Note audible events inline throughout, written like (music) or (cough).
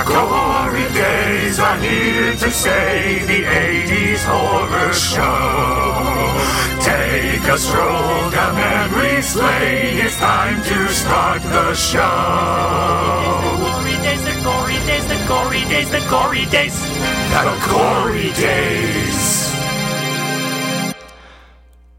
The glory days are here to stay, the 80s horror show. Take a stroll down memory's lane, it's time to start the show. Glory days, the glory days, the glory days, the glory days. The glory days.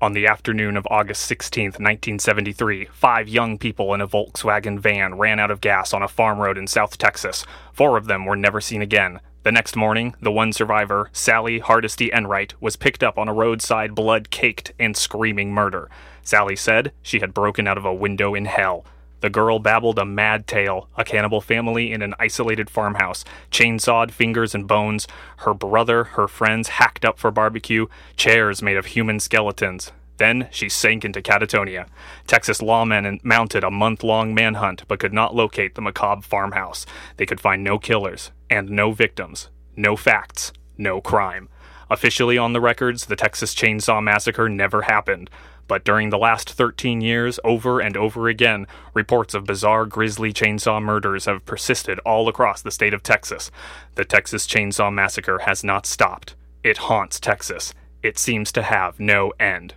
On the afternoon of August 16, 1973, five young people in a Volkswagen van ran out of gas on a farm road in South Texas. Four of them were never seen again. The next morning, the one survivor, Sally Hardesty Enright, was picked up on a roadside blood caked and screaming murder. Sally said she had broken out of a window in hell. The girl babbled a mad tale a cannibal family in an isolated farmhouse, chainsawed fingers and bones, her brother, her friends hacked up for barbecue, chairs made of human skeletons. Then she sank into catatonia. Texas lawmen mounted a month long manhunt but could not locate the macabre farmhouse. They could find no killers and no victims, no facts, no crime. Officially on the records, the Texas Chainsaw Massacre never happened. But during the last 13 years, over and over again, reports of bizarre grisly chainsaw murders have persisted all across the state of Texas. The Texas Chainsaw Massacre has not stopped. It haunts Texas. It seems to have no end.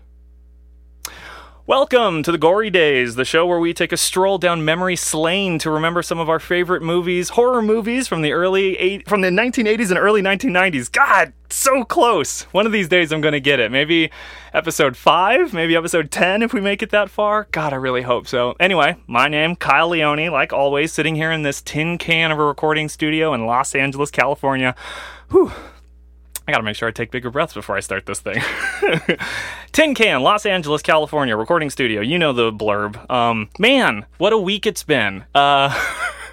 Welcome to the Gory Days, the show where we take a stroll down memory lane to remember some of our favorite movies, horror movies from the early eight, from the 1980s and early 1990s. God, so close. One of these days I'm going to get it. Maybe episode 5, maybe episode 10 if we make it that far. God, I really hope so. Anyway, my name Kyle Leone, like always sitting here in this tin can of a recording studio in Los Angeles, California. Whew. I gotta make sure I take bigger breaths before I start this thing. (laughs) Tin Can, Los Angeles, California, recording studio. You know the blurb. Um, man, what a week it's been. Uh, (laughs)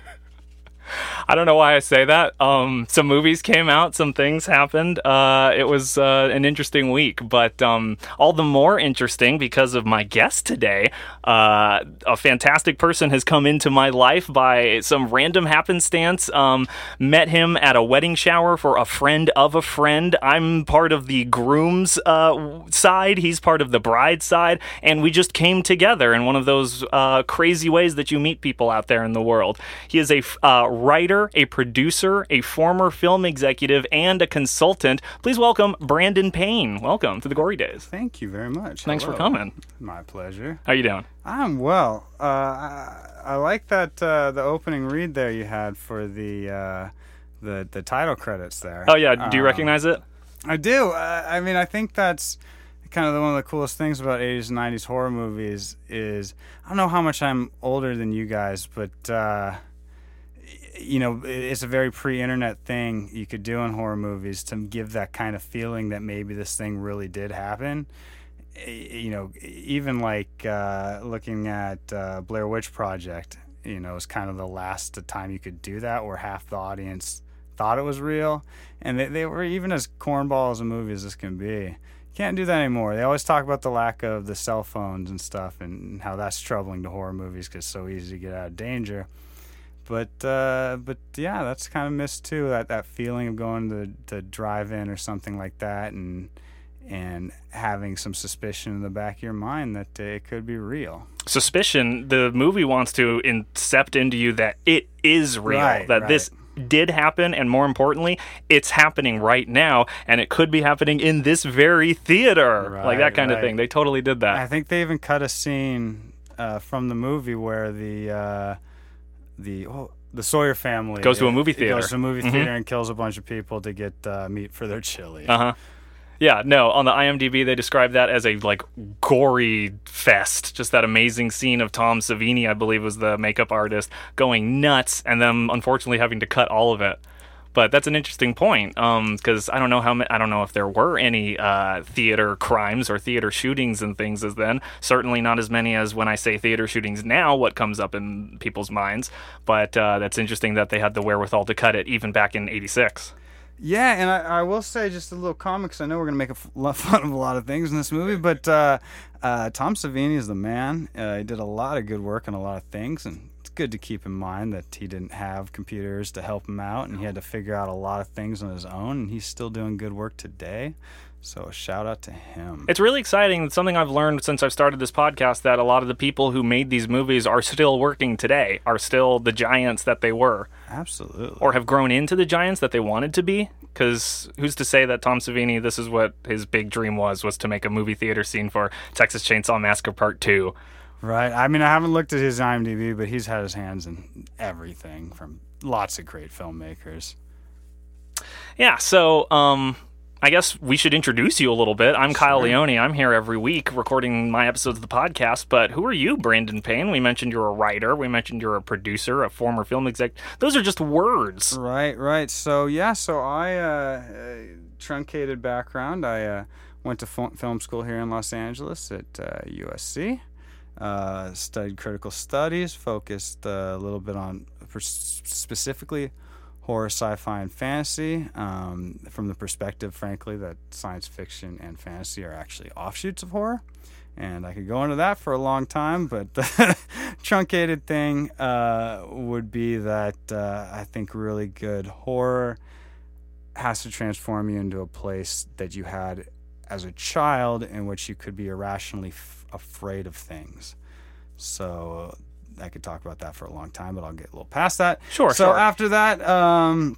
I don't know why I say that. Um, some movies came out, some things happened. Uh, it was uh, an interesting week, but um, all the more interesting because of my guest today. Uh, a fantastic person has come into my life by some random happenstance. Um, met him at a wedding shower for a friend of a friend. I'm part of the groom's uh, side, he's part of the bride side, and we just came together in one of those uh, crazy ways that you meet people out there in the world. He is a uh, writer, a producer, a former film executive, and a consultant. Please welcome Brandon Paine. Welcome to the Gory Days. Thank you very much. Thanks for coming. My pleasure. How you doing? I'm well. Uh, I, I like that uh, the opening read there you had for the uh, the the title credits there. Oh yeah, do you Um, recognize it? I do. Uh, I mean, I think that's kind of the, one of the coolest things about 80s and 90s horror movies is I don't know how much I'm older than you guys, but uh, you know, it's a very pre-internet thing you could do in horror movies to give that kind of feeling that maybe this thing really did happen. You know, even like uh, looking at uh, Blair Witch Project, you know, is kind of the last time you could do that, where half the audience thought it was real, and they, they were even as cornball as a movie as this can be. Can't do that anymore. They always talk about the lack of the cell phones and stuff, and how that's troubling to horror movies because it's so easy to get out of danger. But uh, but yeah, that's kind of missed too. That that feeling of going to the drive-in or something like that, and and having some suspicion in the back of your mind that it could be real. Suspicion. The movie wants to incept into you that it is real. Right, that right. this did happen, and more importantly, it's happening right now, and it could be happening in this very theater. right, like that kind of thing. They totally did that. I think they even cut a scene uh, from the movie where the uh, the oh, the Sawyer family Goes to a movie theater. Goes to a movie Mhm. theater and kills a bunch of people to get uh, meat for their chili. Uh huh. Yeah, no, on the IMDb they describe that as a like gory fest. Just that amazing scene of Tom Savini, I believe was the makeup artist, going nuts and them unfortunately having to cut all of it. But that's an interesting point because I don't know how ma- I don't know if there were any uh, theater crimes or theater shootings and things as then. Certainly not as many as when I say theater shootings now. What comes up in people's minds? But uh, that's interesting that they had the wherewithal to cut it even back in '86. Yeah, and I, I will say just a little 'cause I know we're gonna make a f- (laughs) fun of a lot of things in this movie, but uh, uh, Tom Savini is the man. Uh, he did a lot of good work on a lot of things, and good to keep in mind that he didn't have computers to help him out, and he had to figure out a lot of things on his own, and he's still doing good work today. So a shout out to him. It's really exciting. It's something I've learned since I've started this podcast that a lot of the people who made these movies are still working today, are still the giants that they were, Absolutely. or have grown into the giants that they wanted to be. Because who's to say that Tom Savini, this is what his big dream was, was to make a movie theater scene for Texas Chainsaw Massacre Part 2. Right. I mean, I haven't looked at his IMDb, but he's had his hands in everything from lots of great filmmakers. Yeah, so um, I guess we should introduce you a little bit. I'm Kyle Leone. I'm here every week recording my episodes of the podcast. But who are you, Brandon Paine? We mentioned you're a writer. We mentioned you're a producer, a former film exec. Those are just words. Right, right. So yeah, so I uh, uh, truncated background. I uh, went to film school here in Los Angeles at uh, USC. Uh, studied critical studies, focused uh, a little bit on specifically horror, sci-fi, and fantasy. Um, from the perspective, frankly, that science fiction and fantasy are actually offshoots of horror. And I could go into that for a long time, but (laughs) the truncated thing uh, would be that uh, I think really good horror has to transform you into a place that you had as a child in which you could be irrationally afraid of things. So I could talk about that for a long time, but I'll get a little past that. Sure, So sure. after that, um,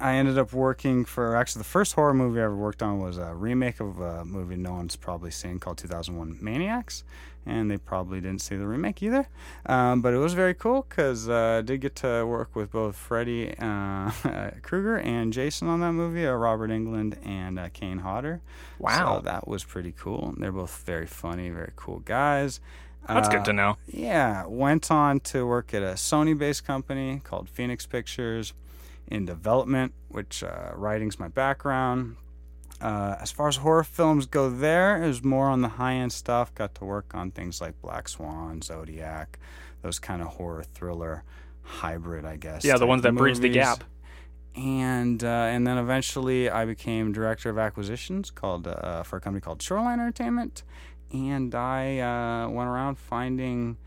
I ended up working for actually the first horror movie I ever worked on was a remake of a movie no one's probably seen called 2001 Maniacs, and they probably didn't see the remake either. Um, but it was very cool because uh, I did get to work with both Freddy uh, (laughs) Krueger and Jason on that movie, uh, Robert Englund and uh, Kane Hodder. Wow. so that was pretty cool. They're both very funny, very cool guys. That's Uh, good to know. yeah, went on to work at a Sony-based company called Phoenix Pictures in development, which uh, writing's my background. Uh, as far as horror films go, there is more on the high-end stuff. Got to work on things like Black Swan, Zodiac, those kind of horror thriller hybrid, I guess. Yeah, the ones that bridge the gap. And uh, and then eventually I became director of acquisitions called uh, for a company called Shoreline Entertainment, and I uh, went around finding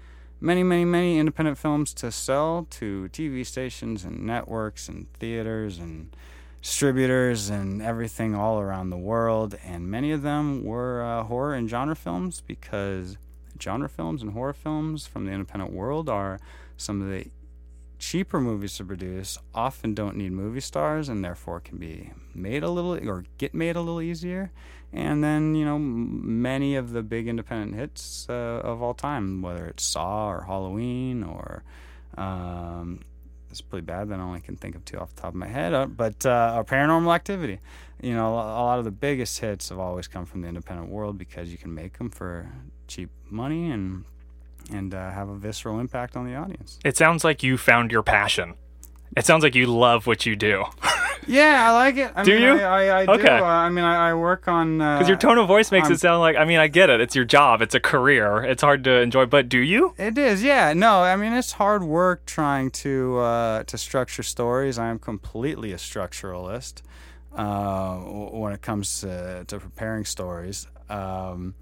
many many many independent films to sell to TV stations and networks and theaters and distributors and everything all around the world. And many of them were uh, horror and genre films because genre films and horror films from the independent world are some of the cheaper movies to produce often don't need movie stars and therefore can be made a little or get made a little easier and then you know many of the big independent hits uh, of all time whether it's saw or halloween or um, it's pretty bad that i only can think of two off the top of my head uh, but uh, or paranormal activity you know a a lot of the biggest hits have always come from the independent world because you can make them for cheap money and and uh, have a visceral impact on the audience It sounds like you found your passion. It sounds like you love what you do. (laughs) (laughs) Yeah, I like it. I Do mean, you? I, I, I Okay. do. Uh, I mean, I, I work on. Because Because your tone of voice makes it sound like, I mean, I get it. It's your job, it's a career. It's hard to enjoy, but do you? It is, yeah. No, I mean it's hard work trying to uh, to structure stories. I am completely a structuralist uh, when it comes to, to preparing stories. Um,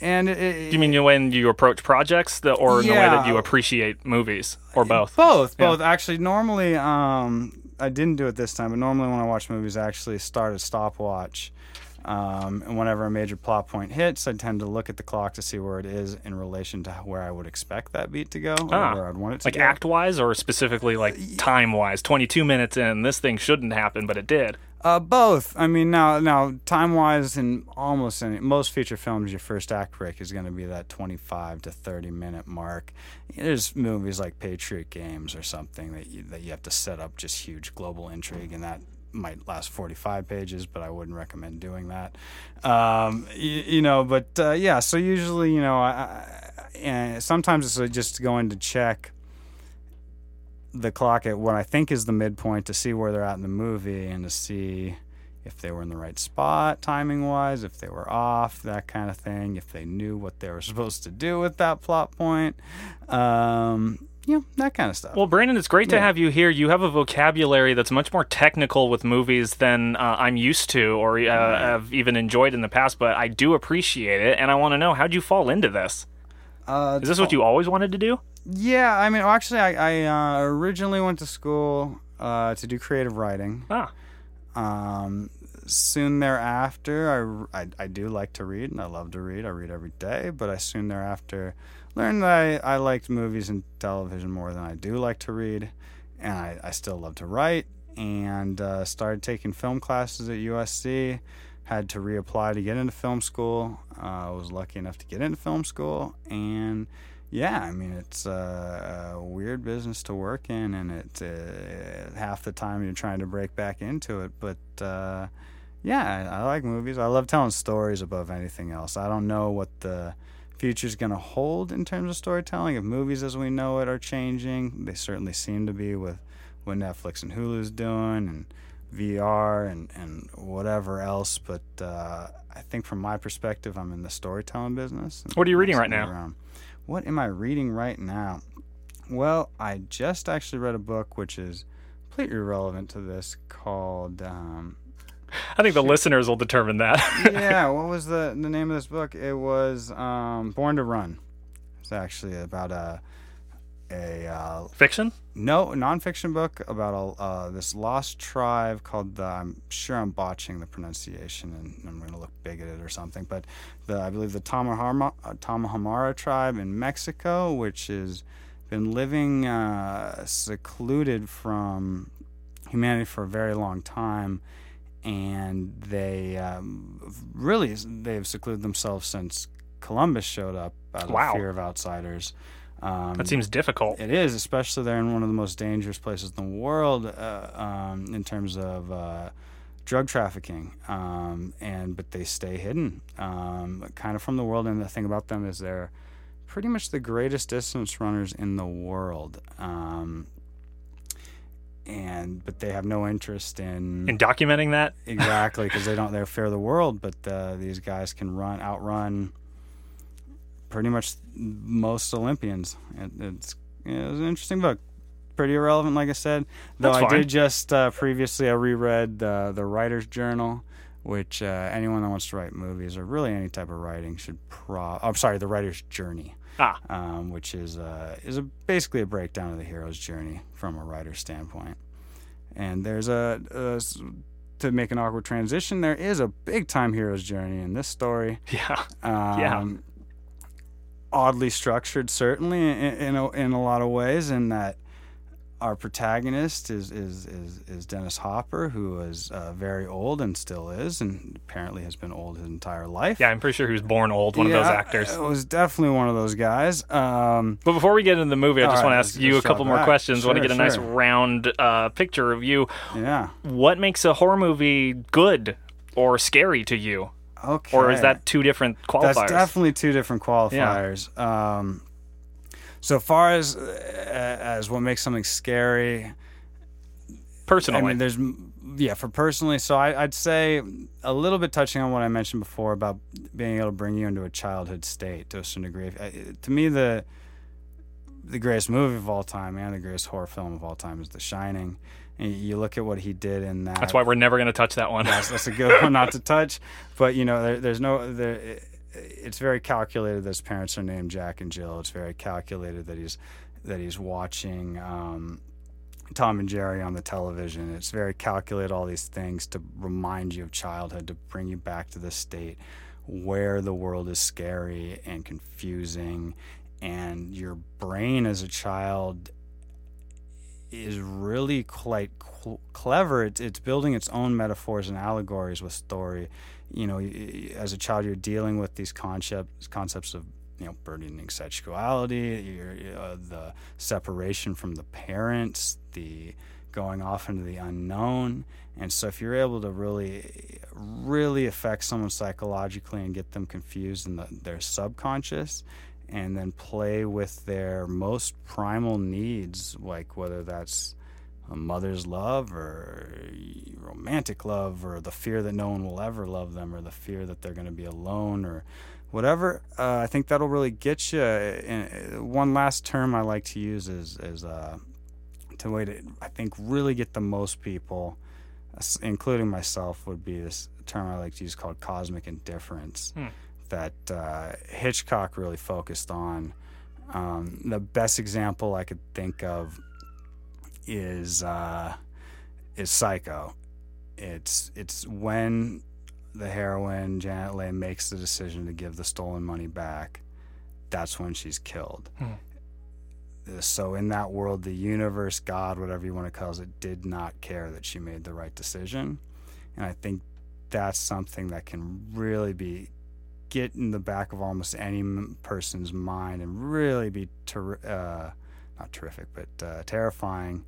and it, it, Do you mean when you approach projects the, or in the way that you appreciate movies or both? Both, Yeah. both. Actually, normally, um, I didn't do it this time, but normally when I watch movies, I actually start a stopwatch. Um, and whenever a major plot point hits, I tend to look at the clock to see where it is in relation to where I would expect that beat to go, or Ah, where I'd want it to Like go. act wise or specifically like time wise? 22 minutes in, this thing shouldn't happen, but it did. Uh, both. I mean, now, now, time wise, in almost any most feature films, your first act break is going to be that twenty-five to thirty minute mark. There's movies like Patriot Games or something that you, that you have to set up just huge global intrigue, and that might last forty-five pages, but I wouldn't recommend doing that. Um, you, you know, but uh, yeah. So usually, you know, I, I, sometimes it's uh, just going to check the clock at what I think is the midpoint to see where they're at in the movie and to see if they were in the right spot timing wise, if they were off, that kind of thing, if they knew what they were supposed to do with that plot point. Um, you know, that kind of stuff. Well, Brandon, it's great to have you here. You have a vocabulary that's much more technical with movies than uh, I'm used to or uh, have even enjoyed in the past, but I do appreciate it. And I want to know how'd you fall into this? uh, Is this what you always wanted to do? Yeah, I mean, well, actually, I, I uh, originally went to school uh, to do creative writing. Ah, Um, soon thereafter, I, I, I do like to read, and I love to read. I read every day, but I soon thereafter learned that I, I liked movies and television more than I do like to read, and I, I still love to write, and uh, started taking film classes at USC. Had to reapply to get into film school. Uh, I was lucky enough to get into film school, and yeah, I mean it's a, a weird business to work in, and it uh, half the time you're trying to break back into it. But uh, yeah, I, I, like movies. I love telling stories above anything else. I don't know what the future's going to hold in terms of storytelling. If movies as we know it are changing, they certainly seem to be with what Netflix and Hulu's doing, and VR and and whatever else. But uh, I think from my perspective, I'm in the storytelling business. What are you reading right now? Around. What am I reading right now? Well, I just actually read a book which is completely irrelevant to this called. Um, I think the listeners will determine that. (laughs) yeah, what was the the name of this book? It was um, Born to Run. It's actually about a a uh, fiction. No, a nonfiction book about a, uh, this lost tribe called the. I'm sure I'm botching the pronunciation, and I'm going to look bigoted or something. But the I believe the Tarahumara, uh, Tarahumara tribe in Mexico, which has been living uh, secluded from humanity for a very long time, and they um, really they've secluded themselves since Columbus showed up out wow. of fear of outsiders. Um, that seems difficult. It is, especially they're in one of the most dangerous places in the world uh, um, in terms of uh, drug trafficking. Um, and but they stay hidden, um, kind of from the world. And the thing about them is they're pretty much the greatest distance runners in the world. And but they have no interest in in documenting that exactly because they don't (laughs) they're fear the world. But uh, these guys can run outrun pretty much most Olympians. It, it's it was an interesting book. Pretty irrelevant, like I said. Though I did just uh, previously, I reread uh, the Writer's Journal, which uh, anyone that wants to write movies or really any type of writing should pro. I'm sorry, the Writer's Journey. Ah. Um, which is uh, is a, basically a breakdown of the hero's journey from a writer's standpoint. And there's a, a to make an awkward transition, there is a big time hero's journey in this story. (laughs) Yeah. Um, yeah oddly structured, certainly in, in a, in a lot of ways, in that our protagonist is is is, is Dennis Hopper, who is uh, very old and still is, and apparently has been old his entire life. Yeah, I'm pretty sure he was born old. One yeah, of those actors. It was definitely one of those guys. Um, but before we get into the movie, I just right, want to ask you a couple more back. questions. Sure, want to get a sure. nice round uh, picture of you. Yeah. What makes a horror movie good or scary to you? Okay. Or is that two different qualifiers? That's definitely two different qualifiers. Yeah. Um, so far as uh, as what makes something scary, personally, I mean, there's yeah for personally. So I, would say a little bit touching on what I mentioned before about being able to bring you into a childhood state to a certain degree. To me, the the greatest movie of all time and the greatest horror film of all time is The Shining. And you look at what he did in that. That's why we're never going to touch that one. Yes, that's a good one not to touch. But you know, there, there's no there. It's very calculated that his parents are named Jack and Jill. It's very calculated that he's that he's watching um, Tom and Jerry on the television. It's very calculated all these things to remind you of childhood, to bring you back to the state where the world is scary and confusing, and your brain as a child is really quite cl- clever. It's, it's building its own metaphors and allegories with story. You know, as a child, you're dealing with these concepts concepts of you know burdening sexuality, uh, the separation from the parents, the going off into the unknown. And so, if you're able to really, really affect someone psychologically and get them confused in the, their subconscious, and then play with their most primal needs, like whether that's a mother's love or romantic love or the fear that no one will ever love them or the fear that they're going to be alone or whatever. Uh, I think that'll really get you. And one last term I like to use is is uh, to way to I think really get the most people, including myself, would be this term I like to use called cosmic indifference. Hmm that uh, Hitchcock really focused on. Um, the best example I could think of is uh, is Psycho, it's it's when the heroine Janet Leigh makes the decision to give the stolen money back. That's when she's killed. Uh, So in that world, the universe, God, whatever you want to call it, did not care that she made the right decision, and I think that's something that can really be get in the back of almost any person's mind and really be ter- uh, not terrific, but uh, terrifying.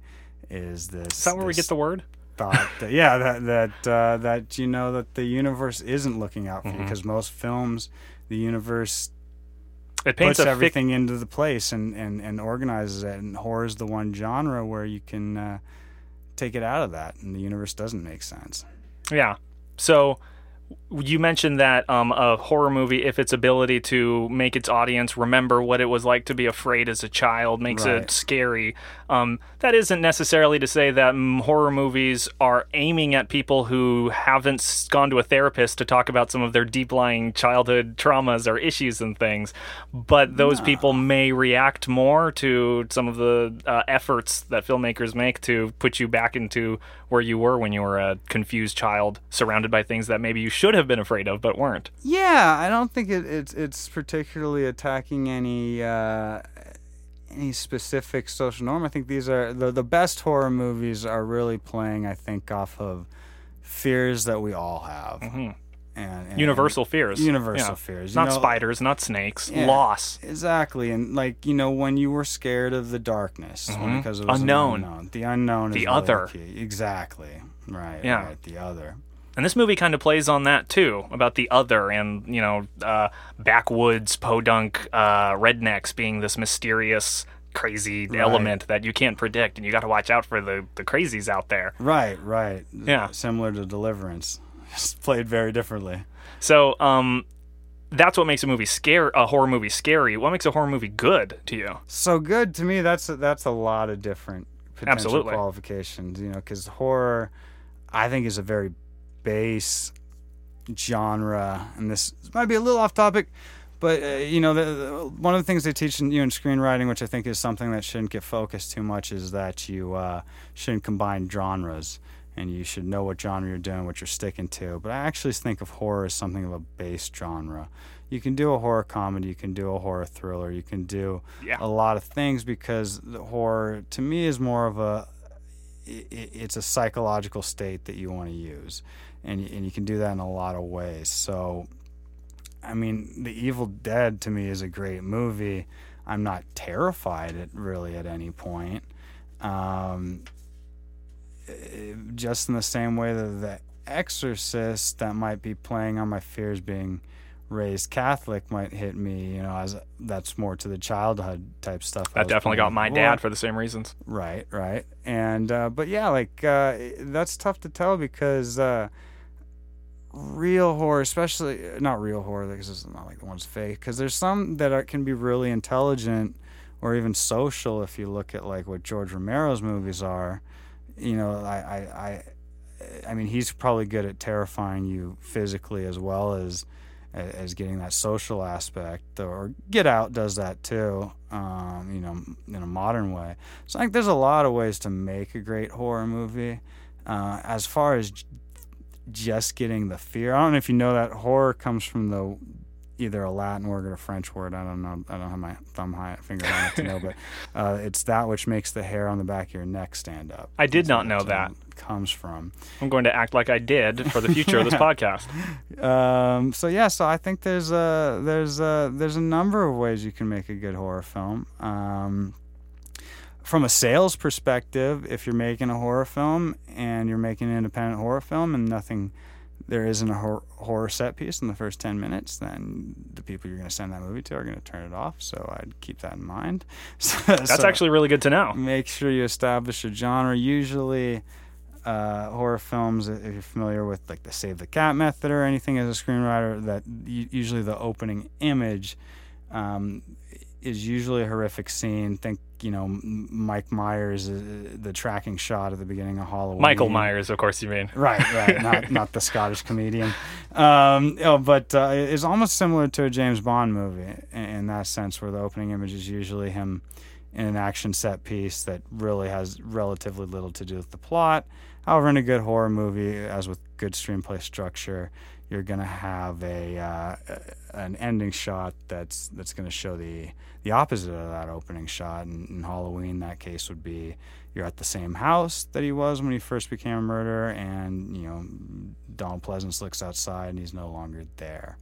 Is this? Is that where we get the word? thought that yeah that that uh, that you know that the universe isn't looking out for you Mhm. because most films the universe It paints puts a fic- everything into the place and, and, and organizes it and horror is the one genre where you can uh, take it out of that and the universe doesn't make sense Yeah. So you mentioned that um, a horror movie, if its ability to make its audience remember what it was like to be afraid as a child, makes Right. it scary. Um, that isn't necessarily to say that horror movies are aiming at people who haven't gone to a therapist to talk about some of their deep lying childhood traumas or issues and things. But those people may react more to some of the uh, efforts that filmmakers make to put you back into where you were when you were a confused child surrounded by things that maybe you should have been afraid of but weren't. yeah i don't think it, it's it's particularly attacking any uh, any specific social norm i think these are the, the best horror movies are really playing i think off of fears that we all have and, and Universal fears. universal Yeah. fears you Not know, spiders, not snakes. Yeah. Loss. Exactly, and like you know, when you were scared of the darkness, Mhm. because it was Unknown. unknown. The unknown, The is really other. key. Exactly. Right. Yeah. Right. The other. And this movie kind of plays on that too, about the other and, you know, uh, backwoods, podunk, uh, rednecks being this mysterious, crazy element that you can't predict, and you got to watch out for the, the crazies out there. Right. Right. Yeah. Similar to Deliverance, (laughs) just played very differently. So, um, that's what makes a movie scare a horror movie scary. What makes a horror movie good to you? So good to me. That's a, that's a lot of different potential Absolutely. qualifications. You know, because horror, I think, is a very base genre, and this might be a little off topic, but uh, you know, the, the, one of the things they teach in, you in screenwriting, which I think is something that shouldn't get focused too much, is that you uh, shouldn't combine genres. And you should know what genre you're doing, what you're sticking to. But I actually think of horror as something of a base genre. You can do a horror comedy, you can do a horror thriller, you can do Yeah. a lot of things because the horror to me is more of a it's a psychological state that you want to use and and you can do that in a lot of ways so i mean the evil dead to me is a great movie i'm not terrified at really at any point um eh, just in the same way that the exorcist that might be playing on my fears being raised Catholic might hit me, you know, as that's more to the childhood type stuff. I That definitely got my dad for the same reasons. Right, right. And uh, but yeah, like uh, that's tough to tell because uh, real horror, especially not real horror, because it's not like the one's fake. Because there's some that are, can be really intelligent or even social. If you look at like what George Romero's movies are, you know, I, I, I, I mean, he's probably good at terrifying you physically as well as as getting that social aspect. Or Get Out does that too, um, you know, in a modern way. So I think there's a lot of ways to make a great horror movie. Uh, as far as just getting the fear, I don't know if you know that horror comes from the either a Latin word or a French word. I don't know. I don't have my thumb high finger on it to know, but (laughs) uh, it's that which makes the hair on the back of your neck stand up. I did not know that. Comes from. I'm going to act like I did for the future of this (laughs) podcast. Um, so yeah, so I think there's a there's a there's a number of ways you can make a good horror film. Um, from a sales perspective, if you're making a horror film and you're making an independent horror film and nothing, there isn't a hor- horror set piece in the first ten minutes, then the people you're going to send that movie to are going to turn it off. So I'd keep that in mind. (laughs) So- That's so- actually really good to know. make sure you establish a genre. Usually, uh, horror films, if you're familiar with like the Save the Cat method or anything as a screenwriter, that usually the opening image um, is usually a horrific scene. Think, you know, Mike Myers, uh, the tracking shot at the beginning of Halloween. Michael Myers, of course, you mean. Right, right, (laughs) not not the Scottish comedian, um, oh, but uh, it's almost similar to a James Bond movie in, in that sense, where the opening image is usually him in an action set piece that really has relatively little to do with the plot. However, in a good horror movie, as with good screenplay structure, you're gonna have a uh, an ending shot that's that's gonna show the the opposite of that opening shot. In Halloween, that case would be you're at the same house that he was when he first became a murderer, and you know Donald Pleasence looks outside and he's no longer there.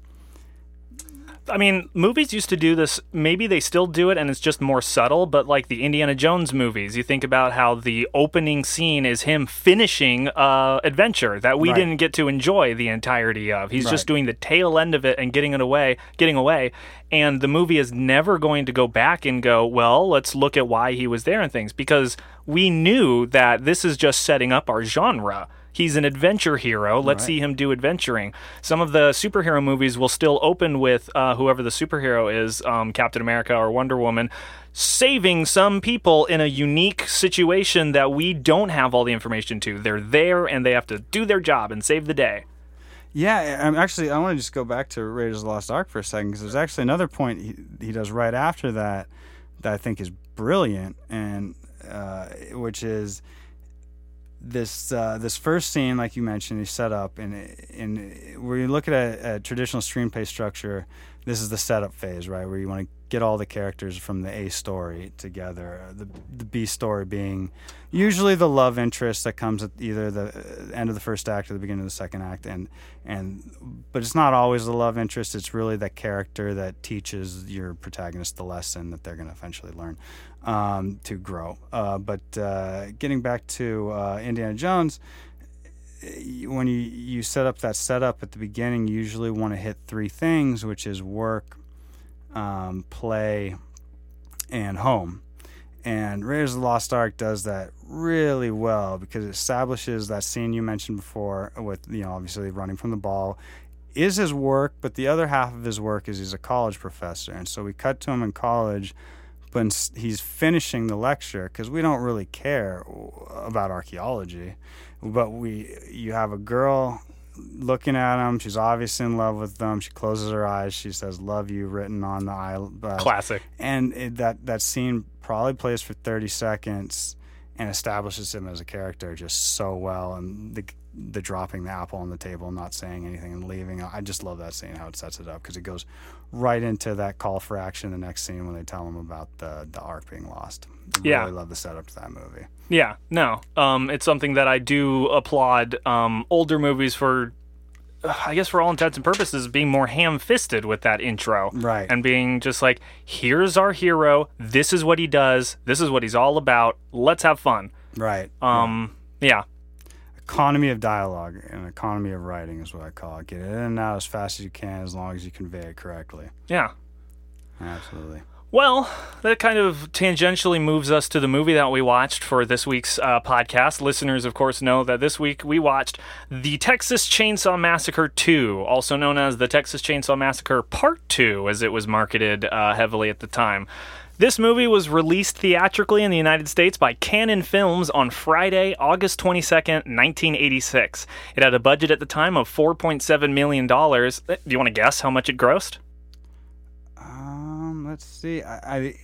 I mean, movies used to do this. Maybe they still do it, and it's just more subtle. But like the Indiana Jones movies, you think about how the opening scene is him finishing uh, adventure that we Right. didn't get to enjoy the entirety of. He's just doing the tail end of it and getting it away, getting away. And the movie is never going to go back and go, well, let's look at why he was there and things, because we knew that this is just setting up our genre. He's an adventure hero. Let's Right. see him do adventuring. Some of the superhero movies will still open with uh, whoever the superhero is, um, Captain America or Wonder Woman, saving some people in a unique situation that we don't have all the information to. They're there and they have to do their job and save the day. Yeah, I'm actually. I want to just go back to Raiders of the Lost Ark for a second because there's actually another point he, he does right after that that I think is brilliant, and uh, which is this uh, this first scene, like you mentioned, is set up, and and where you look at a, a traditional screenplay structure, this is the setup phase, right, where you want to get all the characters from the A story together, the the B story being usually the love interest that comes at either the uh, end of the first act or the beginning of the second act, and and but it's not always the love interest. It's really that character that teaches your protagonist the lesson that they're going to eventually learn um, to grow. Uh, but uh, getting back to uh, Indiana Jones, when you you set up that setup at the beginning, you usually want to hit three things, which is work, um, play, and home. And Raiders of the Lost Ark does that really well because it establishes that scene you mentioned before with, you know, obviously running from the ball is his work, but the other half of his work is he's a college professor. And so we cut to him in college, but he's finishing the lecture because we don't really care about archaeology. But we, you have a girl looking at him. She's obviously in love with them. She closes her eyes. She says, "Love you," written on the eye. Uh, Classic. and it, that that scene probably plays for 30 seconds and establishes him as a character just so well and the the dropping the apple on the table not saying anything and leaving i just love that scene how it sets it up because it goes right into that call for action the next scene when they tell him about the the ark being lost I Yeah. really love the setup to that movie Yeah, no. Um, it's something that I do applaud um, older movies for, I guess, for all intents and purposes, being more ham fisted with that intro. Right. And being just like, here's our hero. This is what he does. This is what he's all about. Let's have fun. right Um, yeah. economy of dialogue and economy of writing is what i call it get it in and out as fast as you can as long as you convey it correctly Yeah. absolutely Well, that kind of tangentially moves us to the movie that we watched for this week's uh, podcast. Listeners, of course, know that this week we watched The Texas Chainsaw Massacre 2, also known as The Texas Chainsaw Massacre Part 2, as it was marketed uh, heavily at the time. This movie was released theatrically in the United States by Cannon Films on Friday, August 22nd, 1986. It had a budget at the time of $4.7 million. Uh, Do you want to guess how much it grossed? Let's see. I, I,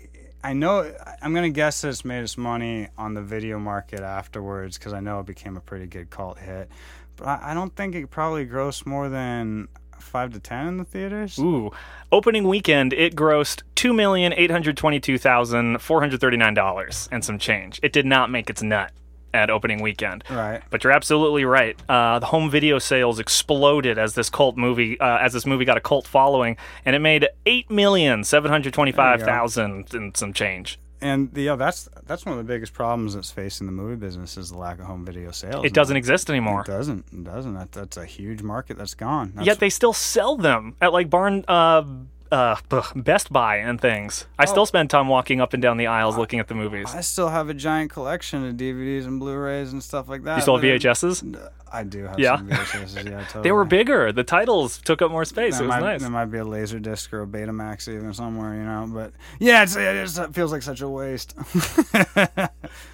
I know. I'm gonna guess that it's made us money on the video market afterwards because I know it became a pretty good cult hit. But I, I don't think it probably grossed more than five to ten in the theaters. Ooh. Opening weekend, it grossed $2,822,439 and some change. It did not make its nut at opening weekend. Right. But you're absolutely right. Uh, the home video sales exploded as this cult movie, uh, as this movie got a cult following, and it made eight million seven hundred twenty-five thousand and some change. And the, yeah, that's that's one of the biggest problems that's facing the movie business is the lack of home video sales. It doesn't exist anymore. It doesn't. It doesn't. That, that's a huge market that's gone. That's, Yet they still sell them at like Barn, uh, uh, (laughs) Best Buy and things. I still spend time walking up and down the aisles looking at the movies. I still have a giant collection of DVDs and Blu-rays and stuff like that. You still have VHSs? I do have Yeah. some VHSs. Yeah, totally. (laughs) They were bigger. The titles took up more space. There it was might, nice. there might be a laser disc or a Betamax even somewhere, you know. But yeah, it's, it, just, it feels like such a waste. (laughs)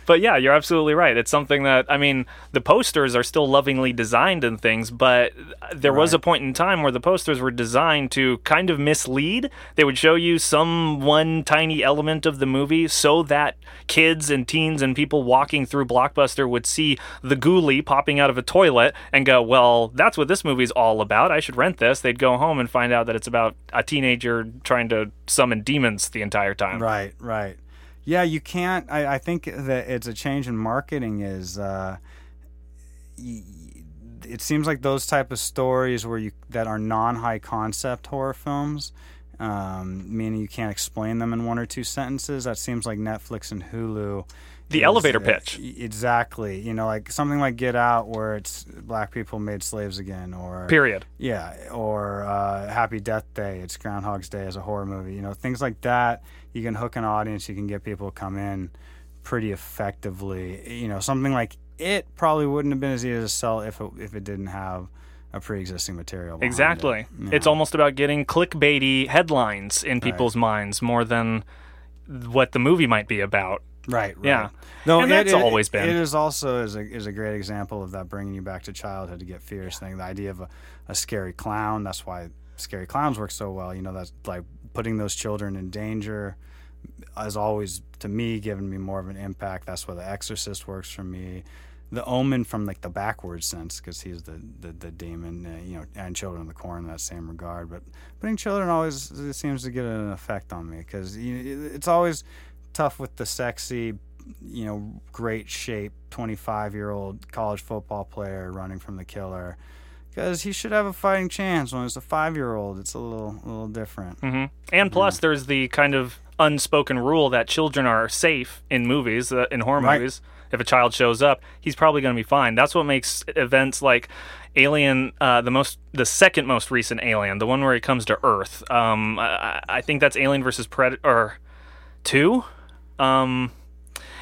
But yeah, you're absolutely right. It's something that I mean, the posters are still lovingly designed and things, but there was a point in time where the posters were designed to kind of mislead. They would show you some one tiny element of the movie so that kids and teens and people walking through Blockbuster would see the ghoulie popping out of a toilet and go, "Well, that's what this movie's all about. I should rent this." They'd go home and find out that it's about a teenager trying to summon demons the entire time. Right, right. Yeah, you can't. I, I think that it's a change in marketing. Is uh, y- it seems like those type of stories where you that are non high concept horror films, um, meaning you can't explain them in one or two sentences. That seems like Netflix and Hulu. The elevator pitch. exactly. You know, like something like Get Out, where it's black people made slaves again, or Period. yeah, or uh, Happy Death Day. It's Groundhog's Day as a horror movie. You know, things like that. You can hook an audience. You can get people to come in pretty effectively. You know, something like it probably wouldn't have been as easy to sell if it, if it didn't have a pre-existing material. Exactly. it. Yeah. It's almost about getting clickbaity headlines in people's minds more than what the movie might be about. Right, right. Yeah. No, And it- that's it- always been. It is also is a is a great example of that bringing you back to childhood to get fierce thing. The idea of a, a scary clown. That's why scary clowns work so well. You know, that's like putting those children in danger has always to me given me more of an impact. That's why The Exorcist works for me. The Omen from like the backwards sense because he's the the, the demon, uh, you know, and Children of the Corn in that same regard. But putting children always seems to get an effect on me because it's always tough with the sexy, you know, great shape 25 year old college football player running from the killer. Because he should have a fighting chance. When it's a five year old, it's a little, a little different. hmm And plus, there's the kind of unspoken rule that children are safe in movies, uh, in horror Right. movies. If a child shows up, he's probably going to be fine. That's what makes events like Alien, uh, the most, the second most recent Alien, the one where he comes to Earth. Um, I, I think that's Alien versus Predator two. Um,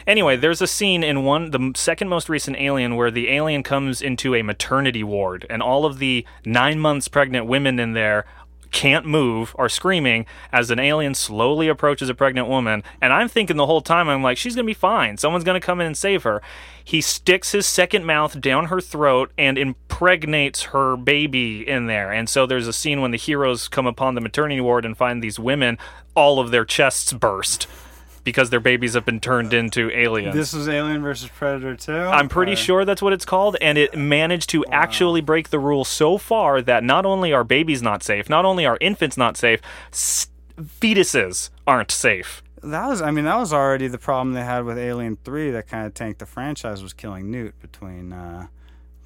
anyway, there's a scene in one, the second most recent Alien, where the alien comes into a maternity ward, and all of the nine months pregnant women in there can't move are screaming as an alien slowly approaches a pregnant woman. And i'm thinking the whole time i'm like she's gonna be fine. Someone's gonna come in and save her. He sticks his second mouth down her throat and impregnates her baby in there. And so there's a scene when the heroes come upon the maternity ward and find these women all of their chests burst because their babies have been turned into aliens This was Alien versus Predator 2? I'm pretty Or- sure that's what it's called, and it managed to actually break the rule so far that not only are babies not safe, not only are infants not safe, s- fetuses aren't safe. That was, I mean, that was already the problem they had with Alien 3 that kind of tanked the franchise was killing Newt between, uh,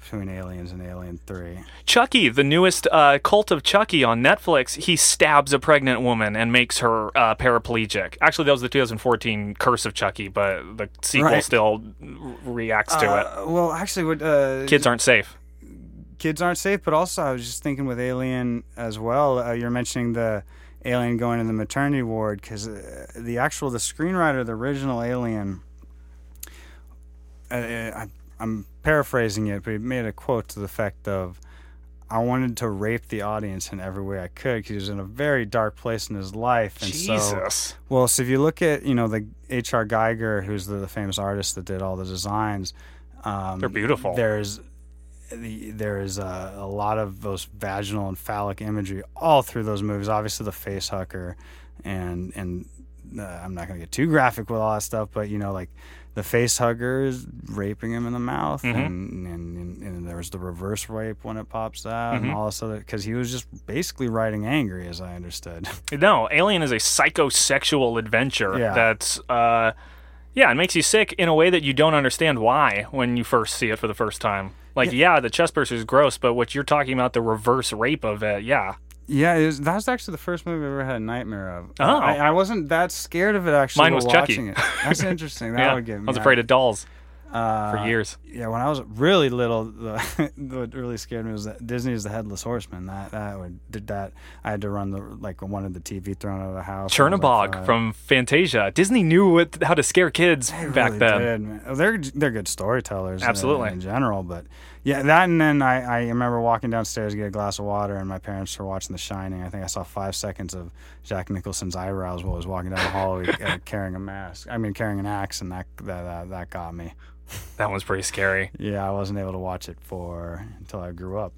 between Aliens and Alien 3. Chucky, the newest uh, Cult of Chucky on Netflix, he stabs a pregnant woman and makes her uh, paraplegic. Actually, that was the 2014 Curse of Chucky, but the sequel Right. still reacts to it. Uh, well, actually, what, uh, Kids aren't safe. kids aren't safe, but also I was just thinking with Alien as well. Uh, you're mentioning the alien going to the maternity ward because the actual the screenwriter, the original Alien. Uh, I, I'm paraphrasing it, but he made a quote to the effect of, "I wanted to rape the audience in every way I could because he was in a very dark place in his life." And so, Jesus. well, so if you look at you know the H.R. Giger, who's the, the famous artist that did all the designs, um, They're beautiful. There's the, there is a, a lot of those vaginal and phallic imagery all through those movies. Obviously, the face hugger, and and uh, I'm not gonna get too graphic with all that stuff, but you know, like the face hugger is raping him in the mouth, Mhm. and, and, and and there was the reverse rape when it pops out, Mhm. and all this other because he was just basically writing angry, as I understood. (laughs) No, Alien is a psychosexual adventure Yeah. that's uh yeah, it makes you sick in a way that you don't understand why when you first see it for the first time. Like, yeah, the chest burst is gross, but what you're talking about, the reverse rape of it, yeah. Yeah, it was, that was actually the first movie I ever had a nightmare of. Oh. I, I wasn't that scared of it actually. Mine was Chucky. watching it. That's (laughs) interesting. That yeah. would give I was afraid of dolls. Uh, for years. Yeah, when I was really little, the, (laughs) what really scared me was that Disney's The Headless Horseman. That that would did that. I had to run the like wanted the TV thrown out of the house. Was like Chernabog from Fantasia. Disney knew what, how to scare kids back really then. did, They're they're good storytellers, in- Absolutely. in, general. But yeah, that and then I, I remember walking downstairs to get a glass of water, and my parents were watching The Shining. I think I saw five seconds of Jack Nicholson's eyebrows while I was walking down the hallway uh, (laughs) carrying a mask. I mean, carrying an axe, and that that that, that got me. That one's pretty scary. Yeah, I wasn't able to watch it for until I grew up.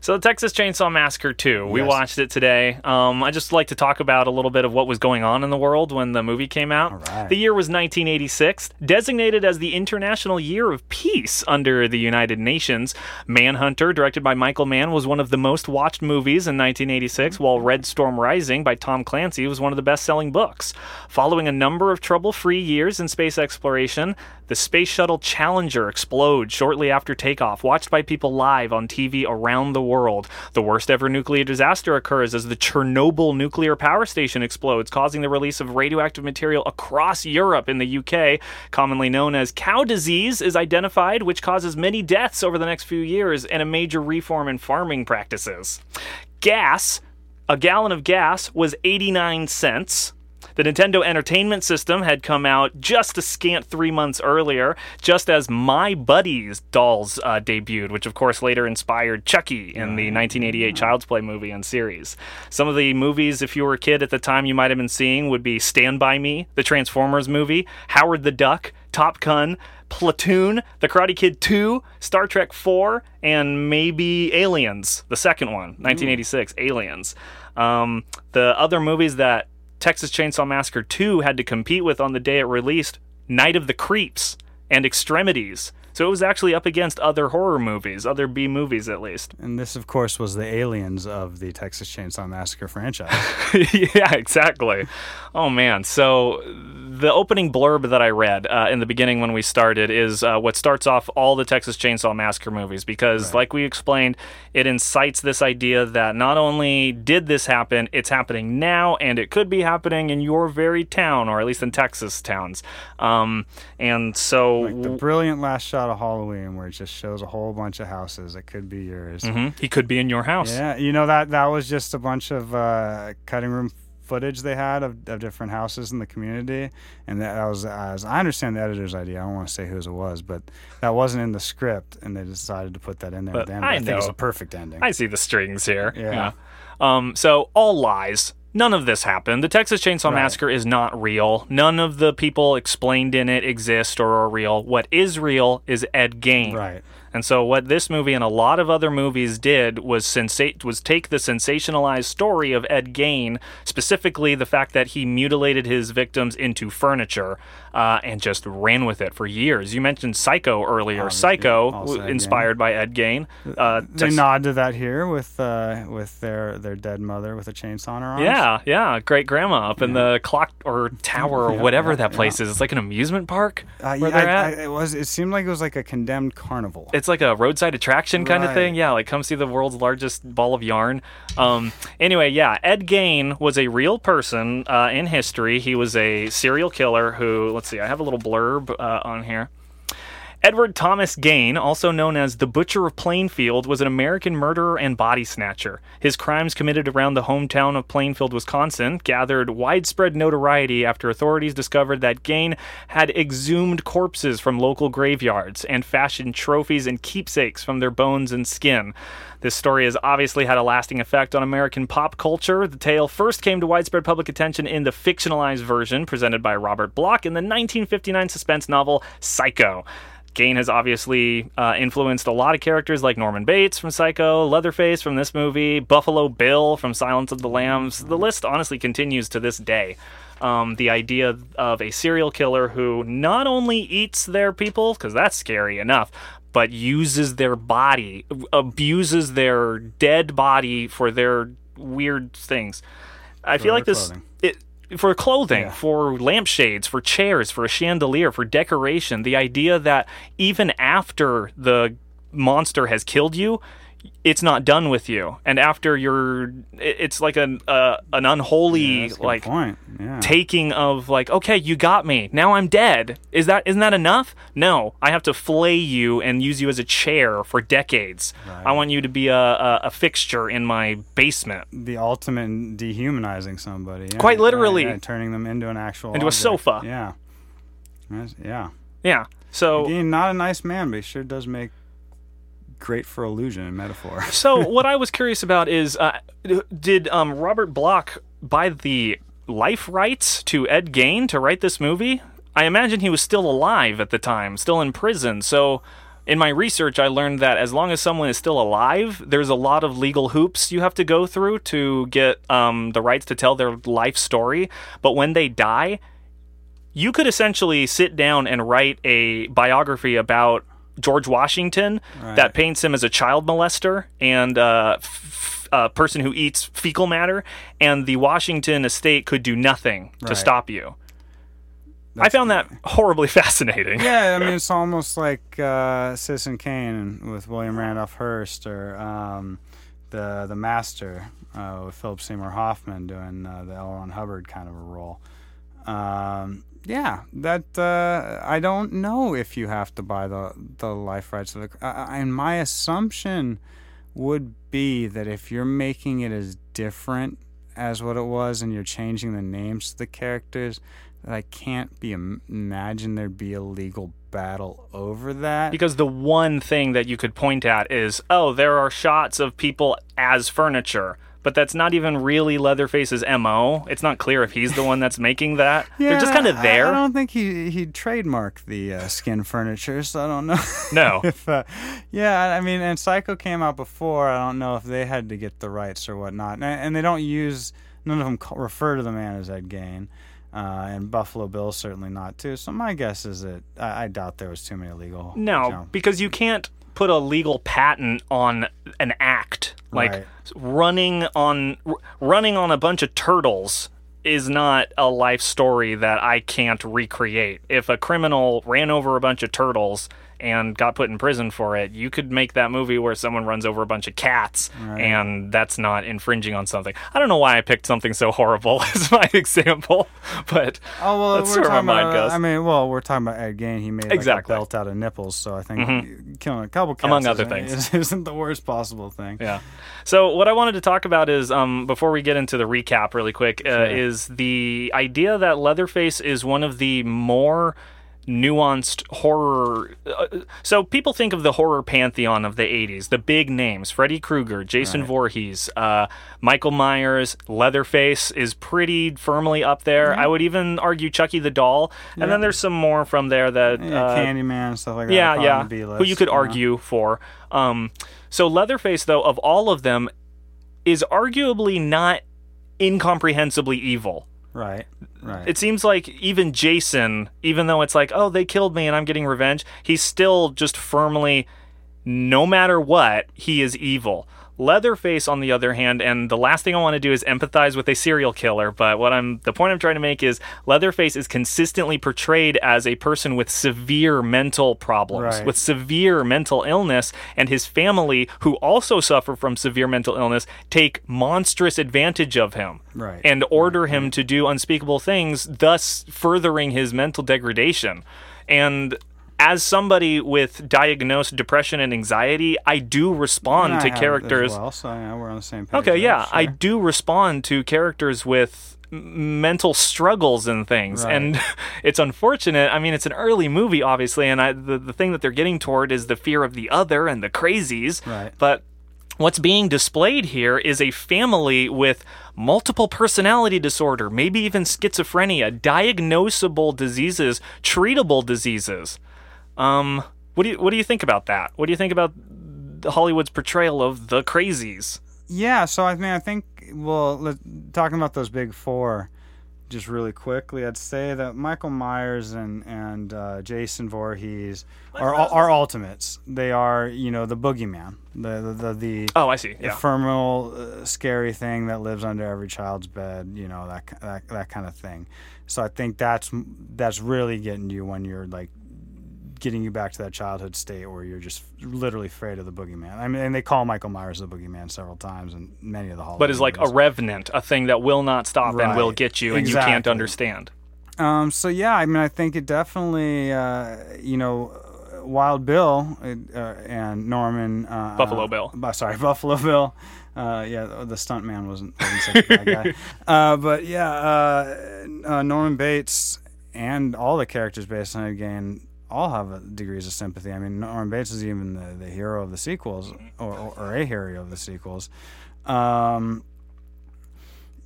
So the Texas Chainsaw Massacre 2, we Yes. watched it today. Um, I just like to talk about a little bit of what was going on in the world when the movie came out. Right. The year was 1986, designated as the International Year of Peace under the United Nations. Manhunter, directed by Michael Mann, was one of the most watched movies in 1986, while Red Storm Rising by Tom Clancy was one of the best-selling books. Following a number of trouble-free years in space exploration, the Space Shuttle Challenger explodes shortly after takeoff, watched by people live on TV around the world. The worst ever nuclear disaster occurs as the Chernobyl nuclear power station explodes, causing the release of radioactive material across Europe in the UK. Commonly known as cow disease is identified, which causes many deaths over the next few years and a major reform in farming practices. Gas, a gallon of gas was 89 cents. The Nintendo Entertainment System had come out just a scant three months earlier, just as My Buddies dolls uh, debuted, which of course later inspired Chucky in the 1988 Child's Play movie and series. Some of the movies, if you were a kid at the time, you might have been seeing would be Stand By Me, the Transformers movie, Howard the Duck, Top Gun, Platoon, The Karate Kid 2, Star Trek 4, and maybe Aliens, the second one, 1986, Aliens. Um, the other movies that Texas Chainsaw Massacre 2 had to compete with on the day it released Night of the Creeps and Extremities. So it was actually up against other horror movies, other B movies at least. And this, of course, was the aliens of the Texas Chainsaw Massacre franchise. (laughs) yeah, exactly. Oh man. So the opening blurb that I read uh, in the beginning when we started is uh, what starts off all the Texas Chainsaw Massacre movies because, like we explained, it incites this idea that not only did this happen, it's happening now, and it could be happening in your very town, or at least in Texas towns. Um, and so Like the brilliant last shot of Halloween, where it just shows a whole bunch of houses It could be yours. Mhm, he could be in your house. Yeah, you know that that was just a bunch of uh, cutting room footage they had of, of different houses in the community, and that, was as I understand the editor's idea. I don't want to say whose it was, but that wasn't in the script, and they decided to put that in there. But at the end. I I think it's a perfect ending. I see the strings here. Yeah. Um, so all lies. None of this happened. The Texas Chainsaw Right. Massacre is not real. None of the people explained in it exist or are real. What is real is Ed Gein. Right. And so what this movie and a lot of other movies did was sensa- was take the sensationalized story of Ed Gein, specifically the fact that he mutilated his victims into furniture, uh, and just ran with it for years. You mentioned Psycho earlier. Psycho, w- Ed inspired by Ed Gein. Uh, They nod to that here with uh, with their their dead mother with a chainsaw in her arms. Yeah, yeah, great grandma up in the clock or tower or Yeah, whatever yeah, that place yeah. is. It's like an amusement park Uh, where yeah, they're I- at. I- it was. It seemed like it was like a condemned carnival. it's like a roadside attraction kind of thing. Yeah, like come see the world's largest ball of yarn. Um, anyway, yeah, Ed Gein was a real person uh, in history. He was a serial killer who, let's see, I have a little blurb uh, on here. Edward Thomas Gain, also known as the Butcher of Plainfield, was an American murderer and body snatcher. His crimes committed around the hometown of Plainfield, Wisconsin, gathered widespread notoriety after authorities discovered that Gain had exhumed corpses from local graveyards and fashioned trophies and keepsakes from their bones and skin. This story has obviously had a lasting effect on American pop culture. The tale first came to widespread public attention in the fictionalized version presented by Robert Bloch in the 1959 suspense novel Psycho. Gain has obviously uh, influenced a lot of characters like Norman Bates from Psycho, Leatherface from this movie, Buffalo Bill from Silence of the Lambs. The list honestly continues to this day. Um, the idea of a serial killer who not only eats their people, because that's scary enough, but uses their body, abuses their dead body for their weird things. I feel like this. clothing. It, for clothing, Yeah. for lampshades, for chairs, for a chandelier, for decoration. The idea that even after the monster has killed you, it's not done with you. And after you're, it's like an uh, an unholy good like. Yeah. taking of like, okay, you got me. Now I'm dead. Is that isn't that enough? No, I have to flay you and use you as a chair for decades. I want you to be a, a, a fixture in my basement. the ultimate in dehumanizing somebody. yeah, Quite right, literally. yeah, turning them into an actual Into a sofa. Yeah. Yeah. Yeah. So Again, not a nice man, but he sure does make great for illusion and metaphor. (laughs) So what I was curious about is, uh, did um, Robert Bloch buy the life rights to Ed Gein to write this movie? I imagine he was still alive at the time, still in prison. So in my research, I learned that as long as someone is still alive, there's a lot of legal hoops you have to go through to get um, the rights to tell their life story. But when they die, you could essentially sit down and write a biography about George Washington that paints him as a child molester and uh, f- a person who eats fecal matter, and the Washington estate could do nothing to stop you. I found that (laughs) horribly fascinating. yeah, I mean, it's almost like uh, Citizen Kane with William Randolph Hearst, or um, the the Master uh, with Philip Seymour Hoffman doing uh, the L. Ron Hubbard kind of a role. Um, yeah, that uh, I don't know if you have to buy the the life rights of the. And my assumption would be that if you're making it as different as what it was, and you're changing the names to the characters, that I can't be imagine there'd be a legal battle over that. Because the one thing that you could point at is, oh, there are shots of people as furniture. But that's not even really Leatherface's MO. It's not clear if he's the one that's making that. They're just kind of there. I, don't think he he trademarked the uh, skin furniture, so I don't know. (laughs) No. if uh, yeah, I mean, and Psycho came out before. I don't know if they had to get the rights or whatnot, and, and they don't use none of them refer to the man as Ed Gain. Uh, and Buffalo Bill certainly not too. So my guess is that I, I doubt there was too many legal. No, because you can't put a legal patent on an act like Right. running on r- running on a bunch of turtles is not a life story that I can't recreate. If a criminal ran over a bunch of turtles and got put in prison for it, you could make that movie where someone runs over a bunch of cats and that's not infringing on something. I don't know why I picked something so horrible (laughs) as my example, but Oh well, that's where my mind about, goes. I mean, well, we're talking about Ed Gain. He made like, Exactly. Mm-hmm. a belt out of nipples, so I think killing a couple cats Among other isn't- things. (laughs) isn't the worst possible thing. Yeah. So what I wanted to talk about is, um, before we get into the recap, really quick, uh, is the idea that Leatherface is one of the more nuanced horror. Uh, so people think of the horror pantheon of the '80s, the big names: Freddy Krueger, Jason Voorhees, uh, Michael Myers, Leatherface is pretty firmly up there. I would even argue Chucky the Doll, and then there's some more from there that Yeah, uh, Candyman and stuff like that. yeah, yeah. Who you could argue for. Um, so Leatherface, though, of all of them, is arguably not incomprehensibly evil. Right, right. It seems like even Jason, even though it's like, oh, they killed me and I'm getting revenge, he's still just firmly, no matter what, he is evil. Leatherface, on the other hand, and the last thing I want to do is empathize with a serial killer. But what I'm the point I'm trying to make is Leatherface is consistently portrayed as a person with severe mental problems, Right. with severe mental illness, and his family, who also suffer from severe mental illness, take monstrous advantage of him Right. and order him to do unspeakable things, thus furthering his mental degradation. And as somebody with diagnosed depression and anxiety, I do respond I to characters. well, so yeah, we're on the same page. Okay, yeah, I do respond to characters with mental struggles and things Right. and (laughs) it's unfortunate i mean it's an early movie obviously and I, the, the thing that they're getting toward is the fear of the other and the crazies Right. but what's being displayed here is a family with multiple personality disorder maybe even schizophrenia diagnosable diseases treatable diseases um what do you what do you think about that what do you think about hollywood's portrayal of the crazies Yeah, so I mean, I think well, let, talking about those big four, just really quickly, I'd say that Michael Myers and and uh, Jason Voorhees are are ultimates. They are you know the boogeyman, the the the, the oh i see yeah ephemeral, uh, scary thing that lives under every child's bed. You know that that that kind of thing. So I think that's that's really getting you when you're like getting you back to that childhood state where you're just literally afraid of the boogeyman. I mean, and they call Michael Myers the boogeyman several times in many of the Halloween. But is like a revenant, a thing that will not stop and will get you, and you can't understand. Um, so yeah, I mean, I think it definitely, uh, you know, Wild Bill uh, and Norman uh, Buffalo uh, Bill. bu- sorry, (laughs) Buffalo Bill. Uh, yeah, the, the stunt man wasn't, wasn't such a bad guy. (laughs) Uh, but yeah, uh, uh, Norman Bates and all the characters based on it again all have degrees of sympathy. I mean, Norman Bates is even the, the hero of the sequels, or, or, or a hero of the sequels. Um,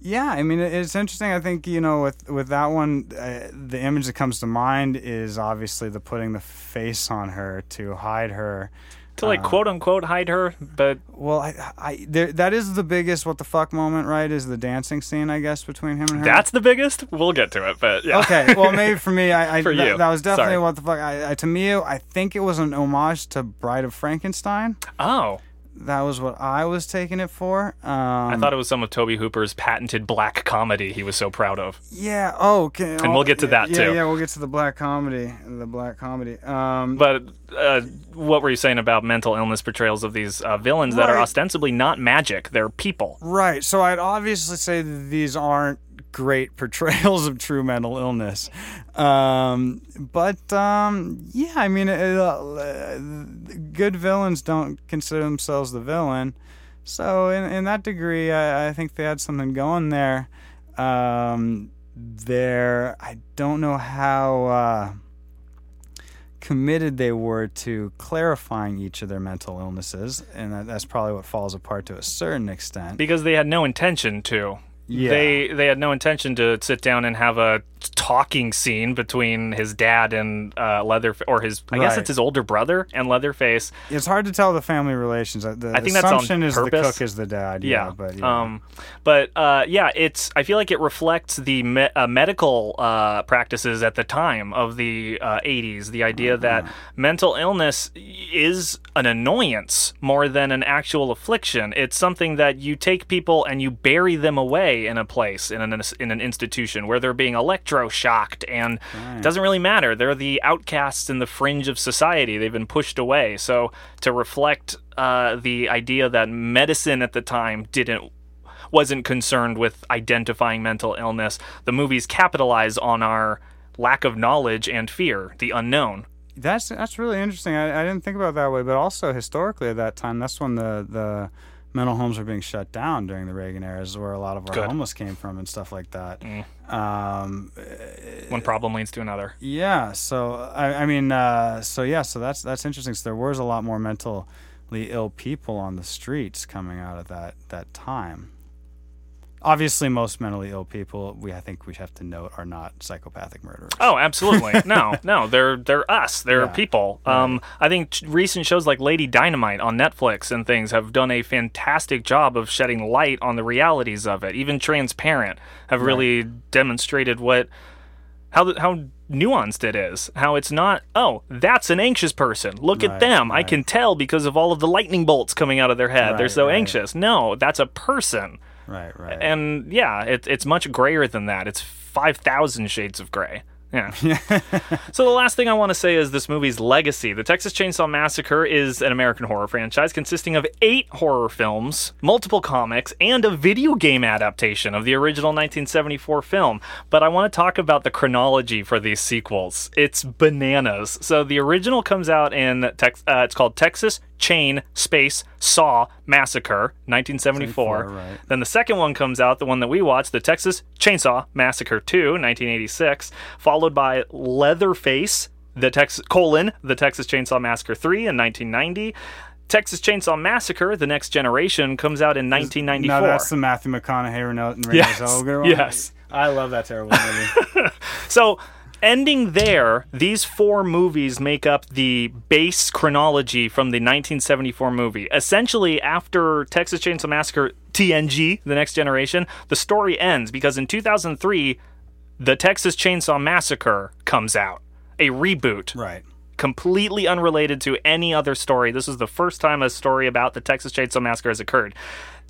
yeah, I mean it's interesting. I think you know with with that one, uh, the image that comes to mind is obviously the putting the face on her to hide her. To like uh, quote unquote hide her, but Well, I, I there, that is the biggest what the fuck moment, right? Is the dancing scene, I guess, between him and her. that's the biggest. We'll get to it, but yeah. okay. Well, maybe for me, I, I (laughs) For that, you. that was definitely Sorry. what the fuck. I, I, to me, I think it was an homage to Bride of Frankenstein. Oh, That was what I was taking it for. Um, I thought it was some of Tobe Hooper's patented black comedy he was so proud of. Yeah. Oh, okay. And we'll get to that, yeah, too. Yeah, we'll get to the black comedy. The black comedy. Um, But uh, what were you saying about mental illness portrayals of these uh, villains that are ostensibly not magic? They're people. right. So I'd obviously say that these aren't great (laughs) portrayals of true mental illness. Um, but um, yeah, I mean, uh, good villains don't consider themselves the villain. So in, in that degree, I, I think they had something going there. Um, there, I don't know how. Uh, committed they were to clarifying each of their mental illnesses, and that, that's probably what falls apart to a certain extent. because they had no intention to. Yeah. They they had no intention to sit down and have a talking scene between his dad and uh, Leather or his I guess it's his older brother and Leatherface. It's hard to tell the family relations. Uh, The I think that's on assumption is the cook is the dad. Yeah, Yeah, but yeah. um, but uh, yeah, it's. I feel like it reflects the me- uh, medical uh, practices at the time of the uh, '80s. The idea that Uh-huh. mental illness is an annoyance more than an actual affliction. It's something that you take people and you bury them away in a place in an in an institution where they're being electroshocked, and it doesn't really matter. They're the outcasts in the fringe of society. They've been pushed away. So to reflect uh, the idea that medicine at the time didn't wasn't concerned with identifying mental illness. The movies capitalize on our lack of knowledge and fear, the unknown. That's that's really interesting. I, I didn't think about that way, but also historically at that time, that's when the the mental homes were being shut down during the Reagan era, is where a lot of our Good. Mm. homeless came from and stuff like that. Um, One problem leads to another. yeah. So I, I mean, uh, so yeah. So that's that's interesting. So there was a lot more mentally ill people on the streets coming out of that that time. Obviously, most mentally ill people, we I think we have to note, are not psychopathic murderers. Oh, absolutely. (laughs) No, no, they're they're us. They're Yeah. people. Um, I think t- recent shows like Lady Dynamite on Netflix and things have done a fantastic job of shedding light on the realities of it. Even Transparent have really demonstrated what how th- how nuanced it is. How it's not, oh, that's an anxious person. Look at Right, them. I can tell because of all of the lightning bolts coming out of their head. They're so right. anxious. No, that's a person. Right, right. And yeah, it, it's much grayer than that. It's 5,000 shades of gray. Yeah. (laughs) so the last thing I want to say is this movie's legacy. The Texas Chainsaw Massacre is an American horror franchise consisting of eight horror films, multiple comics, and a video game adaptation of the original 1974 film. But I want to talk about the chronology for these sequels. It's bananas. So the original comes out in Tex- uh, it's called Texas Chain Space Saw Massacre 1974. right. Then the second one comes out, the one that we watched, the Texas Chainsaw Massacre 2, 1986, followed by Leatherface, the Texas colon, the Texas Chainsaw Massacre 3 in 1990. Texas Chainsaw Massacre: The Next Generation comes out in 1994. No, that's the Matthew McConaughey Renault and Renee Yes, Zellweger one. yes. I love that terrible movie. (laughs) So, ending there, these four movies make up the base chronology from the 1974 movie. Essentially, after Texas Chainsaw Massacre TNG, The Next Generation, the story ends because in 2003, The Texas Chainsaw Massacre comes out, a reboot. right. Completely unrelated to any other story. This is the first time a story about the Texas Chainsaw Massacre has occurred.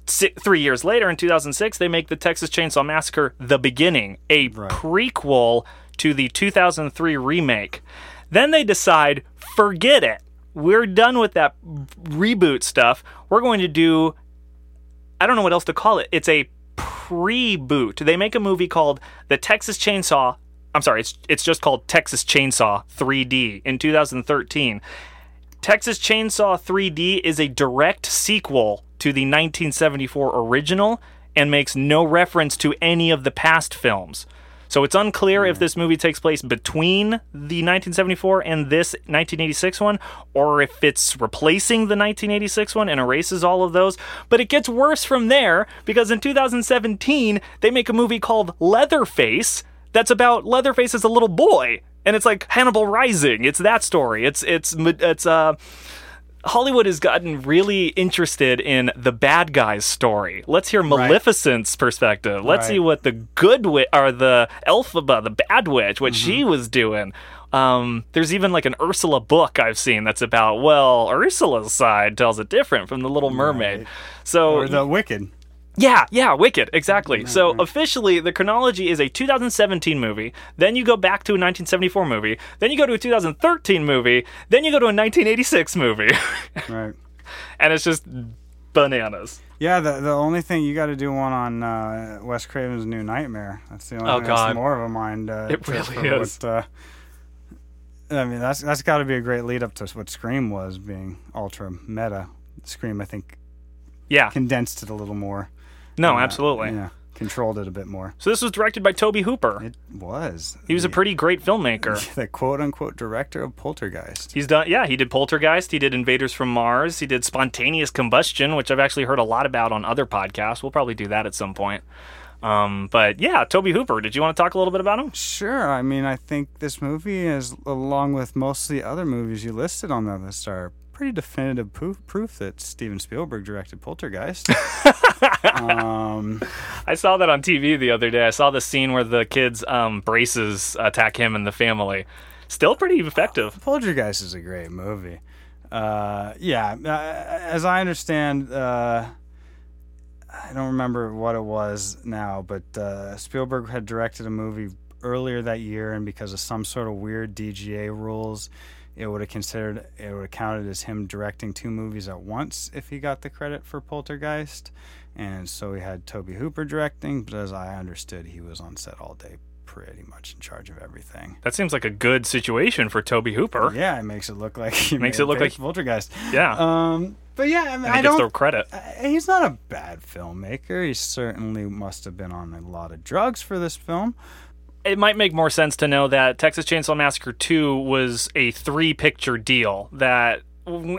Si three years later, in 2006, they make the Texas Chainsaw Massacre The Beginning, a prequel to the 2003 remake. Then they decide, forget it. We're done with that reboot stuff. We're going to do I don't know what else to call it. It's a pre-boot. They make a movie called The Texas Chainsaw. I'm sorry, it's it's just called Texas Chainsaw 3D in 2013. Texas Chainsaw 3D is a direct sequel to the 1974 original and makes no reference to any of the past films. So it's unclear if this movie takes place between the 1974 and this 1986 one, or if it's replacing the 1986 one and erases all of those. But it gets worse from there because in 2017, they make a movie called Leatherface that's about Leatherface as a little boy. And it's like Hannibal Rising. It's that story. It's it's it's uh Hollywood has gotten really interested in the bad guy's story. Let's hear Maleficent's perspective. Let's Right. see what the good witch or the Elphaba, the bad witch, what she Mm-hmm. was doing. Um, there's even like an Ursula book I've seen that's about well, Ursula's side tells it different from the Little Mermaid. Right. So Or the Wicked. Yeah, yeah, Wicked, exactly. So officially, the chronology is a 2017 movie, then you go back to a 1974 movie, then you go to a 2013 movie, then you go to a 1986 movie, (laughs) Right. and it's just bananas. Yeah, the the only thing you got to do one on uh, Wes Craven's New Nightmare. That's the only Oh, thing God. that's more of a mind. Uh, It really is. What, uh, I mean, that's that's got to be a great lead up to what Scream was, being ultra meta. Scream, I think, Yeah, condensed it a little more. No, Uh, absolutely. Yeah, controlled it a bit more. So this was directed by Tobe Hooper. It was. He was a pretty great filmmaker. (laughs) the quote unquote director of Poltergeist. He's done, yeah. He did Poltergeist. He did Invaders from Mars. He did Spontaneous Combustion, which I've actually heard a lot about on other podcasts. We'll probably do that at some point. Um, but yeah, Tobe Hooper. Did you want to talk a little bit about him? Sure. I mean, I think this movie is, along with most of the other movies you listed on that list, are pretty definitive proof, proof that Steven Spielberg directed Poltergeist. (laughs) um, I saw that on TV the other day. I saw the scene where the kids' um, braces attack him and the family. Still pretty effective. Poltergeist is a great movie. Uh, yeah, uh, as I understand, uh, I don't remember what it was now, but uh, Spielberg had directed a movie earlier that year, and because of some sort of weird DGA rules, it would have considered it would have counted as him directing two movies at once if he got the credit for Poltergeist, and so he had Tobe Hooper directing. But as I understood, he was on set all day, pretty much in charge of everything. That seems like a good situation for Tobe Hooper. Yeah, it makes it look like he Makes it look like- Poltergeist. Yeah. Um, but yeah, I, mean, I he gets don't. the credit. He's not a bad filmmaker. He certainly must have been on a lot of drugs for this film. It might make more sense to know that Texas Chainsaw Massacre 2 was a three picture deal that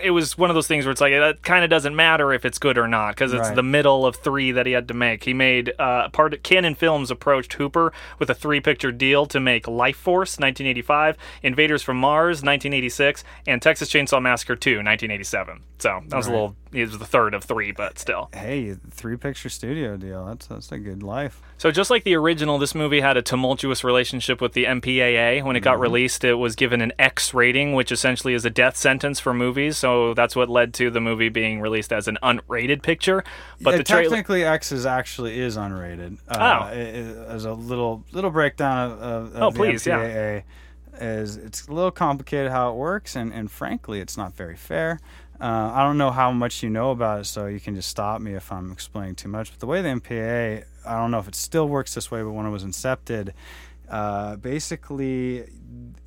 it was one of those things where it's like it kind of doesn't matter if it's good or not because it's Right. the middle of three that he had to make. He made uh, part of Cannon Films approached Hooper with a three picture deal to make Lifeforce 1985, Invaders from Mars 1986, and Texas Chainsaw Massacre 2 1987. So that was a little. It was the third of three, but still. Hey, three picture studio deal. That's that's a good life. So just like the original, this movie had a tumultuous relationship with the MPAA. When it got released, it was given an X rating, which essentially is a death sentence for movies. So that's what led to the movie being released as an unrated picture. But Yeah, the trailer, technically, X is actually is unrated. Oh. Uh, it- as a little little breakdown of, of, of Oh, the please, yeah. MPAA is it's a little complicated how it works, and, and frankly, it's not very fair. Uh, I don't know how much you know about it, so you can just stop me if I'm explaining too much. But the way the MPAA, I don't know if it still works this way, but when it was incepted, uh, basically,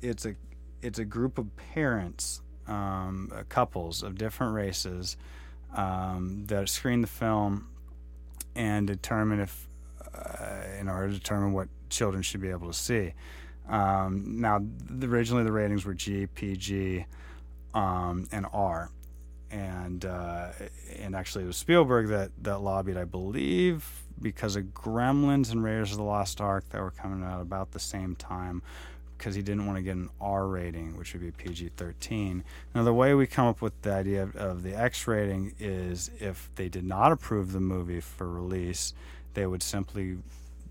it's a it's a group of parents, um, uh, couples of different races um, that screen the film and determine if, uh, in order to determine what children should be able to see. Um, now, originally the ratings were G, PG, um, and R, and uh, and actually it was Spielberg that that lobbied, I believe, because of Gremlins and Raiders of the Lost Ark that were coming out about the same time. Because he didn't want to get an R rating, which would be PG 13. Now, the way we come up with the idea of, of the X rating is if they did not approve the movie for release, they would simply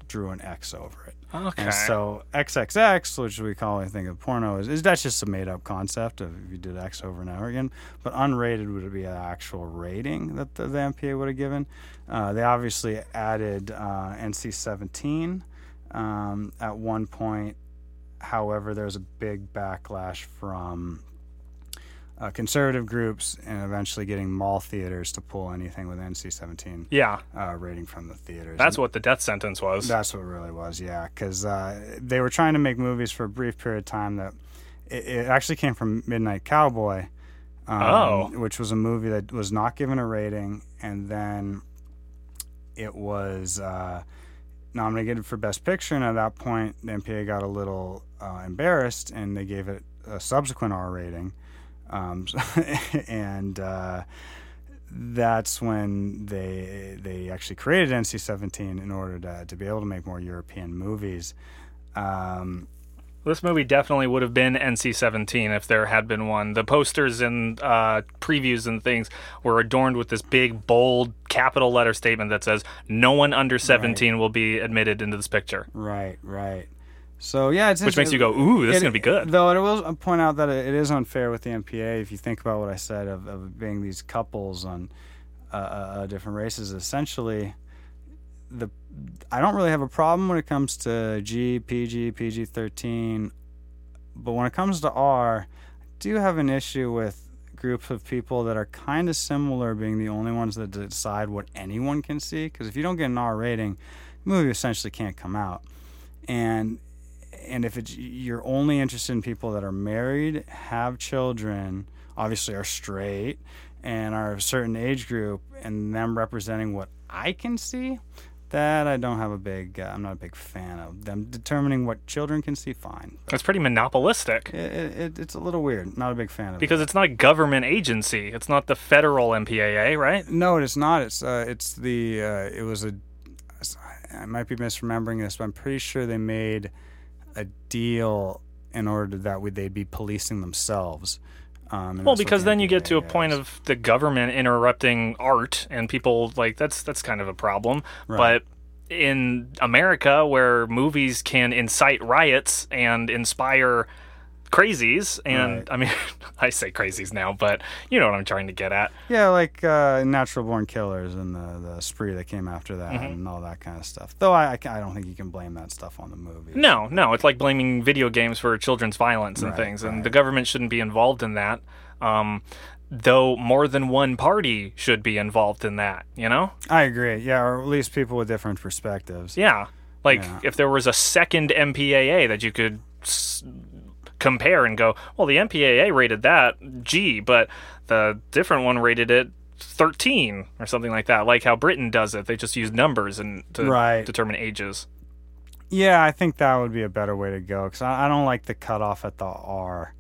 drew an X over it. Okay. And so XXX, which we call I think of porno, is, is that's just a made up concept of if you did X over and over again. But unrated would be an actual rating that the, the MPA would have given. Uh, they obviously added uh, NC-17 um, at one point. however, there was a big backlash from uh, conservative groups and eventually getting mall theaters to pull anything with NC-17 Yeah, uh, rating from the theaters. that's what the death sentence was. That's what it really was, yeah. Because uh, they were trying to make movies for a brief period of time that it, it actually came from Midnight Cowboy, um, Oh. which was a movie that was not given a rating, and then it was uh, nominated for Best Picture, and at that point, the MPA got a little uh, embarrassed, and they gave it a subsequent R rating, um, (laughs) and. Uh, that's when they they actually created NC-17 in order to, to be able to make more European movies. Um, This movie definitely would have been NC-17 if there had been one. The posters and uh, previews and things were adorned with this big, bold, capital letter statement that says, "No one under 17 will be admitted into this picture." right, right. So yeah, it's Which makes you go, "Ooh, this is gonna be good." Though I will point out that it, it is unfair with the MPA if you think about what I said of, of being these couples on uh, uh, different races. Essentially, the I don't really have a problem when it comes to G, PG, PG thirteen, but when it comes to R, I do have an issue with groups of people that are kind of similar being the only ones that decide what anyone can see. Because if you don't get an R rating, the movie essentially can't come out. And and if it's you're only interested in people that are married, have children, obviously are straight, and are a certain age group, and them representing what I can see, that I don't have a big. Uh, I'm not a big fan of them determining what children can see. Fine, that's pretty monopolistic it, it, it's a little weird. Not a big fan of it. because it's not a government agency. It's not the federal MPAA, right? No, it's not. It's uh, it's the uh, it was a. I might be misremembering this, but I'm pretty sure they made a deal in order that way they'd be policing themselves. Um, Well, because the then you get to a MPAA point of the government interrupting art, and people like that's that's kind of a problem. Right. But in America, where movies can incite riots and inspire crazies, and Right. I mean, (laughs) I say crazies now, but you know what I'm trying to get at. yeah, like uh, Natural Born Killers and the the spree that came after that Mm-hmm. and all that kind of stuff. Though I, I I don't think you can blame that stuff on the movie. No, no, it's like blaming video games for children's violence and Right, things, and right. the government shouldn't be involved in that. Um, though more than one party should be involved in that, you know? I agree. Yeah, or at least people with different perspectives. Yeah. Like Yeah. if there was a second MPAA that you could s- compare and go, well, the MPAA rated that G, but the different one rated it 13 or something like that. Like how Britain does it. They just use numbers and to Right. determine ages. Yeah, I think that would be a better way to go because I, I don't like the cutoff at the R.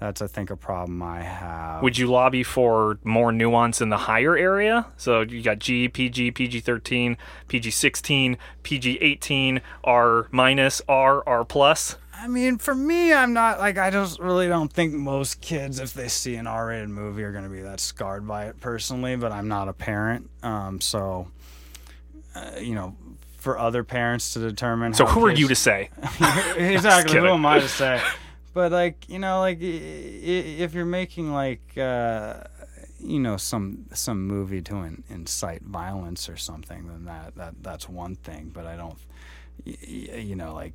That's, I think, a problem I have. Would you lobby for more nuance in the higher area? So you got G, PG, PG 13, PG 16, PG 18, R minus, R, R plus. I mean, for me, I'm not like I just really don't think most kids, if they see an R-rated movie, are going to be that scarred by it personally. But I'm not a parent, um, so uh, you know, for other parents to determine. So who are you to say? (laughs) exactly. Who am I to say? But like you know, like if you're making like uh, you know some some movie to in, incite violence or something, then that that that's one thing. But I don't, you know, like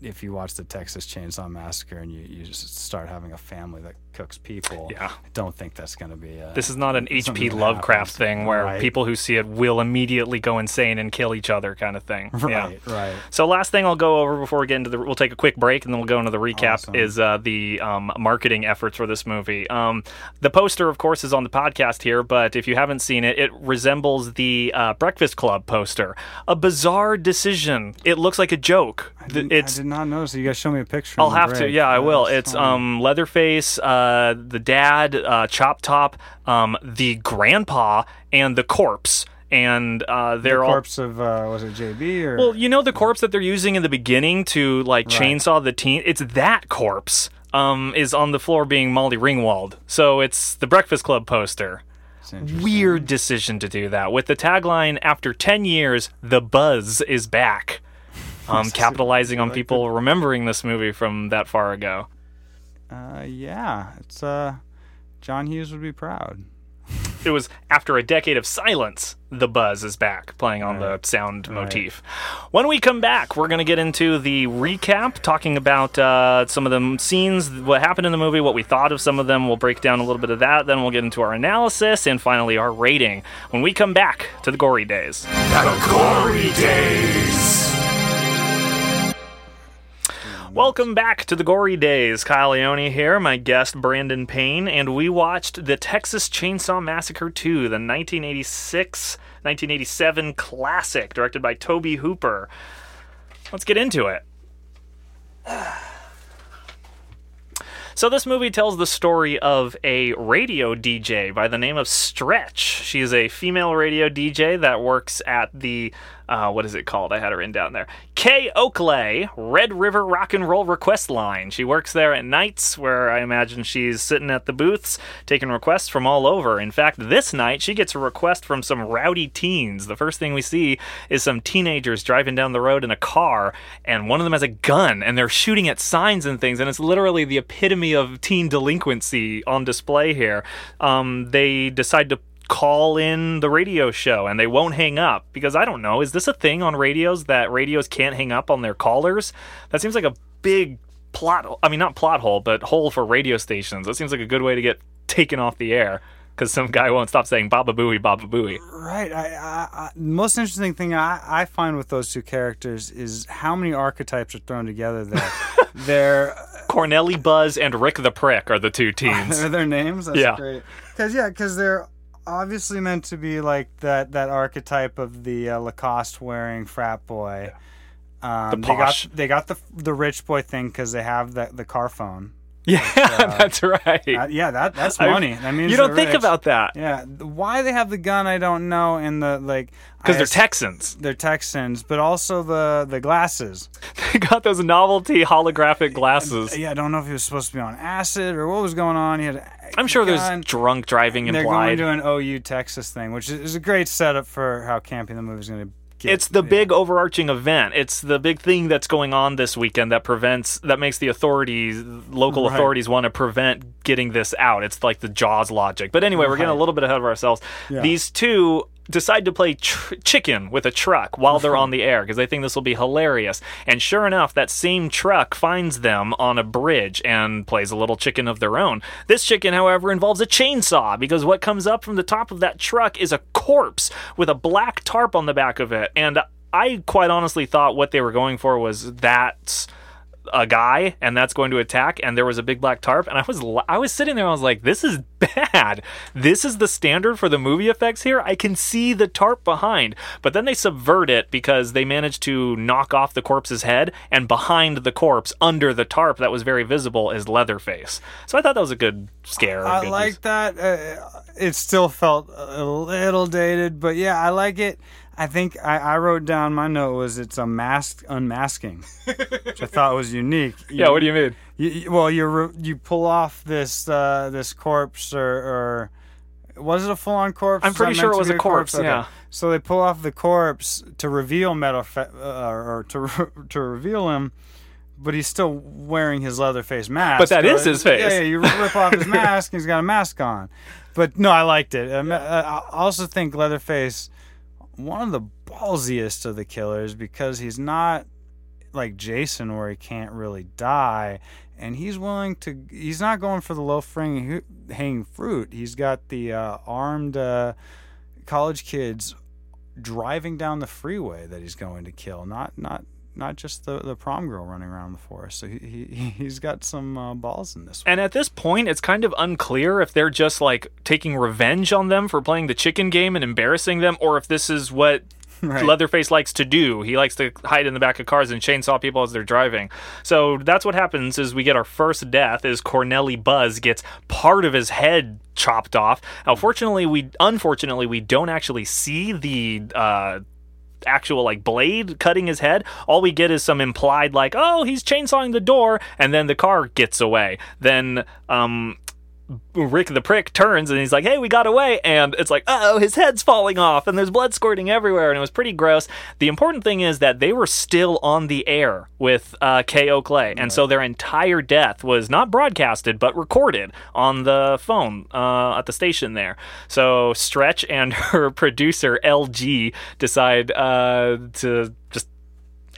if you watch the Texas Chainsaw Massacre and you, you just start having a family that cooks people, Yeah. I don't think that's going to be. A, This is not an H.P. Lovecraft happens. thing where Right. people who see it will immediately go insane and kill each other, kind of thing. (laughs) Yeah. Right, right. So last thing I'll go over before we get into the, we'll take a quick break and then we'll go into the recap. Awesome. Is uh, the um, marketing efforts for this movie? Um, the poster, of course, is on the podcast here, but if you haven't seen it, it resembles the uh, Breakfast Club poster. A bizarre decision. It looks like a joke. I, it's I did not notice. You guys show me a picture. I'll have to. break. Yeah, I will. It's um Leatherface, uh, the dad, uh, Chop Top, um, the grandpa, and the corpse, and uh, the they're all. corpse of uh, was it JB or Well, you know the corpse that they're using in the beginning to like Right. chainsaw the teen. It's that corpse. Um, is on the floor being Molly Ringwald. So it's the Breakfast Club poster. Weird decision to do that with the tagline "After ten years, the buzz is back." (laughs) Um, capitalizing on people remembering this movie from that far ago. Uh, yeah, it's uh, John Hughes would be proud. (laughs) it was after a decade of silence, the buzz is back, playing on the sound motif. When we come back, we're going to get into the recap, talking about uh, some of the scenes, what happened in the movie, what we thought of some of them. We'll break down a little bit of that. Then we'll get into our analysis and finally our rating. When we come back to the gory days. The gory days. Welcome back to the Gory Days. Kyle Leone here, my guest Brandon Paine, and we watched the Texas Chainsaw Massacre 2, the 1986 1987 classic directed by Tobe Hooper. Let's get into it. (sighs) So, this movie tells the story of a radio DJ by the name of Stretch. She is a female radio DJ that works at the, uh, what is it called? I had her written down there. K-OKLA Red River Rock and Roll Request Line. She works there at nights where I imagine she's sitting at the booths taking requests from all over. In fact, this night she gets a request from some rowdy teens. The first thing we see is some teenagers driving down the road in a car, and one of them has a gun, and they're shooting at signs and things, and it's literally the epitome of teen delinquency on display here. Um, they decide to call in the radio show and they won't hang up because I don't know, is this a thing on radios that radios can't hang up on their callers? That seems like a big plot I mean not plot hole, but hole for radio stations. That seems like a good way to get taken off the air because some guy won't stop saying Baba Booey, Baba Booey. Right. I, I, I, most interesting thing I, I find with those two characters is how many archetypes are thrown together there. (laughs) They're Corneli Buzz and Rick the Prick are the two (laughs) teens. are their names. That's Yeah. great. Because yeah, because they're obviously meant to be like that that archetype of the uh, Lacoste wearing frat boy. Um, The they posh. got they got the the rich boy thing because they have the the car phone. (laughs) yeah, that's right. Uh, yeah, that that's I- money. That means you don't think rich. about that Yeah, why they have the gun, I don't know. And the like, because they're Texans. they're Texans, but also the the glasses. (laughs) They got those novelty holographic glasses. Yeah, I don't know if he was supposed to be on acid or what was going on. He had. I'm sure there's drunk driving They're going to an OU Texas thing, which is, is a great setup for how campy the movie's going to get. it's the Yeah. big overarching event. It's the big thing that's going on this weekend that prevents that makes the authorities, local Right. authorities, want to prevent getting this out. It's like the Jaws logic. But anyway, we're getting a little bit ahead of ourselves. Yeah. These two decide to play tr- chicken with a truck while they're mm-hmm. on the air because they think this will be hilarious. And sure enough, that same truck finds them on a bridge and plays a little chicken of their own. This chicken, however, involves a chainsaw because what comes up from the top of that truck is a corpse with a black tarp on the back of it. And I quite honestly thought what they were going for was that a guy and that's going to attack and there was a big black tarp and I was I was sitting there and I was like this is (laughs) bad. This is the standard for the movie effects here. I can see the tarp behind. But then they subvert it because they managed to knock off the corpse's head and behind the corpse under the tarp that was very visible is Leatherface. So I thought that was a good scare. I, good like that. Uh, it still felt a little dated, but yeah, I like it. I think I, I wrote down my note was it's a mask unmasking, (laughs) which I thought was unique. (laughs) Yeah, what do you mean? You, you- well, you you pull off this uh, this corpse or, or was it a full on corpse? I'm pretty sure it was a corpse, yeah. So they pull off the corpse to reveal metal fa- uh, or to re- (laughs) to reveal him. But he's still wearing his leather face mask. But that is his face. Yeah, yeah, you rip off his mask, and he's got a mask on. But no, I liked it. I also think Leatherface, one of the ballsiest of the killers, because he's not like Jason where he can't really die, and he's willing to. He's not going for the low hanging fruit. He's got the uh, armed uh, college kids driving down the freeway that he's going to kill. Not not not just the the prom girl running around the forest. So he, he (laughs) he's got some uh, balls in this. One. And at this point, it's kind of unclear if they're just like taking revenge on them for playing the chicken game and embarrassing them, or if this is what (laughs) Right. Leatherface likes to do. He likes to hide in the back of cars and chainsaw people as they're driving. So that's what happens is we get our first death is Cornelli Buzz gets part of his head chopped off. Now, fortunately, we unfortunately we don't actually see the uh, actual like blade cutting his head. All we get is some implied like, oh, he's chainsawing the door, and then the car gets away. Then um Rick the Prick turns and he's like, "Hey, we got away!" And it's like, "Oh, his head's falling off, and there's blood squirting everywhere." And it was pretty gross. The important thing is that they were still on the air with uh, K-OKLA, and so their entire death was not broadcasted but recorded on the phone uh, at the station there. So Stretch and (laughs) her producer LG decide uh, to just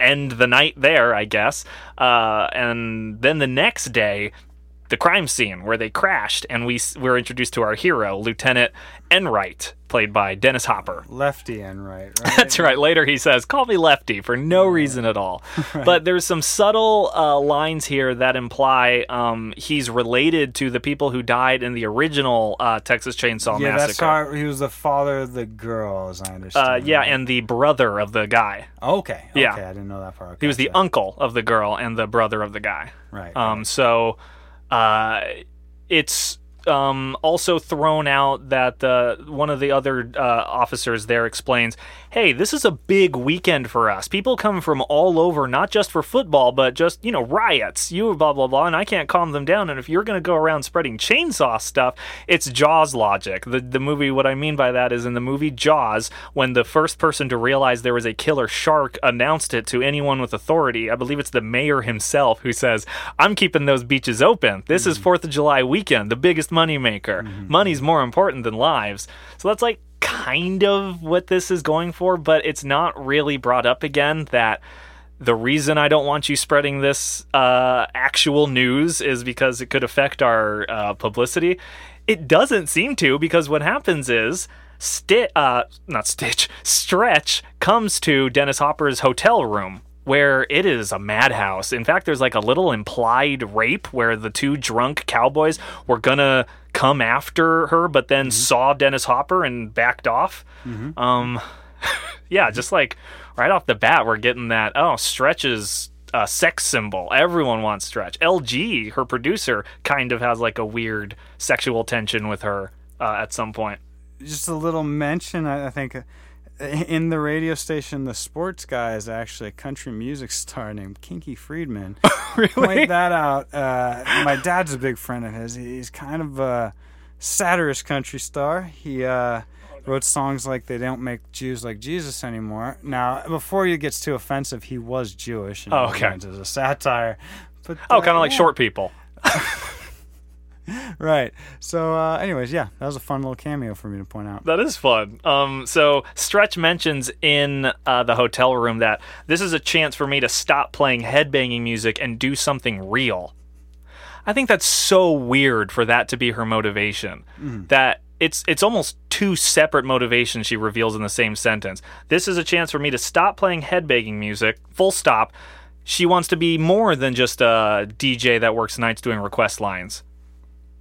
end the night there, I guess. Uh, and then the next day, the crime scene where they crashed, and we were introduced to our hero, Lieutenant Enright, played by Dennis Hopper. Lefty Enright. right. (laughs) right? That's right. Later he says, "Call me Lefty" for no reason at all. (laughs) But there's some subtle uh, lines here that imply um, he's related to the people who died in the original uh, Texas Chainsaw Yeah, Massacre. that's how he was the father of the girl, as I uh, understand. yeah, and the brother of the guy. okay, okay, Yeah. I didn't know that part. He was the uncle of the girl and the brother of the guy. right. Um, so uh, it's um, also thrown out that uh, one of the other uh, officers there explains, "Hey, this is a big weekend for us. People come from all over, not just for football, but just you know riots. You blah blah blah, and I can't calm them down. And if you're going to go around spreading chainsaw stuff, it's Jaws logic. The the movie. What I mean by that is in the movie Jaws, when the first person to realize there was a killer shark announced it to anyone with authority. I believe it's the mayor himself who says, "I'm keeping those beaches open. This is Fourth of July weekend, the biggest moneymaker. Money's more important than lives." So that's like kind of what this is going for, but it's not really brought up again that the reason I don't want you spreading this uh, actual news is because it could affect our uh, publicity. It doesn't seem to, because what happens is. Sti- uh, not Stitch, Stretch comes to Dennis Hopper's hotel room where it is a madhouse. In fact, there's like a little implied rape where the two drunk cowboys were gonna come after her, but then saw Dennis Hopper and backed off. Um, (laughs) yeah, just like right off the bat, we're getting that. Oh, Stretch is a sex symbol. Everyone wants Stretch. LG, her producer, kind of has like a weird sexual tension with her uh, at some point. Just a little mention, I, I think. (laughs) In the radio station, the sports guy is actually a country music (laughs) star named Kinky Friedman. (laughs) Point that out. Uh, my dad's a big friend of his. He's kind of a satirist country star. He uh, wrote songs like "They Don't Make Jews Like Jesus Anymore." Now, before he gets too offensive, he was Jewish. And Oh, it okay. As a satire. But Oh, uh, kind of like yeah. short people. (laughs) Right. So, uh, anyways, yeah, that was a fun little cameo for me to point out. That is fun. Um, so Stretch mentions in uh, the hotel room that this is a chance for me to stop playing headbanging music and do something real. I think that's so weird for that to be her motivation. That it's it's almost two separate motivations she reveals in the same sentence. This is a chance for me to stop playing headbanging music. Full stop. She wants to be more than just a DJ that works nights doing request lines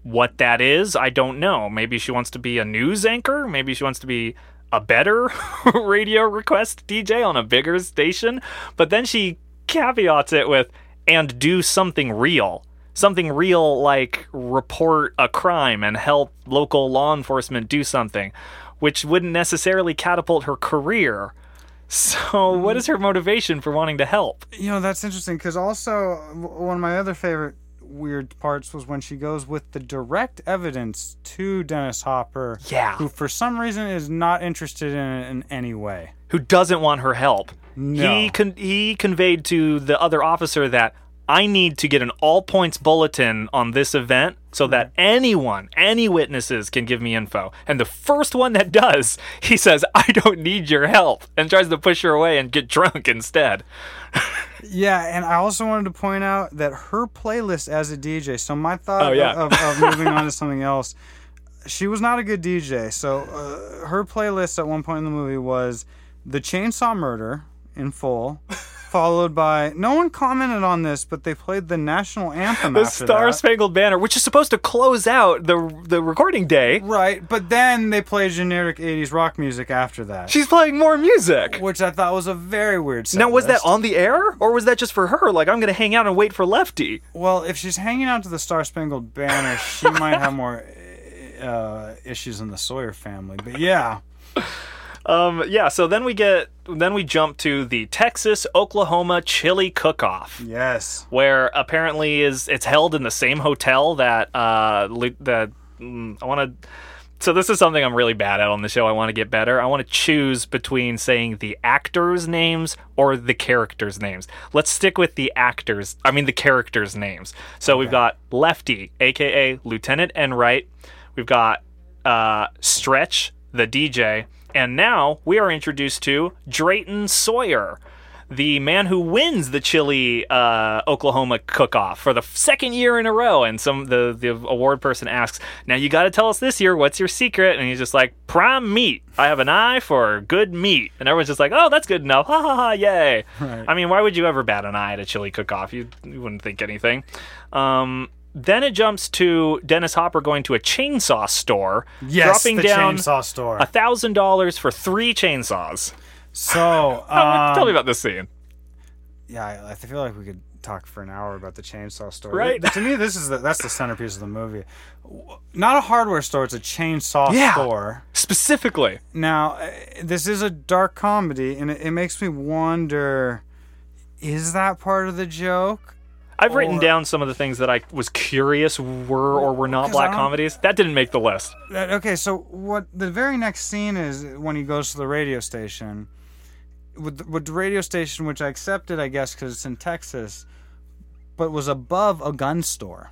what that is, I don't know. Maybe she wants to be a news anchor. Maybe she wants to be a better (laughs) radio request DJ on a bigger station. But then she caveats it with, and do something real. Something real like report a crime and help local law enforcement do something, which wouldn't necessarily catapult her career. So, what is her motivation for wanting to help? You know, that's interesting because also one of my other favorite weird parts was when she goes with the direct evidence to Dennis Hopper, Yeah. who for some reason is not interested in it in any way. who doesn't want her help. No. He con- he conveyed to the other officer that I need to get an all points bulletin on this event so that anyone, any witnesses can give me info. And the first one that does, (laughs) he says, "I don't need your help," and tries to push her away and get (laughs) drunk instead. Yeah, and I also wanted to point out that her playlist as a DJ. So my thought Oh, yeah. of, of moving on to (laughs) something else, she was not a good DJ. So uh, her playlist at one point in the movie was the Chainsaw Murder in full, followed by no one commented on this, but they played the national anthem. The Star Spangled Banner, which is supposed to close out the the recording day, Right, but then they played generic 80s rock music after that. she's playing more music. which I thought was a very weird set Now, was that on the air, or was that just for her? Like, I'm gonna hang out and wait for Lefty. Well, if she's hanging out to the Star Spangled Banner, she might have more uh, issues in the Sawyer family. But yeah, Um, yeah, so then we get then we jump to the Texas Oklahoma chili cook-off, yes, where apparently is it's held in the same hotel that uh that mm, I want to. So this is something I'm really bad at on the show. I want to get better. I want to choose between saying the actors' names or the characters' names. Let's stick with the actors. I mean the characters' names. So we've got Lefty, aka Lieutenant Enright. We've got uh, Stretch, the DJ, and now we are introduced to Drayton Sawyer, the man who wins the chili uh, Oklahoma cook-off for the second year in a row. And some the the award person asks, "Now you got to tell us this year. What's your secret?" And he's just like, "Prime meat. I have an eye for good meat." And everyone's just like, "Oh, that's good enough. Ha ha ha! Yay!" Right. I mean, why would you ever bat an eye at a chili cook-off? You, you wouldn't think anything. Um, then it jumps to Dennis Hopper going to a chainsaw store, Yes, dropping the down chainsaw store. a thousand dollars for three chainsaws. So, (laughs) Tell me um, about this scene. yeah, I- I feel like we could talk for an hour about the chainsaw store. Right. To me, this is the, that's the centerpiece of the movie. Not a hardware store; it's a chainsaw Yeah. store. Specifically, Now, uh, this is a dark comedy, and it, it makes me wonder: is that part of the joke? I've written Or- down some of the things that I was curious were or were not 'Cause black don't- comedies. That didn't make the list. Uh, Okay, so what the very next scene is when he goes to the radio station. With the, with the radio station, which I accepted, I guess, because it's in Texas, but was above a gun store.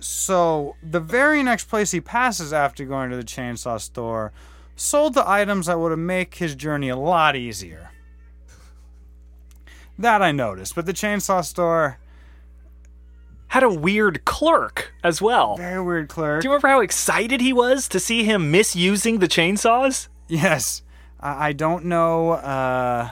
So the very next place he passes after going to the chainsaw store sold the items that would have make his journey a lot easier. That I noticed, but the chainsaw store, Had a weird clerk as well. Very weird clerk. Do you remember how excited he was to see him misusing the chainsaws? Yes, I, I don't know uh,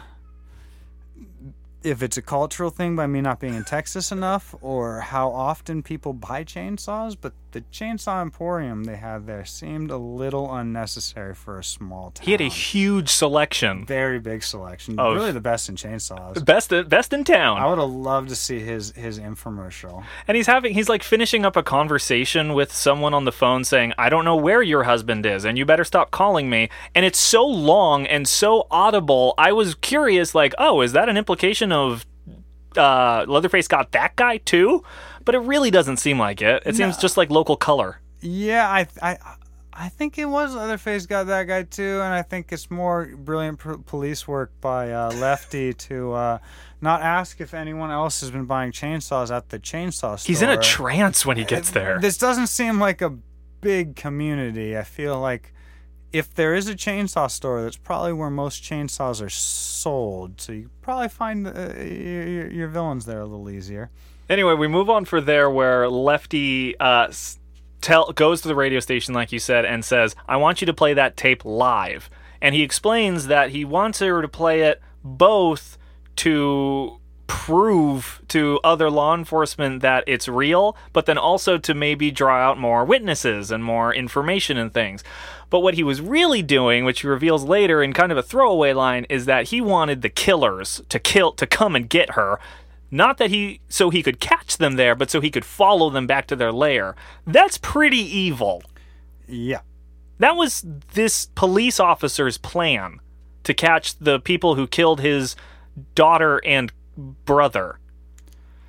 if it's a cultural thing by me not being in Texas enough, or how often people buy chainsaws. But the chainsaw emporium they had there seemed a little unnecessary for a small town. He had a huge selection. very big selection, Of- really the best in chainsaws. Best best in town. I would have loved to see his his infomercial. And he's having he's like finishing up a conversation with someone on the phone saying, "I don't know where your husband is and you better stop calling me." And it's so long and so audible. I was curious like, "Oh, is that an implication of uh Leatherface got that guy too?" But it really doesn't seem like it. It seems just like local color. Yeah, I I I think it was Leatherface got that guy too, and I think it's more brilliant police work by uh, (laughs) Lefty to uh, not ask if anyone else has been buying chainsaws at the chainsaw store. He's in a trance when he gets there. This doesn't seem like a big community. I feel like if there is a chainsaw store, that's probably where most chainsaws are sold. So you probably find uh, your, your villains there a little easier. Anyway, we move on for there where Lefty uh, tell goes to the radio station, like you said, and says, "I want you to play that tape live." And he explains that he wants her to play it both to prove to other law enforcement that it's real, but then also to maybe draw out more witnesses and more information and things. But what he was really doing, which he reveals later in kind of a throwaway line, is that he wanted the killers to kill to come and get her. Not that he so he could catch them there, but so he could follow them back to their lair. That's pretty evil. Yeah. That was this police officer's plan to catch the people who killed his daughter and brother.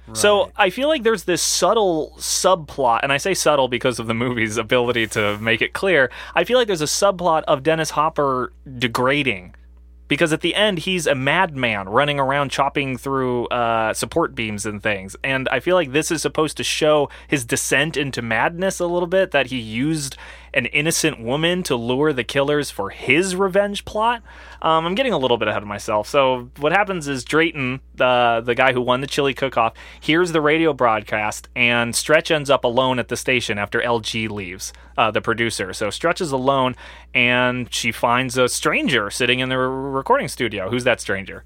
Right. So I feel like there's this subtle subplot, and I say subtle because of the movie's ability to make it clear. I feel like there's a subplot of Dennis Hopper degrading. Because at the end, he's a madman running around chopping through uh, support beams and things. And I feel like this is supposed to show his descent into madness a little bit, that he used an innocent woman to lure the killers for his revenge plot. Um, I'm getting a little bit ahead of myself. So what happens is Drayton, the the guy who won the chili cook-off, hears the radio broadcast, and Stretch ends up alone at the station after LG leaves, uh, the producer. So Stretch is alone, and she finds a stranger sitting in the re- recording studio. Who's that stranger?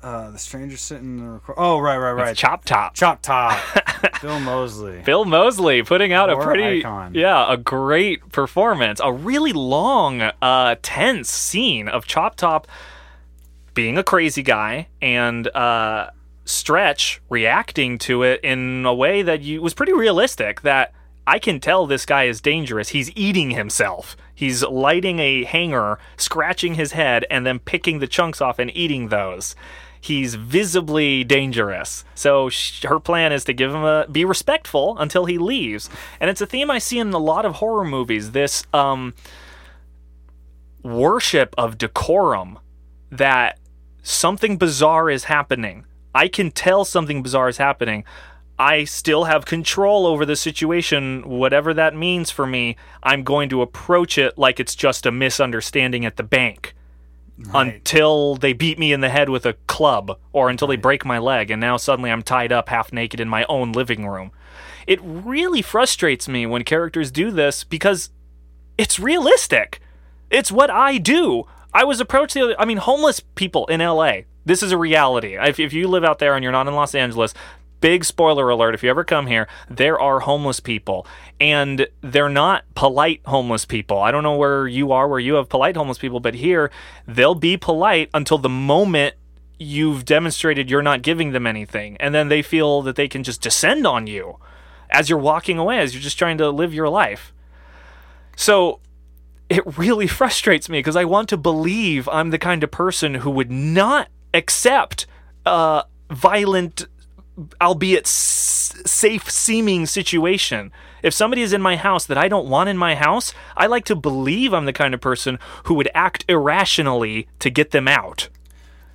Uh, the stranger sitting in the record. Oh, right, right, right. It's Chop Top. Chop Top. (laughs) Bill Moseley. Bill Moseley putting out a pretty, icon. yeah, a great performance. A really long, uh, tense scene of Chop Top being a crazy guy and uh, Stretch reacting to it in a way that you, was pretty realistic. That I can tell this guy is dangerous. He's eating himself. He's lighting a hanger, scratching his head, and then picking the chunks off and eating those. He's visibly dangerous. So sh- her plan is to give him a be respectful until he leaves. And it's a theme I see in a lot of horror movies. This um worship of decorum that something bizarre is happening. I can tell something bizarre is happening. I still have control over the situation, whatever that means for me. I'm going to approach it like it's just a misunderstanding at the bank until they beat me in the head with a club or until they break my leg, and now suddenly I'm tied up half naked in my own living room. It really frustrates me when characters do this because it's realistic. It's what I do. I was approached the other. I mean, homeless people in LA. This is a reality. If, if you live out there and you're not in Los Angeles, big spoiler alert if you ever come here, there are homeless people. And they're not polite homeless people. I don't know where you are, where you have polite homeless people, but here, they'll be polite until the moment you've demonstrated you're not giving them anything. And then they feel that they can just descend on you as you're walking away, as you're just trying to live your life. So it really (laughs) frustrates me because I want to believe I'm the kind of person who would not accept a violent, albeit s- safe seeming situation. If somebody is in my house that I don't want in my house, I like to believe I'm the kind of person who would act irrationally to get them out.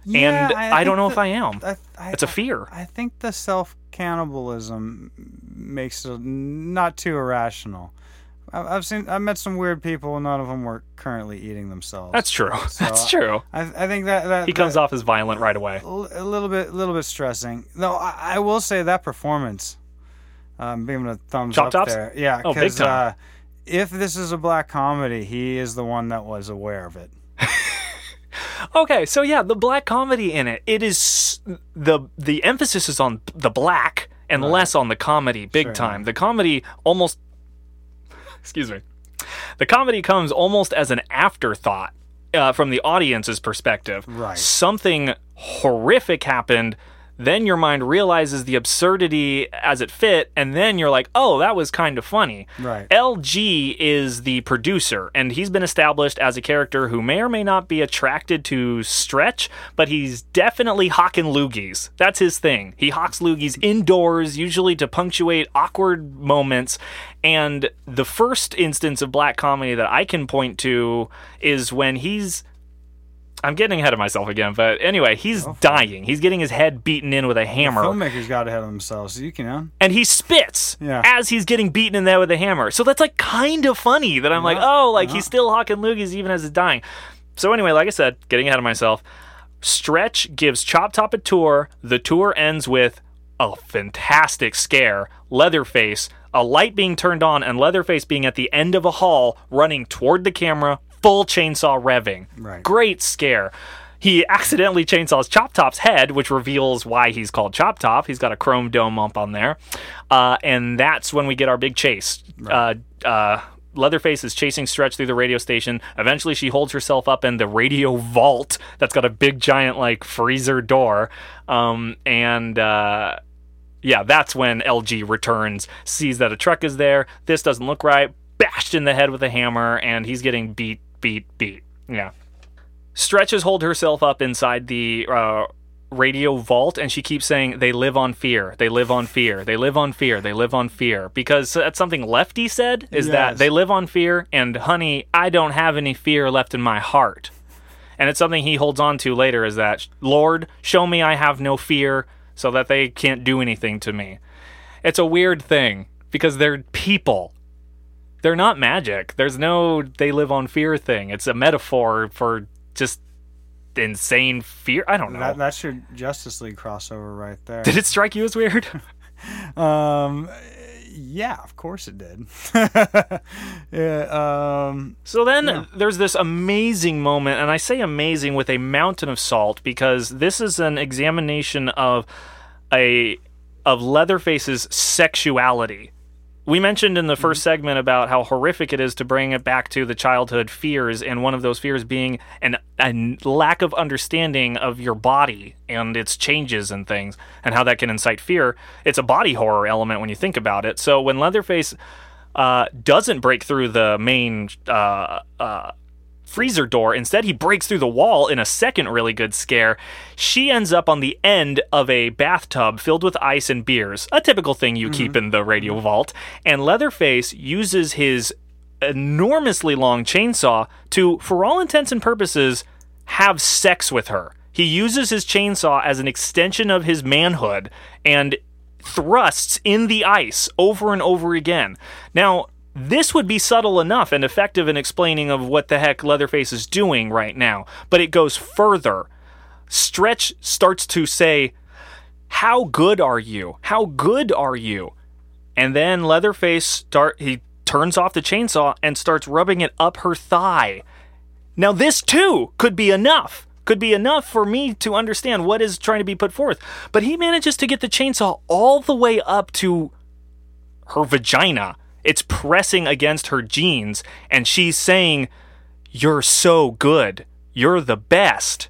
Yeah, and I, don't know that- if I am. I- I- it's a fear. I think the self cannibalism makes it not too irrational. I've seen, I've met some weird people. None of them were currently eating themselves. That's true. So, (laughs) That's true. I, I think that, that He comes that, off as violent right away. a little bit, a little bit stressing. Though I, I will say that performance, um, giving a thumbs Chop up Tops? there. Yeah, Oh, big because time. uh, if this is a black comedy, he is the one that was aware of it. (laughs) Okay, so yeah, the black comedy in it. It is the the emphasis is on the black and less on the comedy big Sure. time. The comedy almost excuse me. The comedy comes almost as an afterthought uh, from the audience's perspective. Right. Something horrific happened, then your mind realizes the absurdity as it fit, and then you're like, "Oh, that was kind of funny." Right. LG is the producer, and he's been established as a character who may or may not be attracted to Stretch, but he's definitely hawking loogies. That's his thing. He hawks loogies indoors, usually to punctuate awkward moments. And the first instance of black comedy that I can point to is when he's. I'm getting ahead of myself again, but anyway, he's oh. dying. He's getting his head beaten in with a hammer The Filmmakers got ahead of themselves. You can, know. and he spits Yeah. as he's getting beaten in there with a hammer. So that's like kind of funny that I'm like, oh, like yeah. he's still hawking loogies even as he's dying. So anyway, like I said, getting ahead of myself. Stretch gives Chop Top a tour. The tour ends with a fantastic scare. Leatherface, a light being turned on, and Leatherface being at the end of a hall, running toward the camera, full chainsaw revving. Right. Great scare. He accidentally chainsaws Chop Top's head, which reveals why he's called Chop Top. He's got a chrome dome up on there. Uh, and that's when we get our big chase. Uh, uh, Leatherface is chasing Stretch through the radio station. Eventually, she holds herself up in the radio vault that's got a big, giant, like, freezer door. Um, and. Uh, yeah, that's when LG returns, sees that a truck is there. This doesn't look right. Bashed in the head with a hammer, and he's getting beat, beat, beat. Yeah. Stretches hold herself up inside the uh, radio vault, and she keeps saying, "They live on fear. They live on fear. They live on fear. They live on fear." Because that's something Lefty said. Is that they live on fear, and honey, I don't have any fear left in my heart. And it's something he holds on to later. Is that Lord, show me I have no fear, so that they can't do anything to me. It's a weird thing because they're people. They're not magic. There's no they live on fear thing. It's a metaphor for just insane fear. I don't know. That, that's your Justice League crossover right there. Did it strike you as weird? (laughs) Um, yeah, of course it did. (laughs) yeah. Um, So then there's this amazing moment, and I say amazing with a mountain of salt because this is an examination of a of Leatherface's sexuality. We mentioned in the 1st segment about how horrific it is to bring it back to the childhood fears, and one of those fears being an a lack of understanding of your body and its changes and things, and how that can incite fear. It's a body horror element when you think about it. So when Leatherface uh, doesn't break through the main uh, uh, freezer door. Instead, he breaks through the wall in a second really good scare. She ends up on the end of a bathtub filled with ice and beers, a typical thing you keep mm-hmm. in the radio vault. And Leatherface uses his enormously long chainsaw to, for all intents and purposes, have sex with her. He uses his chainsaw as an extension of his manhood and thrusts in the ice over and over again. Now, this would be subtle enough and effective in explaining of what the heck Leatherface is doing right now, but it goes further. Stretch starts to say, "How good are you? How good are you?" And then Leatherface start he turns off the chainsaw and starts rubbing it up her thigh. Now this too could be enough. Could be enough for me to understand what is trying to be put forth. But he manages to get the chainsaw all the way up to her vagina. It's pressing against her jeans, and she's saying, You're so good. You're the best.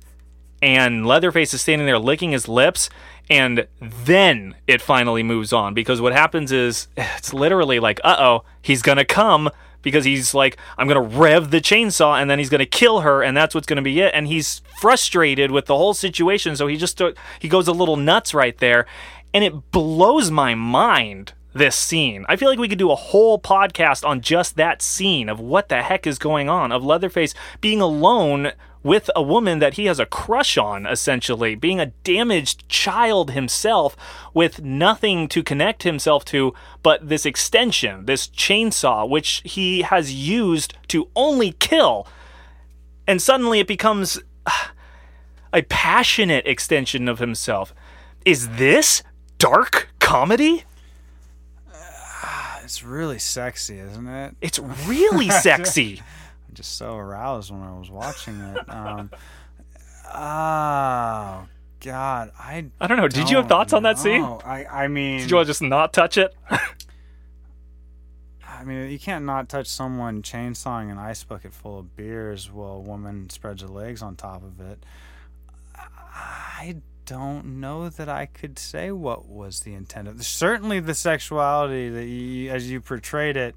And Leatherface is standing there licking his lips, and then it finally moves on because what happens is (sighs) it's literally like, uh oh, he's gonna come because he's like, I'm gonna rev the chainsaw and then he's gonna kill her, and that's what's gonna be it. And he's frustrated with the whole situation, so he just he goes a little nuts right there, and it blows my mind this scene. I feel like we could do a whole podcast on just that scene of what the heck is going on, of Leatherface being alone with a woman that he has a crush on, essentially, being a damaged child himself with nothing to connect himself to but this extension, this chainsaw, which he has used to only kill. And suddenly it becomes uh, a passionate extension of himself. Is this dark comedy? It's really sexy, isn't it? It's really (laughs) sexy. I'm just so aroused when I was watching it. Um, oh God, I I don't know. Did you have thoughts on that scene? I I mean, Did you want to just not touch it? I mean, you can't not touch someone chainsawing an ice bucket full of beers while a woman spreads her legs on top of it. I don't know that I could say what was the intent of. Certainly, the sexuality that you, as you portrayed it,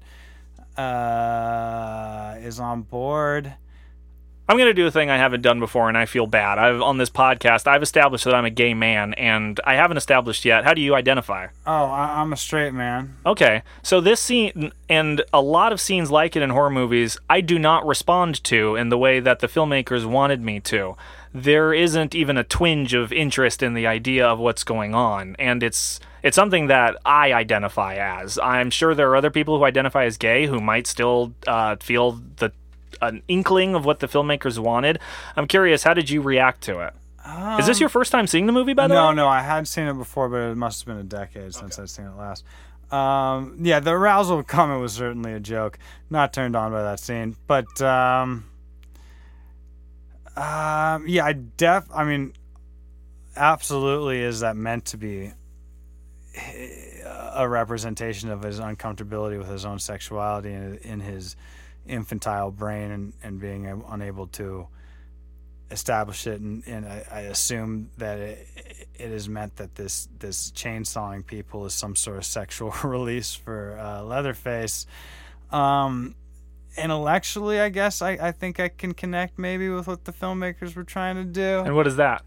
uh, is on board. I'm going to do a thing I haven't done before and I feel bad. I've on this podcast, I've established that I'm a gay man and I haven't established yet. How do you identify? Oh, I, I'm a straight man. Okay. So this scene and a lot of scenes like it in horror movies, I do not respond to in the way that the filmmakers wanted me to. There isn't even a twinge of interest in the idea of what's going on and it's it's something that I identify as. I'm sure there are other people who identify as gay who might still uh, feel the an inkling of what the filmmakers wanted. I'm curious, how did you react to it? Is this your first time seeing the movie, by the way? no, way? no, I had seen it before, but it must have been a decade since I'd seen it last. Um, yeah, the arousal comment was certainly a joke. Not turned on by that scene, but um, um, yeah, I def. I mean, absolutely, is that meant to be a representation of his uncomfortability with his own sexuality and in his infantile brain and, and being unable to establish it and, and I, I assume that it, it is meant that this this chainsawing people is some sort of sexual (laughs) release for uh, Leatherface. Um, intellectually, I guess I, I think I can connect maybe with what the filmmakers were trying to do, And what is that?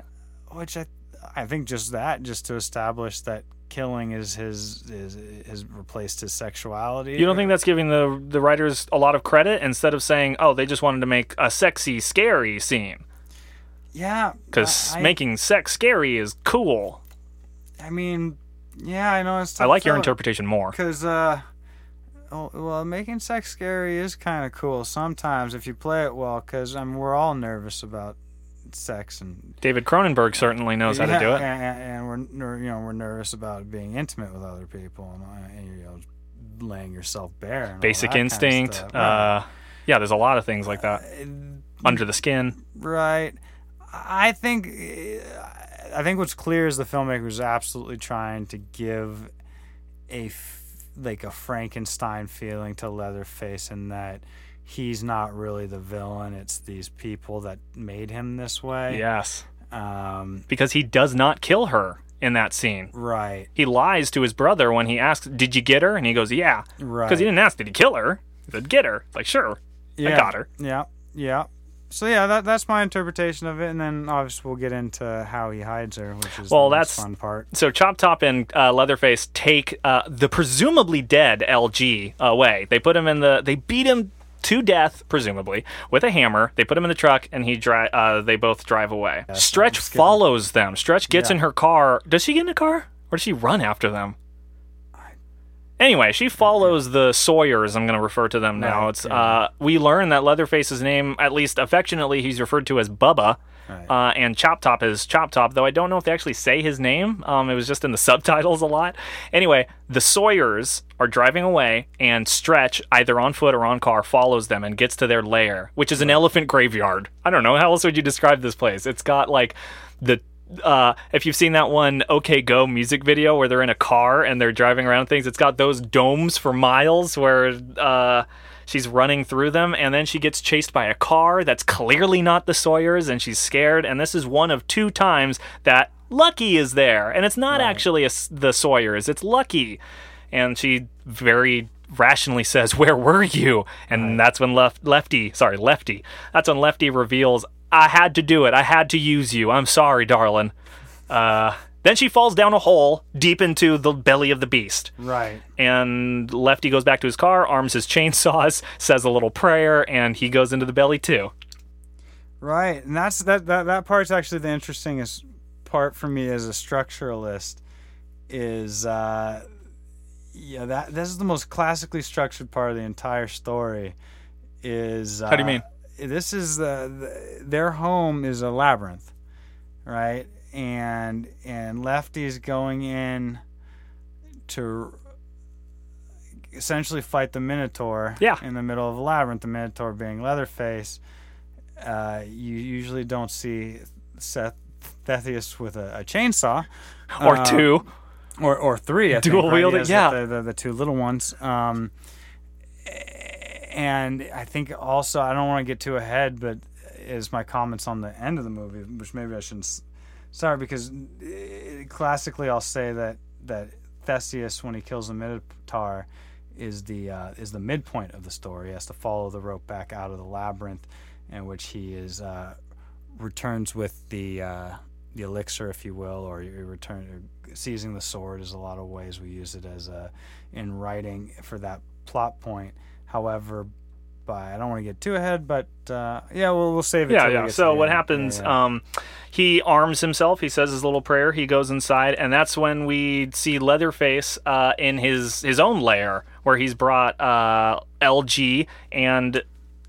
which I I think just that just to establish that killing is his is has replaced his sexuality. You don't think that's giving the the writers a lot of credit instead of saying, "Oh, they just wanted to make a sexy, scary scene"? Yeah, Because making sex scary is cool. I mean, yeah, I know it's. I like your interpretation more. because uh, well, making sex scary is kind of cool sometimes if you play it well. Because I mean, we're all nervous about sex and David Cronenberg certainly knows how to do it. and, and we're you know we're nervous about being intimate with other people and, uh, and you know laying yourself bare. Basic that kind of instinct. uh, yeah, there's a lot of things like that. Under the skin. Right. I think I think what's clear is the filmmaker was absolutely trying to give a like a Frankenstein feeling to Leatherface in that he's not really the villain. It's these people that made him this way. Yes. Um, Because he does not kill her in that scene. right. He lies to his brother when he asks, Did you get her? And he goes, Yeah. Right. Because he didn't ask, Did he kill her? He said, Get her. It's like, Sure. yeah. got her. Yeah. Yeah. So yeah, that that's my interpretation of it, and then obviously we'll get into how he hides her, which is Well, the that's- fun part. So Chop Top and uh, Leatherface take uh, the presumably dead LG away. They put him in the. They beat him to death, presumably with a hammer. They put him in the truck, and he dri- uh, They both drive away. Stretch follows them. Stretch gets Yeah. in her car. Does she get in a car, or does she run after them? Anyway, she follows the Sawyers. I'm going to refer to them now. Right, It's yeah. uh, we learn that Leatherface's name, at least affectionately, he's referred to as Bubba, Right. uh, and Chop Top is Chop Top. Though I don't know if they actually say his name. Um, it was just in the (laughs) subtitles a lot. Anyway, the Sawyers are driving away, and Stretch, either on foot or on car, follows them and gets to their lair, which is an elephant graveyard. I don't know how else would you describe this place. It's got like the uh, if you've seen that one OK Go music video where they're in a car and they're driving around things, it's got those domes for miles where uh, she's running through them, and then she gets chased by a car that's clearly not the Sawyers, and she's scared. And this is one of two times that Lucky is there, and it's not actually a the Sawyers, it's Lucky, and she very rationally says, "Where were you?" And that's when Left Lefty, sorry, Lefty, that's when Lefty reveals, "I had to do it. I had to use you. I'm sorry, darling." Uh, then she falls down a hole deep into the belly of the beast. Right. And Lefty goes back to his car, arms his chainsaws, (laughs) says a little prayer, and he goes into the belly too. Right, and that's that that that part's actually the interestingest part for me as a structuralist is uh yeah that this is the most classically structured part of the entire story is uh, How do you mean? This is the, the their home is a labyrinth right and and lefty's going in to essentially fight the minotaur Yeah. in the middle of a labyrinth the minotaur being leatherface uh, you usually don't see Seth Theseus with a, a chainsaw Or Uh, two. or or three. I Dual think, wielding, has yeah. the, the, the two little ones. Um, and I think also I don't want to get too ahead, but is my comments on the end of the movie, which maybe I shouldn't s- start because uh, classically I'll say that that Theseus when he kills the Minotaur is the uh, is the midpoint of the story. He has to follow the rope back out of the labyrinth, in which he is uh, returns with the uh, the elixir, if you will, or you return seizing the sword is a lot of ways we use it as a in writing for that plot point. However, by I don't want to get too ahead, but uh, yeah, we'll we'll save it. Yeah, yeah. So what end. happens? Yeah, yeah. Um, he arms himself. He says his little prayer. He goes inside, and that's when we see Leatherface uh, in his his own lair, where he's brought uh, LG, and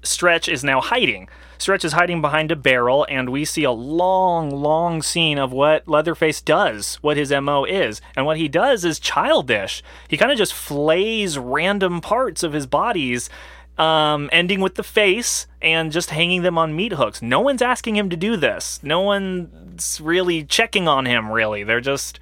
Stretch is now hiding. Stretch is hiding behind a barrel, and we see a long, long scene of what Leatherface does, what his MO is. And what he does is childish. He kind of just flays random parts of his bodies, um, ending with the face and just hanging them on meat hooks. No one's asking him to do this. No one's really checking on him, really. They're just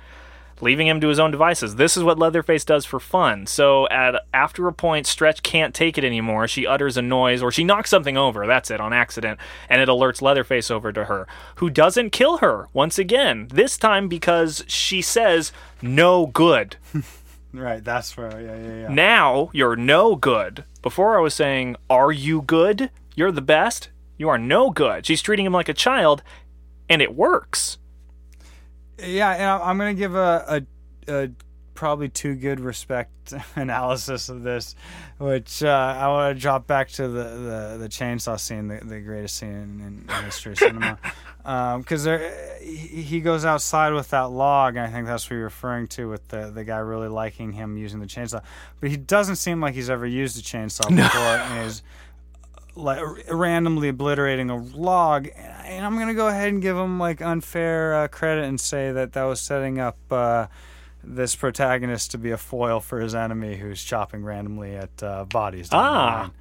leaving him to his own devices. This is what Leatherface does for fun. So at after a point, Stretch can't take it anymore. She utters a noise or she knocks something over. That's it on accident, and it alerts Leatherface over to her, who doesn't kill her once again. This time because she says no good. (laughs) right. That's where yeah yeah yeah. Now you're no good. Before I was saying, are you good? You're the best. You are no good. She's treating him like a child, and it works. Yeah, and I'm gonna give a, a, a probably too good respect (laughs) analysis of this, which uh, I want to drop back to the, the, the chainsaw scene, the, the greatest scene in, in history of cinema, (laughs) because there he goes outside with that log, and I think that's what you're referring to with the the guy really liking him using the chainsaw, but he doesn't seem like he's ever used a chainsaw before, and (laughs) is like randomly obliterating a log and i'm gonna go ahead and give him like unfair uh, credit and say that that was setting up uh, this protagonist to be a foil for his enemy who's chopping randomly at uh, bodies Ah.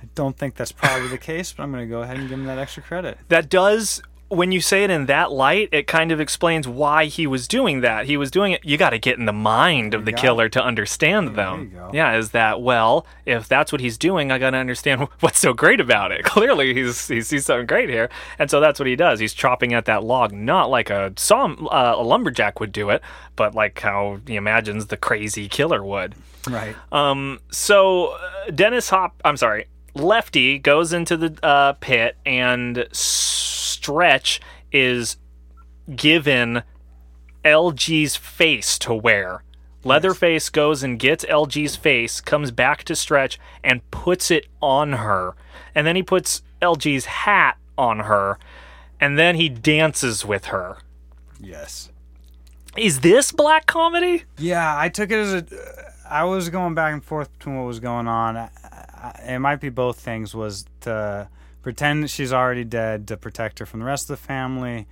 i don't think that's probably the case but i'm gonna go ahead and give him that extra credit that does when you say it in that light it kind of explains why he was doing that. He was doing it you got to get in the mind of the killer to understand them. yeah is that well if that's what he's doing i got to understand (laughs) what's so great about it. (laughs) Clearly he's he sees something great here. And so that's what he does. He's chopping at that log not like a saw uh, a lumberjack would do it but like how he imagines the crazy killer would. Right. Um, so uh, Dennis Hop, I'm sorry, Lefty goes into the uh, pit, and Stretch is given LG's face to wear. Leatherface goes and gets LG's face, comes back to Stretch, and puts it on her. And then he puts LG's hat on her, and then he dances with her. Yes. Is this black comedy? Yeah, I took it as a. I was going back and forth between what was going on. It might be both things. Was to pretend that she's already dead to protect her from the rest of the family,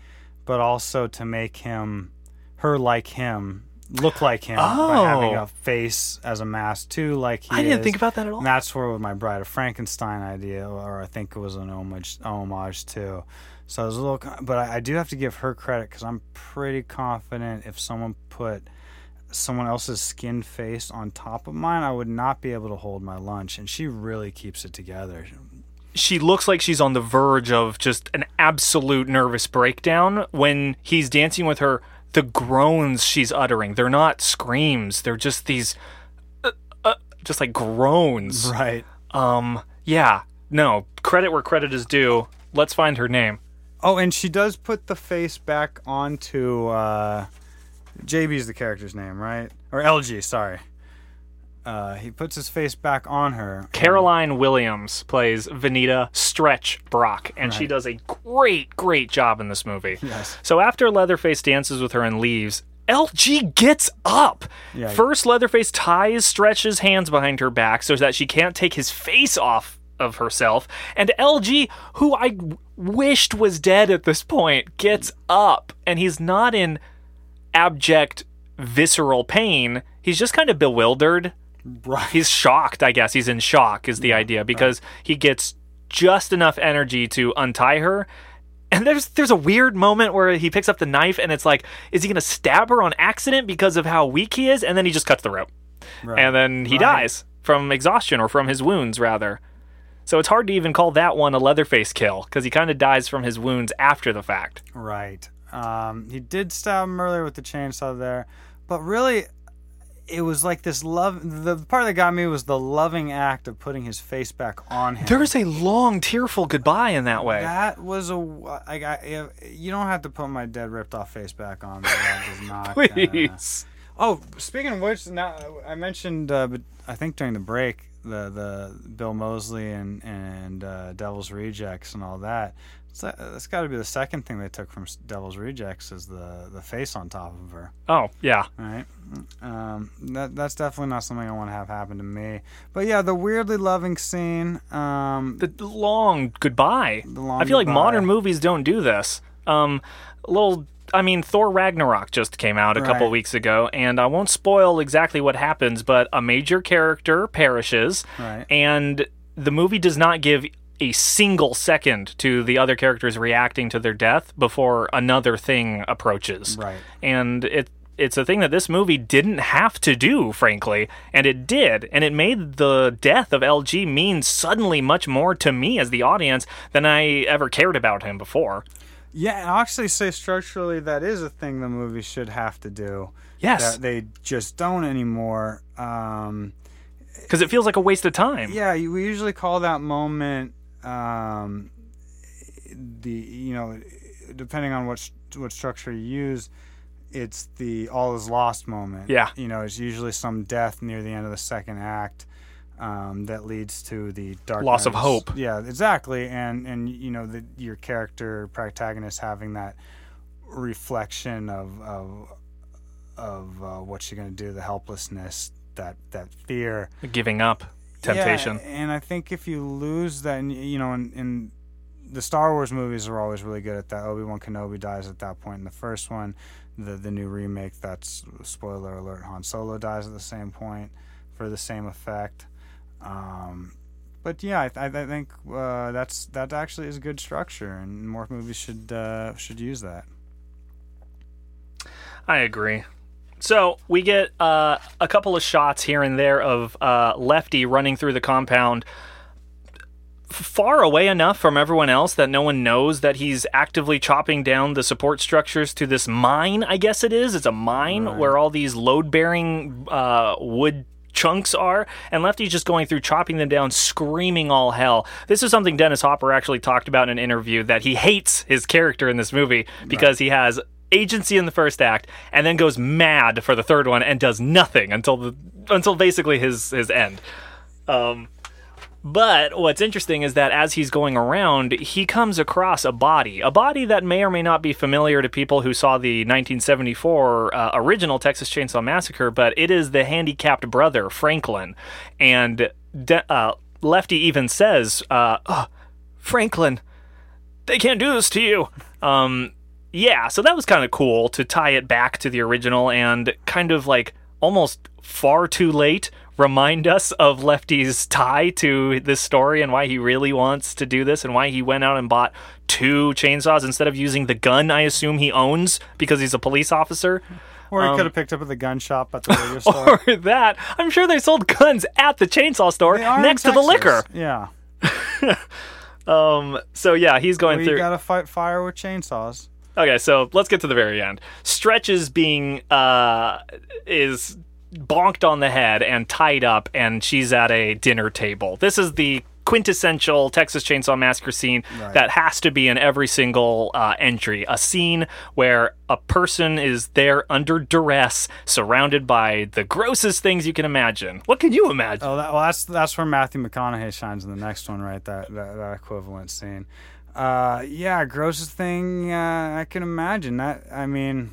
but also to make him, her like him, look like him by oh. having Oh. a face as a mask too, like he I didn't is. think about that at all. And that's where with my Bride of Frankenstein idea, or I think it was an homage, homage to. So I was a little, but I, I do have to give her credit because I'm pretty confident if someone put someone else's skin face on top of mine, I would not be able to hold my lunch. And she really keeps it together. She looks like she's on the verge of just an absolute nervous breakdown when he's dancing with her the groans she's uttering they're not screams they're just these uh, uh, just like groans Right. um yeah no credit where credit is due let's find her name Oh, and she does put the face back onto uh, JB's the character's name, right? Or LG, sorry. Uh, he puts his face back on her. caroline williams plays vanita stretch brock and she does a great great job in this movie Yes. So after Leatherface dances with her and leaves, LG gets up. Yeah. First, Leatherface ties Stretch's hands behind her back so that she can't take his face off of herself. And LG, who I wished was dead at this point, gets up. And he's not in abject, visceral pain. He's just kind of bewildered. Right. (laughs) He's shocked, I guess. He's in shock, is the idea, because he gets just enough energy to untie her. And there's there's a weird moment where he picks up the knife and it's like, is he gonna stab her on accident because of how weak he is? And then he just cuts the rope. Right. And then he Right. dies from exhaustion or from his wounds rather. So it's hard to even call that one a Leatherface kill, because he kind of dies from his wounds after the fact. Right. Um, he did stab him earlier with the chainsaw there, but really, it was like this love. The part that got me was the loving act of putting his face back on him. There's a long, tearful goodbye in that way. That was a. I, if- you don't have to put my dead, ripped off face back on. That does (laughs) not. Please. Oh, speaking of which, now I mentioned, uh, but I think during the break, the the Bill Moseley and and uh, Devil's Rejects and all that. So that's got to be the second thing they took from Devil's Rejects is the the face on top of her. Oh, yeah. Right. Um, that that's definitely not something I want to have happen to me. But yeah, the weirdly loving scene. Um, the long goodbye. The long I feel like modern movies don't do this. Um, a little. I mean, Thor Ragnarok just came out a couple weeks ago, and I won't spoil exactly what happens, but a major character perishes, Right. and the movie does not give a single second to the other characters reacting to their death before another thing approaches. Right. And it it's a thing that this movie didn't have to do, frankly, and it did, and it made the death of LG mean suddenly much more to me as the audience than I ever cared about him before. yeah, and I'll actually say structurally that is a thing the movie should have to do. Yes, That they just don't anymore. Um, because it feels like a waste of time. yeah, we usually call that moment um, the you know depending on what what structure you use, it's the all is lost moment. Yeah. you know, it's usually some death near the end of the second act. Um, that leads to the dark Loss of hope. Yeah, exactly, and and you know the, your character protagonist having that reflection of of of uh, what she's gonna do, the helplessness, that that fear, Giving up, temptation. yeah, and I think if you lose that, and you know, in, in the Star Wars movies are always really good at that. Obi Wan Kenobi dies at that point in the first one. The the new remake, that's spoiler alert. Han Solo dies at the same point for the same effect. Um, but yeah, I, I I think uh, that's that actually is good structure, and more movies should uh, should use that. I agree. So we get uh, a couple of shots here and there of uh, Lefty running through the compound, far away enough from everyone else that no one knows that he's actively chopping down the support structures to this mine. I guess it is. It's a mine Right. where all these load-bearing uh, wood chunks are, and Lefty's just going through chopping them down, screaming all hell. This is something Dennis Hopper actually talked about in an interview that he hates his character in this movie because he has agency in the first act and then goes mad for the third one and does nothing until the until basically his his end. Um, but what's interesting is that as he's going around, he comes across a body, a body that may or may not be familiar to people who saw the 1974 uh, original Texas Chainsaw Massacre, but it is the handicapped brother, Franklin. And De- uh, Lefty even says, uh, "Ugh, Franklin, they can't do this to you. Um, yeah, so that was kind of cool to tie it back to the original and kind of like almost far too late remind us of Lefty's tie to this story and why he really wants to do this and why he went out and bought two chainsaws instead of using the gun I assume he owns because he's a police officer. Or he Um, could have picked up at the gun shop at the radio (laughs) store. Or that. I'm sure they sold guns at the chainsaw store They are in next to the liquor. Yeah. (laughs) Um so yeah, he's going Well, through you gotta fight fire with chainsaws. Okay, so let's get to the very end. Stretch is being uh is bonked on the head and tied up and she's at a dinner table. This is the quintessential Texas Chainsaw Massacre scene Right. that has to be in every single uh, entry. A scene where a person is there under duress, surrounded by the grossest things you can imagine. What can you imagine? Oh, that, well, that's that's where Matthew McConaughey shines in the next one, right? That that, that equivalent scene. Uh, yeah, grossest thing uh, I can imagine. That I mean,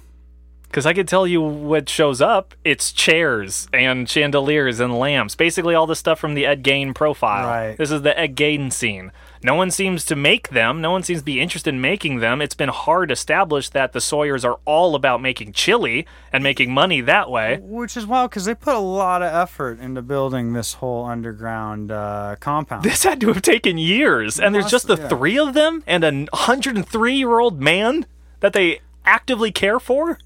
Because I could tell you what shows up. It's chairs and chandeliers and lamps. Basically, all the stuff from the Ed Gein profile. Right. This is the Ed Gein scene. No one seems to make them. No one seems to be interested in making them. It's been hard established that the Sawyers are all about making chili and making money that way. which is wild because they put a lot of effort into building this whole underground uh, compound. This had to have taken years. And there's just the yeah. three of them and a 103 year old man that they actively care for?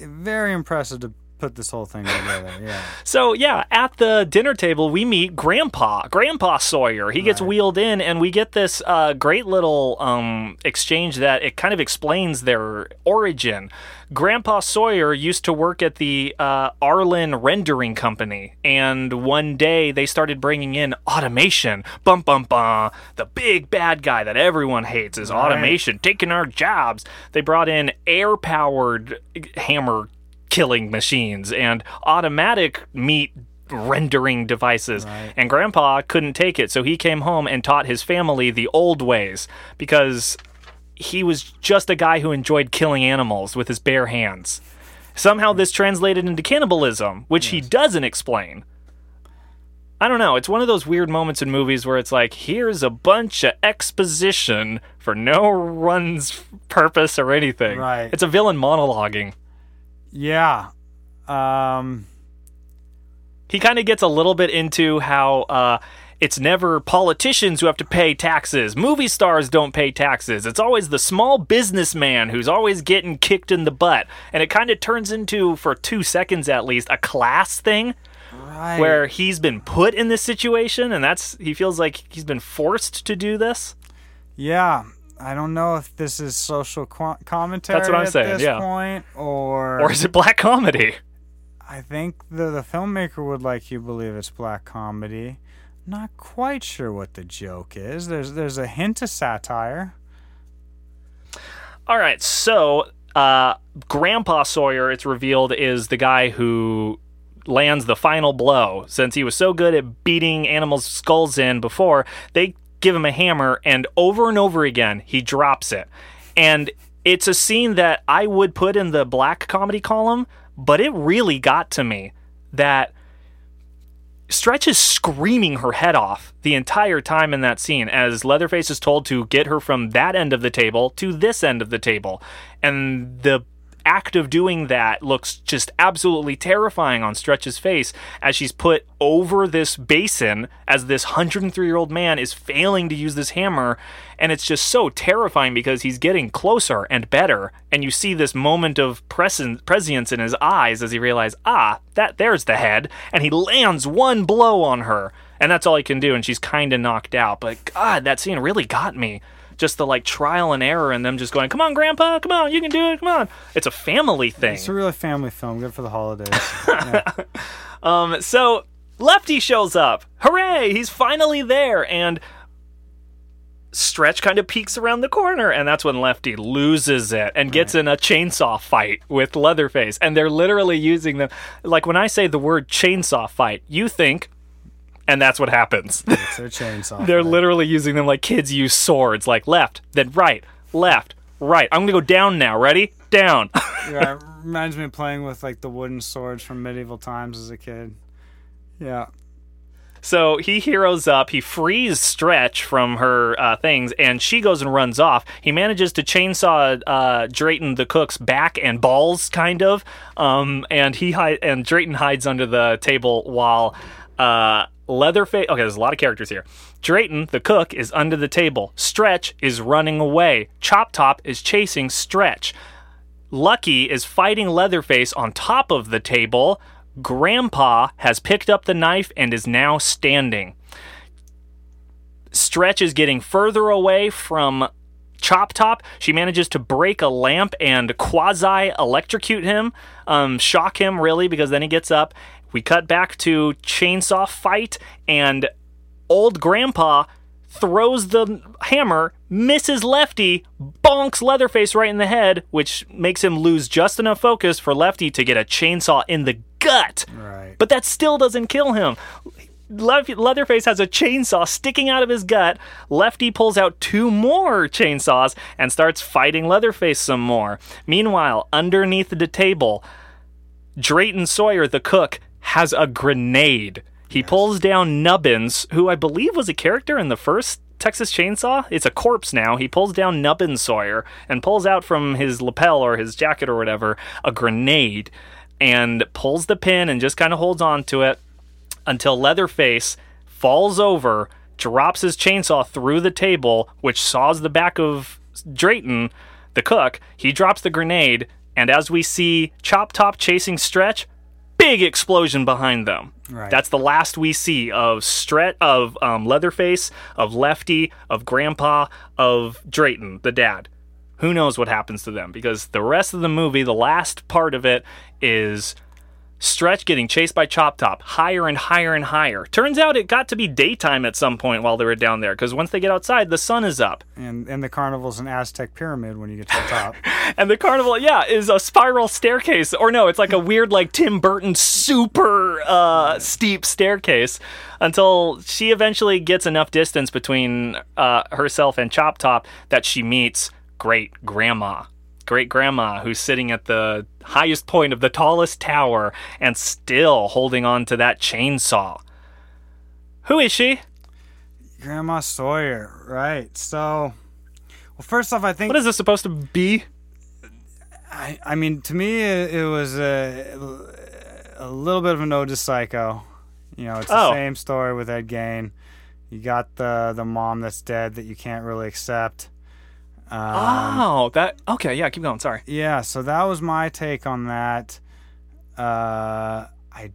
Very impressive to put this whole thing together. Yeah. (laughs) So yeah, at the dinner table we meet Grandpa, Grandpa Sawyer. He gets wheeled in, and we get this uh, great little um, exchange that it kind of explains their origin. Grandpa Sawyer used to work at the uh, Arlen Rendering Company, and one day they started bringing in automation. Bum bum bum. The big bad guy that everyone hates is automation taking our jobs. They brought in air-powered hammer killing machines and automatic meat rendering devices. And grandpa couldn't take it, so he came home and taught his family the old ways because he was just a guy who enjoyed killing animals with his bare hands. Somehow this translated into cannibalism, which he doesn't explain. I don't know. It's one of those weird moments in movies where it's like, here's a bunch of exposition for no one's purpose or anything. Right. It's a villain monologuing. Yeah. Um, he kind of gets a little bit into how uh, it's never politicians who have to pay taxes. Movie stars don't pay taxes. It's always the small businessman who's always getting kicked in the butt. And it kind of turns into, for two seconds at least, a class thing right. where he's been put in this situation and that's he feels like he's been forced to do this. Yeah. I don't know if this is social qu- commentary That's what I'm at saying, this yeah. point, or, Or is it black comedy? I think the the filmmaker would like you to believe it's black comedy. Not quite sure what the joke is. There's there's a hint of satire. All right, so uh, Grandpa Sawyer, it's revealed, is the guy who lands the final blow. Since he was so good at beating animals' skulls in before, they give him a hammer, and over and over again, he drops it. And it's a scene that I would put in the black comedy column, but it really got to me that Stretch is screaming her head off the entire time in that scene as Leatherface is told to get her from that end of the table to this end of the table. And the act of doing that looks just absolutely terrifying on Stretch's face as she's put over this basin as this 103 year old man is failing to use this hammer. And it's just so terrifying because he's getting closer and better. And you see this moment of presen- prescience in his eyes as he realizes, ah, that there's the head. And he lands one blow on her. And that's all he can do. And she's kind of knocked out. But God, that scene really got me just the like trial and error and them just going, "Come on, Grandpa, come on, you can do it, come on." It's a family thing. It's a really family film, good for the holidays. (laughs) yeah. Um, so Lefty shows up. Hooray! He's finally there. And Stretch kind of peeks around the corner, and that's when Lefty loses it and gets in a chainsaw fight with Leatherface. And they're literally using them. Like when I say the word chainsaw fight, you think, and that's what happens. It's a chainsaw. (laughs) they're literally using them like kids use swords, like left, then right, left, right. I'm gonna go down now. Ready? Down. (laughs) Yeah, it reminds me of playing with like the wooden swords from medieval times as a kid. Yeah. So he heroes up, he frees Stretch from her uh, things, and she goes and runs off. He manages to chainsaw uh, Drayton the cook's back and balls, kind of, um, and he hi- and Drayton hides under the table while uh, Leatherface. Okay, there's a lot of characters here. Drayton the cook is under the table. Stretch is running away. Chop Top is chasing Stretch. Lucky is fighting Leatherface on top of the table. Grandpa has picked up the knife and is now standing. Stretch is getting further away from Chop Top. She manages to break a lamp and quasi electrocute him, um, shock him really, because then he gets up. We cut back to chainsaw fight, and old Grandpa throws the hammer, misses Lefty, bonks Leatherface right in the head, which makes him lose just enough focus for Lefty to get a chainsaw in the gut. Right. But that still doesn't kill him. Leatherface has a chainsaw sticking out of his gut. Lefty pulls out two more chainsaws and starts fighting Leatherface some more. Meanwhile, underneath the table, Drayton Sawyer, the cook, has a grenade. He pulls down Nubbins, who I believe was a character in the first Texas Chainsaw. It's a corpse now. He pulls down Nubbins Sawyer and pulls out from his lapel or his jacket or whatever a grenade and pulls the pin and just kind of holds on to it until Leatherface falls over, drops his chainsaw through the table, which saws the back of Drayton, the cook. He drops the grenade, and as we see Chop Top chasing Stretch, big explosion behind them. Right. That's the last we see of Stretch, of um, Leatherface, of Lefty, of Grandpa, of Drayton, the dad. Who knows what happens to them? Because the rest of the movie, the last part of it, is Stretch getting chased by Chop Top higher and higher and higher. Turns out it got to be daytime at some point while they were down there because once they get outside, the sun is up. And and the carnival's an Aztec pyramid when you get to the top. (laughs) And the carnival, yeah, is a spiral staircase. Or no, it's like a weird, like Tim Burton super uh, steep staircase until she eventually gets enough distance between uh, herself and Chop Top that she meets Great Grandma. Great Grandma, who's sitting at the highest point of the tallest tower and still holding on to that chainsaw. Who is she? Grandma Sawyer, right? So, well, first off, I think What is this supposed to be? I, I mean, to me, it, it was a, a little bit of an ode to Psycho. You know, it's the Oh. same story with Ed Gein. You got the the mom that's dead that you can't really accept. Um, oh, that. Okay, yeah, keep going. Sorry. Yeah, so that was my take on that. Uh, I,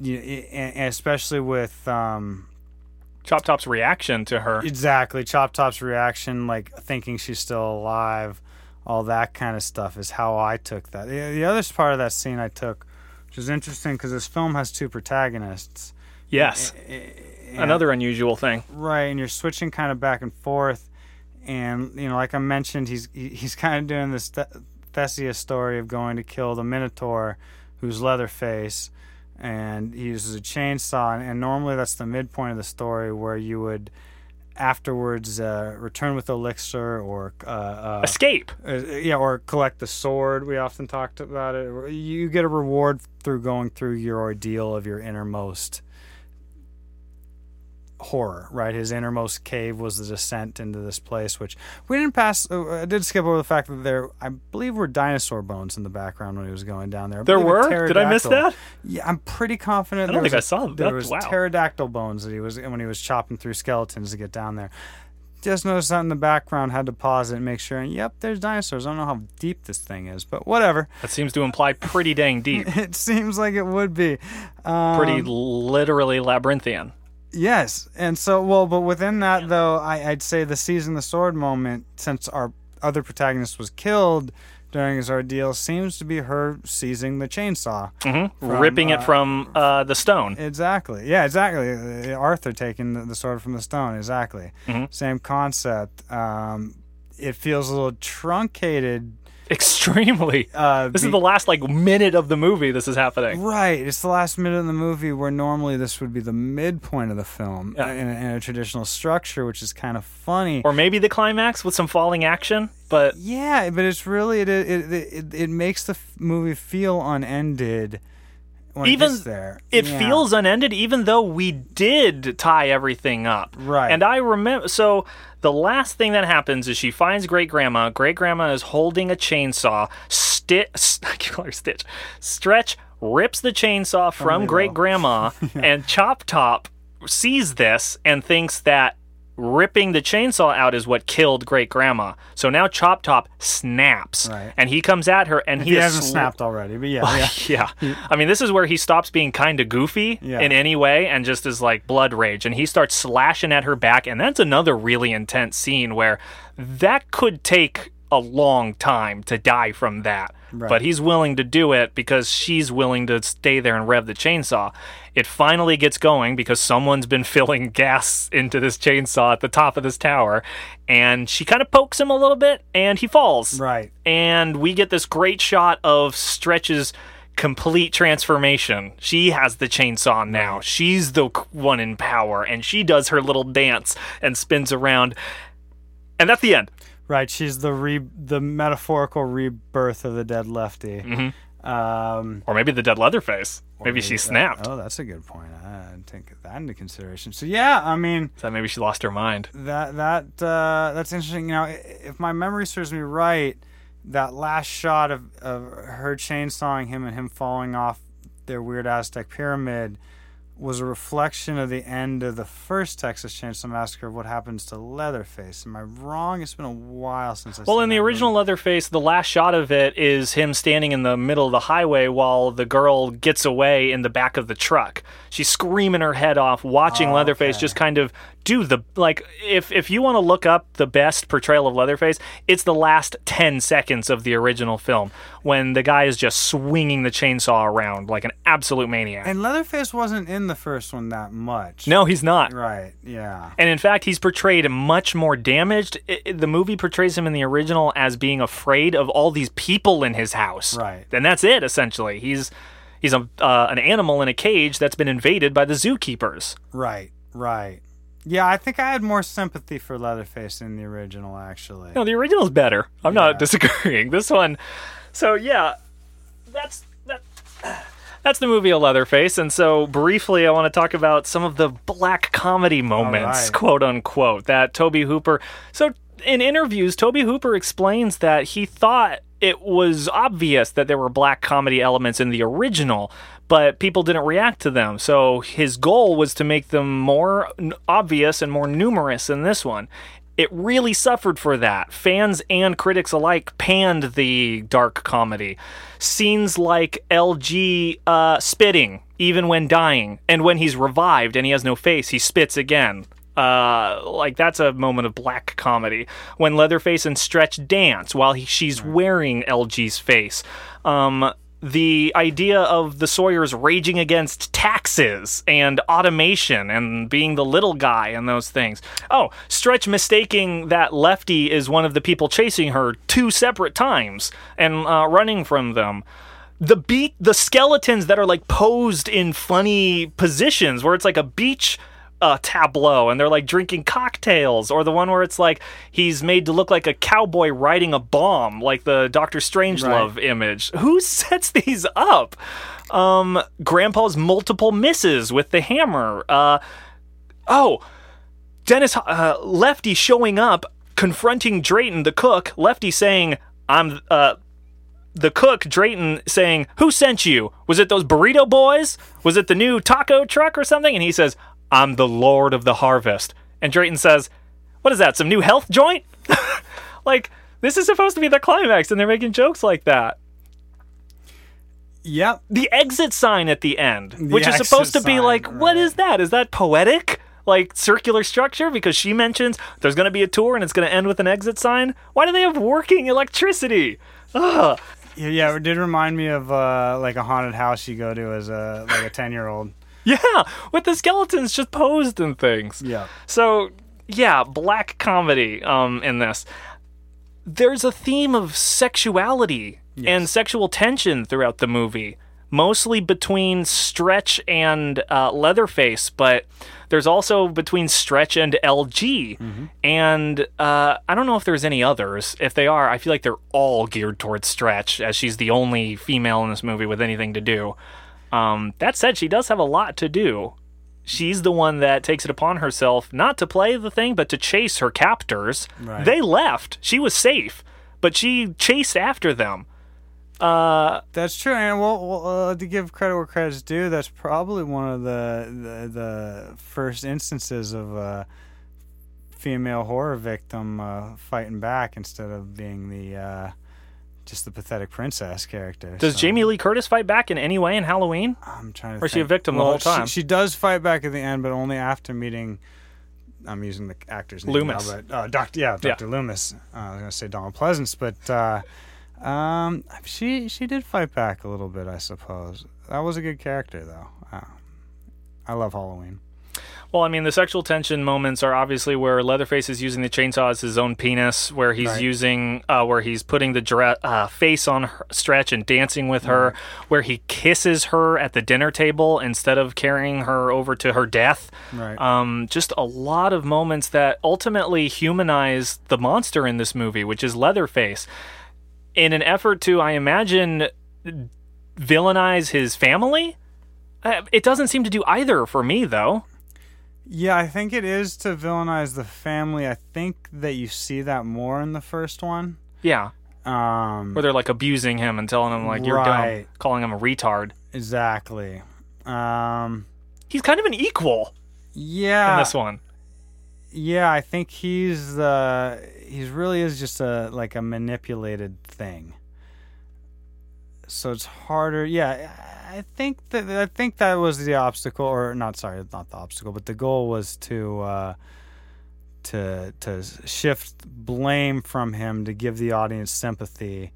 you and and especially with um, Chop Top's reaction to her. exactly Chop Top's reaction, like thinking she's still alive, all that kind of stuff is how I took that. The, the other part of that scene I took, which is interesting because this film has two protagonists. Yes. Another unusual thing. Right, and you're switching kind of back and forth, and you know, like I mentioned, he's he's kind of doing this Th- Theseus story of going to kill the Minotaur, who's Leatherface, and he uses a chainsaw, and, and normally that's the midpoint of the story where you would afterwards uh, return with elixir or uh, uh, Escape. uh, yeah, or collect the sword. We often talked about it. You get a reward through going through your ordeal of your innermost horror, right? His innermost cave was the descent into this place, which we didn't pass. Uh, I did skip over the fact that there, I believe, were dinosaur bones in the background when he was going down there. I There were? Did I miss that? Yeah, I'm pretty confident. I don't there think was I a- saw There was Wow. pterodactyl bones that he was when he was chopping through skeletons to get down there. Just noticed that in the background. Had to pause it and make sure. And yep, there's dinosaurs. I don't know how deep this thing is, but whatever. That seems to imply pretty dang deep. (laughs) It seems like it would be. Um, Pretty literally labyrinthian. Yes, and so well, but within that though, I, I'd say the season the sword moment, since our other protagonist was killed during his ordeal seems to be her seizing the chainsaw. from, ripping it uh, from uh, the stone. Exactly. Yeah, exactly. Uh, Arthur taking the, the sword from the stone. Exactly. Mm-hmm. Same concept. Um, it feels a little truncated. Extremely. (laughs) Uh, this be- is the last like minute of the movie. This is happening. Right. It's the last minute of the movie where normally this would be the midpoint of the film Yeah. in, a, in a traditional structure, which is kind of funny. Or maybe the climax with some falling action. But yeah, but it's really it it it, it makes the f- movie feel unended when Even- it there. it Yeah. feels unended even though we did tie everything up Right. and i remember so the last thing that happens is she finds great grandma great grandma is holding a chainsaw stitch (laughs) i call her stitch stretch rips the chainsaw from great grandma (laughs) and chop top sees this and thinks that ripping the chainsaw out is what killed great grandma so now chop top snaps Right. and he comes at her and If he, he hasn't sw- snapped already, but yeah, yeah. (laughs) yeah. I mean, this is where he stops being kind of goofy Yeah. in any way and just is like blood rage. And he starts slashing at her back. And that's another really intense scene where that could take a long time to die from that. Right. But he's willing to do it because she's willing to stay there and rev the chainsaw. It finally gets going because someone's been (laughs) filling gas into this chainsaw at the top of this tower. And she kind of pokes him a little bit and he falls Right. and we get this great shot of Stretch's complete transformation. She has the chainsaw now. She's the one in power, and she does her little dance and spins around. And that's the end. Right, she's the re the metaphorical rebirth of the dead lefty. Mm-hmm. Um, Or maybe the dead Leatherface. Maybe she that- snapped. oh, that's a good point. I didn't take that into consideration. So yeah, I mean So maybe she lost her mind. that that uh, that's interesting. You know, if my memory serves me right, that last shot of, of her chainsawing him and him falling off their weird Aztec pyramid was a reflection of the end of the first Texas Chainsaw Massacre of what happens to Leatherface. Am I wrong? It's been a while since I. Well, in the original movie. Leatherface, the last shot of it is him standing in the middle of the highway while the girl gets away in the back of the truck. She's screaming her head off, watching Oh, Leatherface okay. just kind of do the like. If if you want to look up the best portrayal of Leatherface, it's the last ten seconds of the original film when the guy is just swinging the chainsaw around like an absolute maniac. And Leatherface wasn't in the first one that much. no, he's not. Right. Yeah. And in fact, he's portrayed much more damaged. I I- the movie portrays him in the original as being afraid of all these people in his house. Right. And that's it, essentially. He's he's a uh, an animal in a cage that's been invaded by the zookeepers. Right. Right. Yeah, I think I had more sympathy for Leatherface in the original, actually. No, the original's better. I'm not disagreeing. (laughs) This one, so yeah, that's that. That's the movie of Leatherface, and so briefly, I want to talk about some of the black comedy moments, right. quote unquote, that Tobe Hooper. So, in interviews, Tobe Hooper explains that he thought it was obvious that there were black comedy elements in the original, but people didn't react to them. So, his goal was to make them more obvious and more numerous in this one. It really suffered for that. Fans and critics alike panned the dark comedy. Scenes like LG uh, spitting, even when dying, and when he's revived and he has no face, he spits again. Uh, like that's a moment of black comedy when Leatherface and Stretch dance while he, she's wearing LG's face. Um, the idea of the Sawyers raging against taxes and automation and being the little guy and those things. Oh, Stretch mistaking that Lefty is one of the people chasing her two separate times and uh, running from them. The beat, the skeletons that are like posed in funny positions where it's like a beach uh, tableau and they're like drinking cocktails, or the one where it's like he's made to look like a cowboy riding a bomb, like the Doctor Strangelove image. (laughs) Who sets these up? Um, Grandpa's multiple misses with the hammer. Uh, oh, Dennis uh, Lefty showing up, confronting Drayton, the cook. Lefty saying, "I'm." Uh, the cook, Drayton, saying, Who sent you? Was it those burrito boys? Was it the new taco truck or something? And he says, I'm the Lord of the Harvest. And Drayton says, What is that? Some new health joint? (laughs) like, this is supposed to be the climax, and they're making jokes like that. Yep. The exit sign at the end, which is supposed to be sign, like, What right. is that? Is that poetic? Like circular structure because she mentions there's going to be a tour and it's going to end with an exit sign. Why do they have working electricity? Yeah, yeah, it did remind me of uh, like a haunted house you go to as a like a ten year old. (laughs) Yeah, with the skeletons just posed and things. Yeah. So yeah, black comedy um, in this. There's a theme of sexuality and sexual tension throughout the movie, mostly between Stretch and uh, Leatherface, but there's also between Stretch and LG. And uh, I don't know if there's any others. If they are, I feel like they're all geared towards Stretch, as she's the only female in this movie with anything to do. Um, that said, she does have a lot to do she's the one that takes it upon herself not to play the thing, but to chase her captors. Right. They left. She was safe, but she chased after them. Uh, That's true, and well, well uh, to give credit where credit's due, that's probably one of the the, the first instances of a female horror victim uh, fighting back instead of being the uh, just the pathetic princess character. does so- Jamie Lee Curtis fight back in any way in Halloween? I'm trying to. Or is she a think. victim the whole time? She, she does fight back at the end, but only after meeting. I'm using the actor's name Loomis. now, but uh, Doctor, yeah, Yeah. Doctor Loomis. Uh, I was gonna say Donald Pleasence, but uh, um, she she did fight back a little bit, I suppose. That was a good character, though. Uh, I love Halloween. Well, I mean, the sexual tension moments are obviously where Leatherface is using the chainsaw as his own penis, where he's Right. using, uh, where he's putting the dra- uh, face on her, Stretch and dancing with her, where he kisses her at the dinner table instead of carrying her over to her death. Right. Um, just a lot of moments that ultimately humanize the monster in this movie, which is Leatherface, in an effort to, I imagine, villainize his family. Uh, it doesn't seem to do either for me, though. Yeah, I think it is to villainize the family. I think that you see that more in the first one. Yeah. Um, where they're like abusing him and telling him like you're Right. dumb, calling him a retard. exactly. Um, He's kind of an equal yeah. in this one. Yeah, I think he's uh he's really is just a like a manipulated thing. So it's harder. Yeah, I think that I think that was the obstacle, or not. Sorry, not the obstacle, but the goal was to uh, to to shift blame from him to give the audience sympathy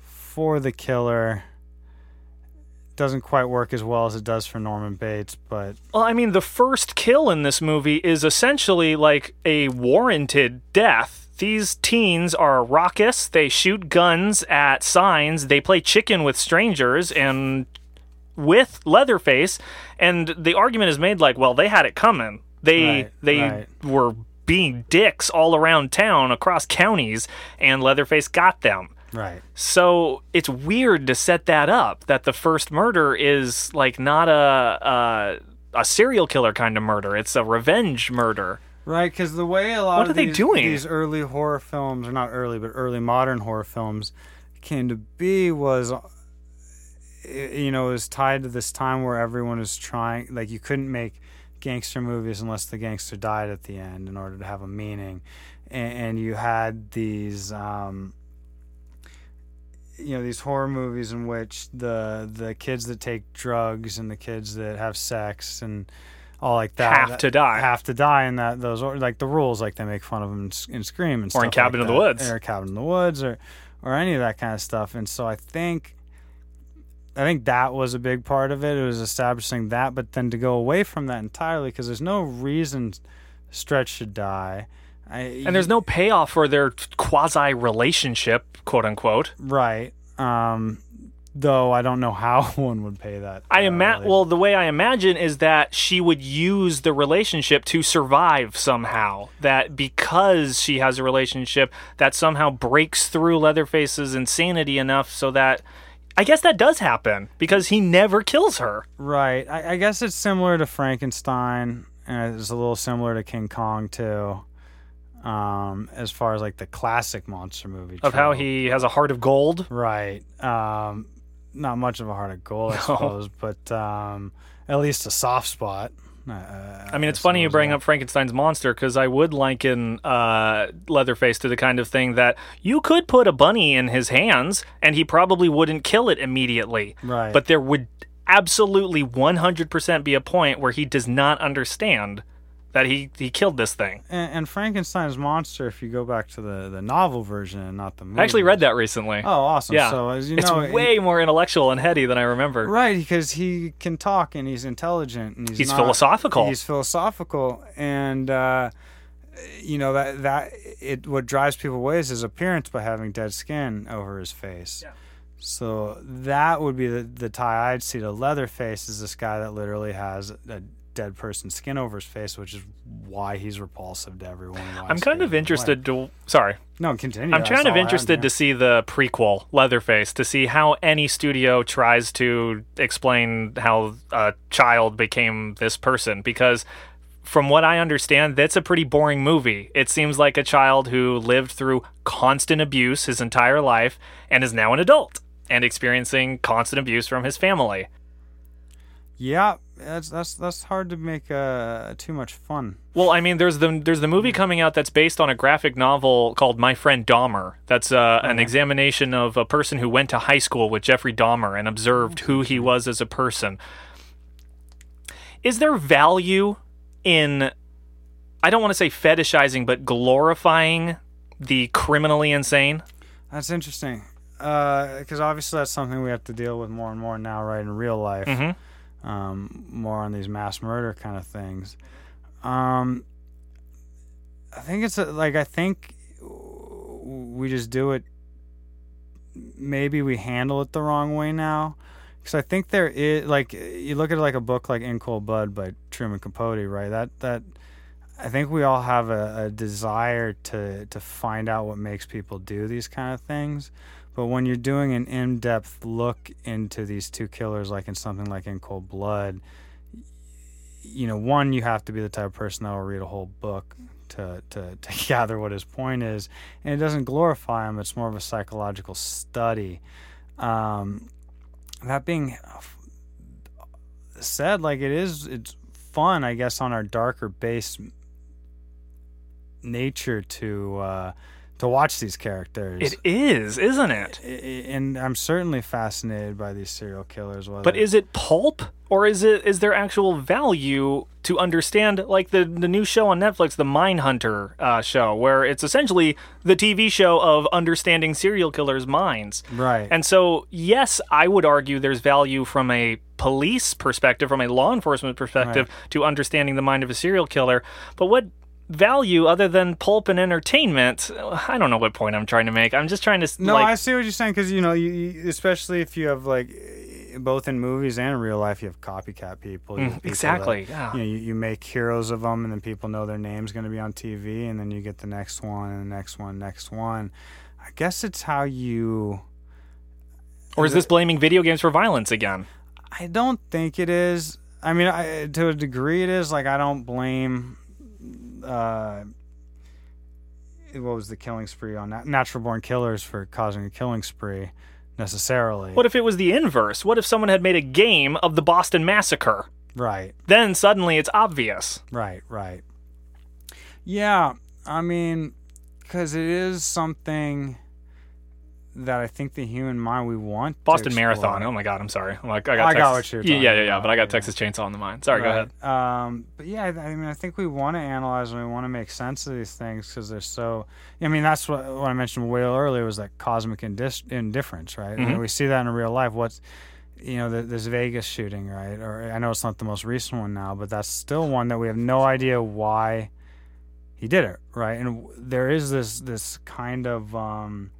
for the killer. Doesn't quite work as well as it does for Norman Bates, but Well, I mean, the first kill in this movie is essentially like a warranted death. These teens are raucous. They shoot guns at signs. They play chicken with strangers and with Leatherface. And the argument is made like, well, they had it coming. They Right, they right. were being dicks all around town, across counties, and Leatherface got them. right. So it's weird to set that up that the first murder is like not a a, a serial killer kind of murder. It's a revenge murder. Right, because the way a lot What of are they these, doing? these early horror films, or not early, but early modern horror films, came to be was, uh, you know, it was tied to this time where everyone was trying, like, you couldn't make gangster movies unless the gangster died at the end in order to have a meaning, and, and you had these. Um, you know these horror movies in which the the kids that take drugs and the kids that have sex and all like that Have that- to die. have to die and that those are like the rules like they make fun of them in, S- scream and Or in Cabin like in the. Woods. or cabin in the woods or or any of that kind of stuff and so i think i think that was a big part of it it was establishing that but then to go away from that entirely because there's no reason stretch should die I, And there's no payoff for their quasi relationship, quote unquote. right um though i don't know how (laughs) one would pay that I uh, ima- well, the way I imagine is that she would use the relationship to survive somehow. That because she has a relationship, that somehow breaks through Leatherface's insanity enough so that I guess that does happen because he never kills her. Right. I, I guess it's similar to Frankenstein, and it's a little similar to King Kong too. Um, as far as like the classic monster movie Of how he has a heart of gold. right. Um, not much of a heart of gold, I (laughs) suppose, but um, at least a soft spot. Uh, I mean, it's funny you bring up Frankenstein's monster because I would liken uh, Leatherface to the kind of thing that you could put a bunny in his hands and he probably wouldn't kill it immediately. Right. But there would absolutely 100% be a point where he does not understand that he he killed this thing. And, and Frankenstein's monster, if you go back to the, the novel version and not the movie. I actually read that recently. Oh, awesome! Yeah. So as you it's know, way more intellectual and heady than I remember. Right, because he can talk and he's intelligent and he's, He's not- philosophical. He's philosophical, and uh, you know that that it what drives people away is his appearance by having dead skin over his face. Yeah. So that would be the the tie I'd see. The Leatherface is this guy that literally has a dead person's skin over his face, which is why he's repulsive to everyone. I'm kind of interested to. Sorry, No, continue. I'm kind of all I had, interested to see the prequel, Leatherface, to see how any studio tries to explain how a child became this person. Because, from what I understand, that's a pretty boring movie. It seems like a child who lived through constant abuse his entire life and is now an adult and experiencing constant abuse from his family. Yeah, that's that's that's hard to make uh, too much fun. Well, I mean, there's the there's the movie coming out that's based on a graphic novel called My Friend Dahmer. That's uh, an examination of a person who went to high school with Jeffrey Dahmer and observed who he was as a person. Is there value in I don't want to say fetishizing, but glorifying the criminally insane? That's interesting. Because obviously that's something we have to deal with more and more now, right, in real life. Mhm. Um, more on these mass murder kind of things. Um, I think it's a, like, I think we just do it. Maybe we handle it the wrong way now. Because I think there is, like, you look at like a book like In Cold Blood by Truman Capote, right? That, that, I think we all have a, a desire to to find out what makes people do these kind of things. But when you're doing an in-depth look into these two killers, like in something like In Cold Blood, you know, one you have to be the type of person that will read a whole book to to (laughs) to gather what his point is, and it doesn't glorify him. It's more of a psychological study. Um, that being said, like it is, it's fun, I guess, on our darker base nature to uh, to watch these characters. It is, isn't it? And I'm certainly fascinated by these serial killers. Whether But is it pulp or is it is there actual value to understand like the the new show on Netflix, the Mindhunter uh, show, where it's essentially the TV show of understanding serial killers' minds. right? And so, yes, I would argue there's value from a police perspective, from a law enforcement perspective, to understanding the mind of a serial killer. But what value other than pulp and entertainment? I don't know what point I'm trying to make. I'm just trying to no, like I see what you're saying because you know, you, you, especially if you have like both in movies and in real life, you have copycat people. You have Mm, people exactly, that, yeah. You, know, you, you make heroes of them, and then people know their name's going to be on TV, and then you get the next one, and the next one, next one. I guess it's how you. or is this blaming video games for violence again? I don't think it is. I mean, I, to a degree, it is. Like, I don't blame. Uh, what was the killing spree on Nat- natural born killers for causing a killing spree necessarily? What if it was the inverse? What if someone had made a game of the Boston Massacre? right, Then suddenly it's obvious. right, right. Yeah, I mean, because it is something that I think the human mind we want. Boston. Marathon. Oh my god, I'm sorry. I'm like, I got, I got Texas- what you're talking yeah, yeah, yeah. about, But I got yeah. Texas Chainsaw on the mind. Sorry, go ahead. Um, but yeah, I, mean, I think we want to analyze and we want to make sense of these things because they're so. I mean, that's what, what I mentioned way earlier was that cosmic indis- indifference, right? I Mm-hmm. mean, we see that in real life. What's you know, the, this Vegas shooting, right? Or I know it's not the most recent one now, but that's still one that we have no idea why he did it, right? And there is this this kind of um,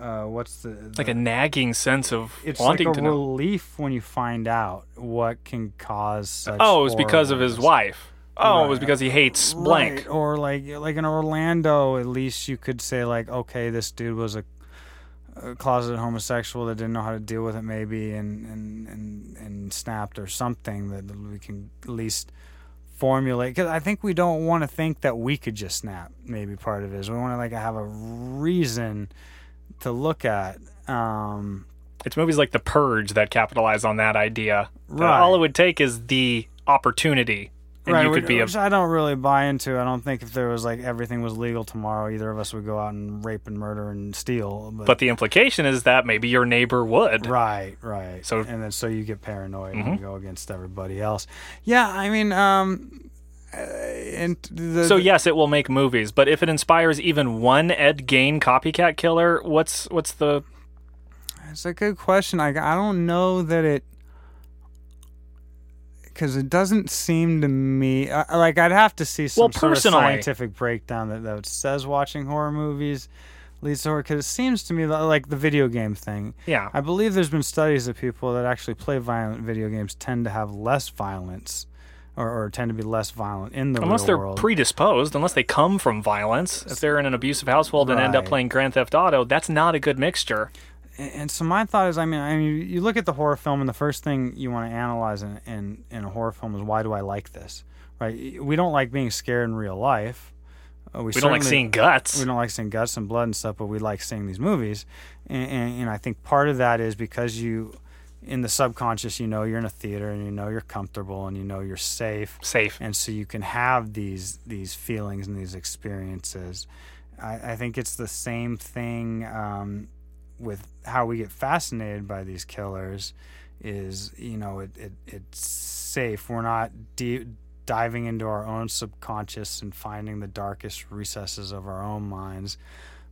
uh, what's the, Like a nagging sense of it's wanting like a to know. relief when you find out what can cause such Oh, it was because of his wife. Oh, it was because he hates blank. Right. Or like like in Orlando, at least you could say like, okay, this dude was a, a closeted homosexual that didn't know how to deal with it, maybe, and and and, and snapped or something that we can at least formulate. Because I think we don't want to think that we could just snap. Maybe part of it is we want to like have a reason to look at. Um, It's movies like The Purge that capitalize on that idea. That Right. all it would take is the opportunity, and right, you which, be a which I don't really buy into. I don't think if there was like everything was legal tomorrow, either of us would go out and rape and murder and steal. But, But the implication is that maybe your neighbor would. right, right. So- and then so you get paranoid Mhm. and you go against everybody else. Yeah, I mean, um, Uh, and the, So yes, it will make movies, but if it inspires even one Ed Gein copycat killer, what's what's the It's a good question. I I don't know that it because it doesn't seem to me I- like I'd have to see some Well, sort of scientific breakdown that, that says watching horror movies leads to horror. Because it seems to me li- like the video game thing. yeah? I believe there's been studies that people that actually play violent video games tend to have less violence. Or, or tend to be less violent in the Unless they're world. predisposed, unless they come from violence, if they're in an abusive household and end up playing Grand Theft Auto, that's not a good mixture. And- And so my thought is, I mean, I mean, you look at the horror film, and the first thing you want to analyze in, in in a horror film is why do I like this? Right? We don't like being scared in real life. Uh, We don't like seeing guts. We don't like seeing guts and blood and stuff, but we like seeing these movies. And, and, and I think part of that is because you, in the subconscious, you know you're in a theater and you know you're comfortable and you know you're safe Safe. and so you can have these these feelings and these experiences. I, I think it's the same thing um, with how we get fascinated by these killers. Is you know it, it it's safe. We're not de- diving into our own subconscious and finding the darkest recesses of our own minds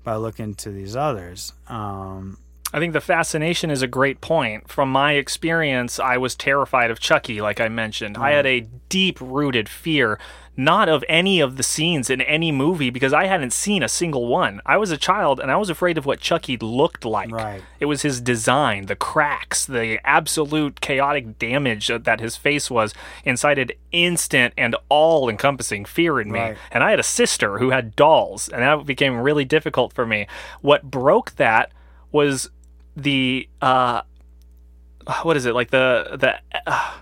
by looking to these others. Um, I think the fascination is a great point. From my experience, I was terrified of Chucky, like I mentioned. I had a mm. deep rooted fear, not of any of the scenes in any movie, because I hadn't seen a single one. I was a child and I was afraid of what Chucky looked like. Right. It was his design, the cracks, the absolute chaotic damage that his face was, incited instant and all encompassing fear in me. Right. And I had a sister who had dolls, and that became really difficult for me. What broke that was the uh what is it like the the uh,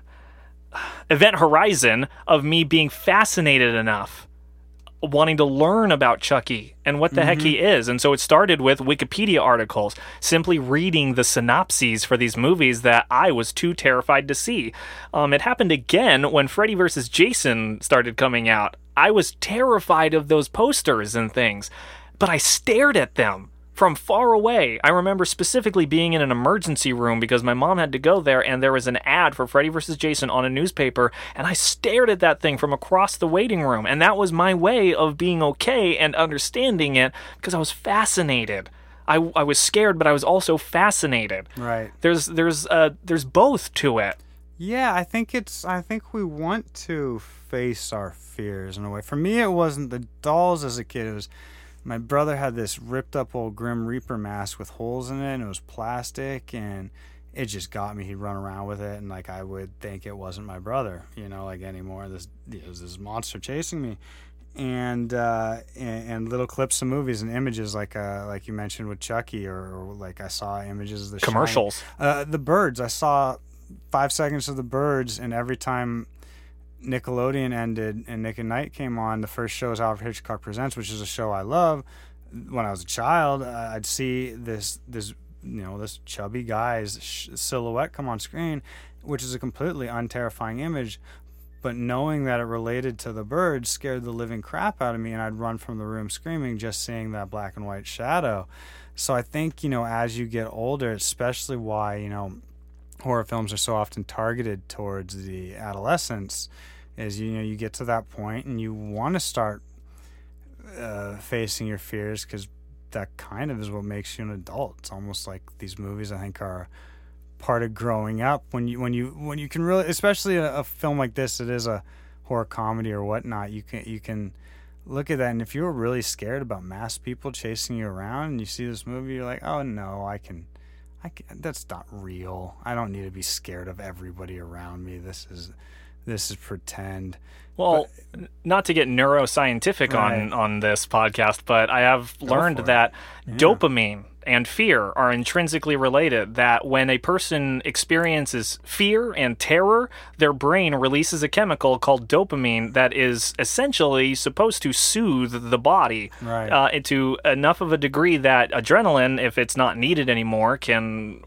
event horizon of me being fascinated enough wanting to learn about Chucky and what the heck he is. And so it started with Wikipedia articles, simply reading the synopses for these movies that I was too terrified to see. Um, it happened again when Freddy vs. Jason started coming out. I was terrified of those posters and things, but I stared at them from far away. I remember specifically being in an emergency room because my mom had to go there and there was an ad for Freddy vs. Jason on a newspaper and I stared at that thing from across the waiting room and that was my way of being okay and understanding it because I was fascinated. I, I was scared but I was also fascinated. right. There's there's uh there's both to it. Yeah, I think it's. I think we want to face our fears in a way. For me, it wasn't the dolls as a kid. It was my brother had this ripped up old Grim Reaper mask with holes in it, and it was plastic, and it just got me. He'd run around with it, and like I would think it wasn't my brother, you know, like anymore. This it was this monster chasing me. And, uh, and and little clips of movies and images like uh, like you mentioned with Chucky or, or like I saw images of the Commercials. Uh, the birds. I saw five seconds of the birds, and every time Nickelodeon ended and Nick at Nite came on, the first show is Alfred Hitchcock Presents, which is a show I love. When I was a child, uh, I'd see this this you know this chubby guy's sh- silhouette come on screen, which is a completely unterrifying image. But knowing that it related to the birds scared the living crap out of me, and I'd run from the room screaming just seeing that black and white shadow. So I think you know as you get older, especially why you know horror films are so often targeted towards the adolescents is you know you get to that point and you want to start uh, facing your fears because that kind of is what makes you an adult it's almost like these movies i think are part of growing up when you when you when you can really especially a, a film like this it is a horror comedy or whatnot you can you can look at that and if you were really scared about mass people chasing you around and you see this movie you're like oh no i can I can, that's not real. I don't need to be scared of everybody around me. This is this is pretend. Well, n- not to get neuroscientific Right. on on this podcast, but I have learned for it. that dopamine and fear are intrinsically related. That when a person experiences fear and terror, their brain releases a chemical called dopamine that is essentially supposed to soothe the body Right. uh, into enough of a degree that adrenaline, if it's not needed anymore, can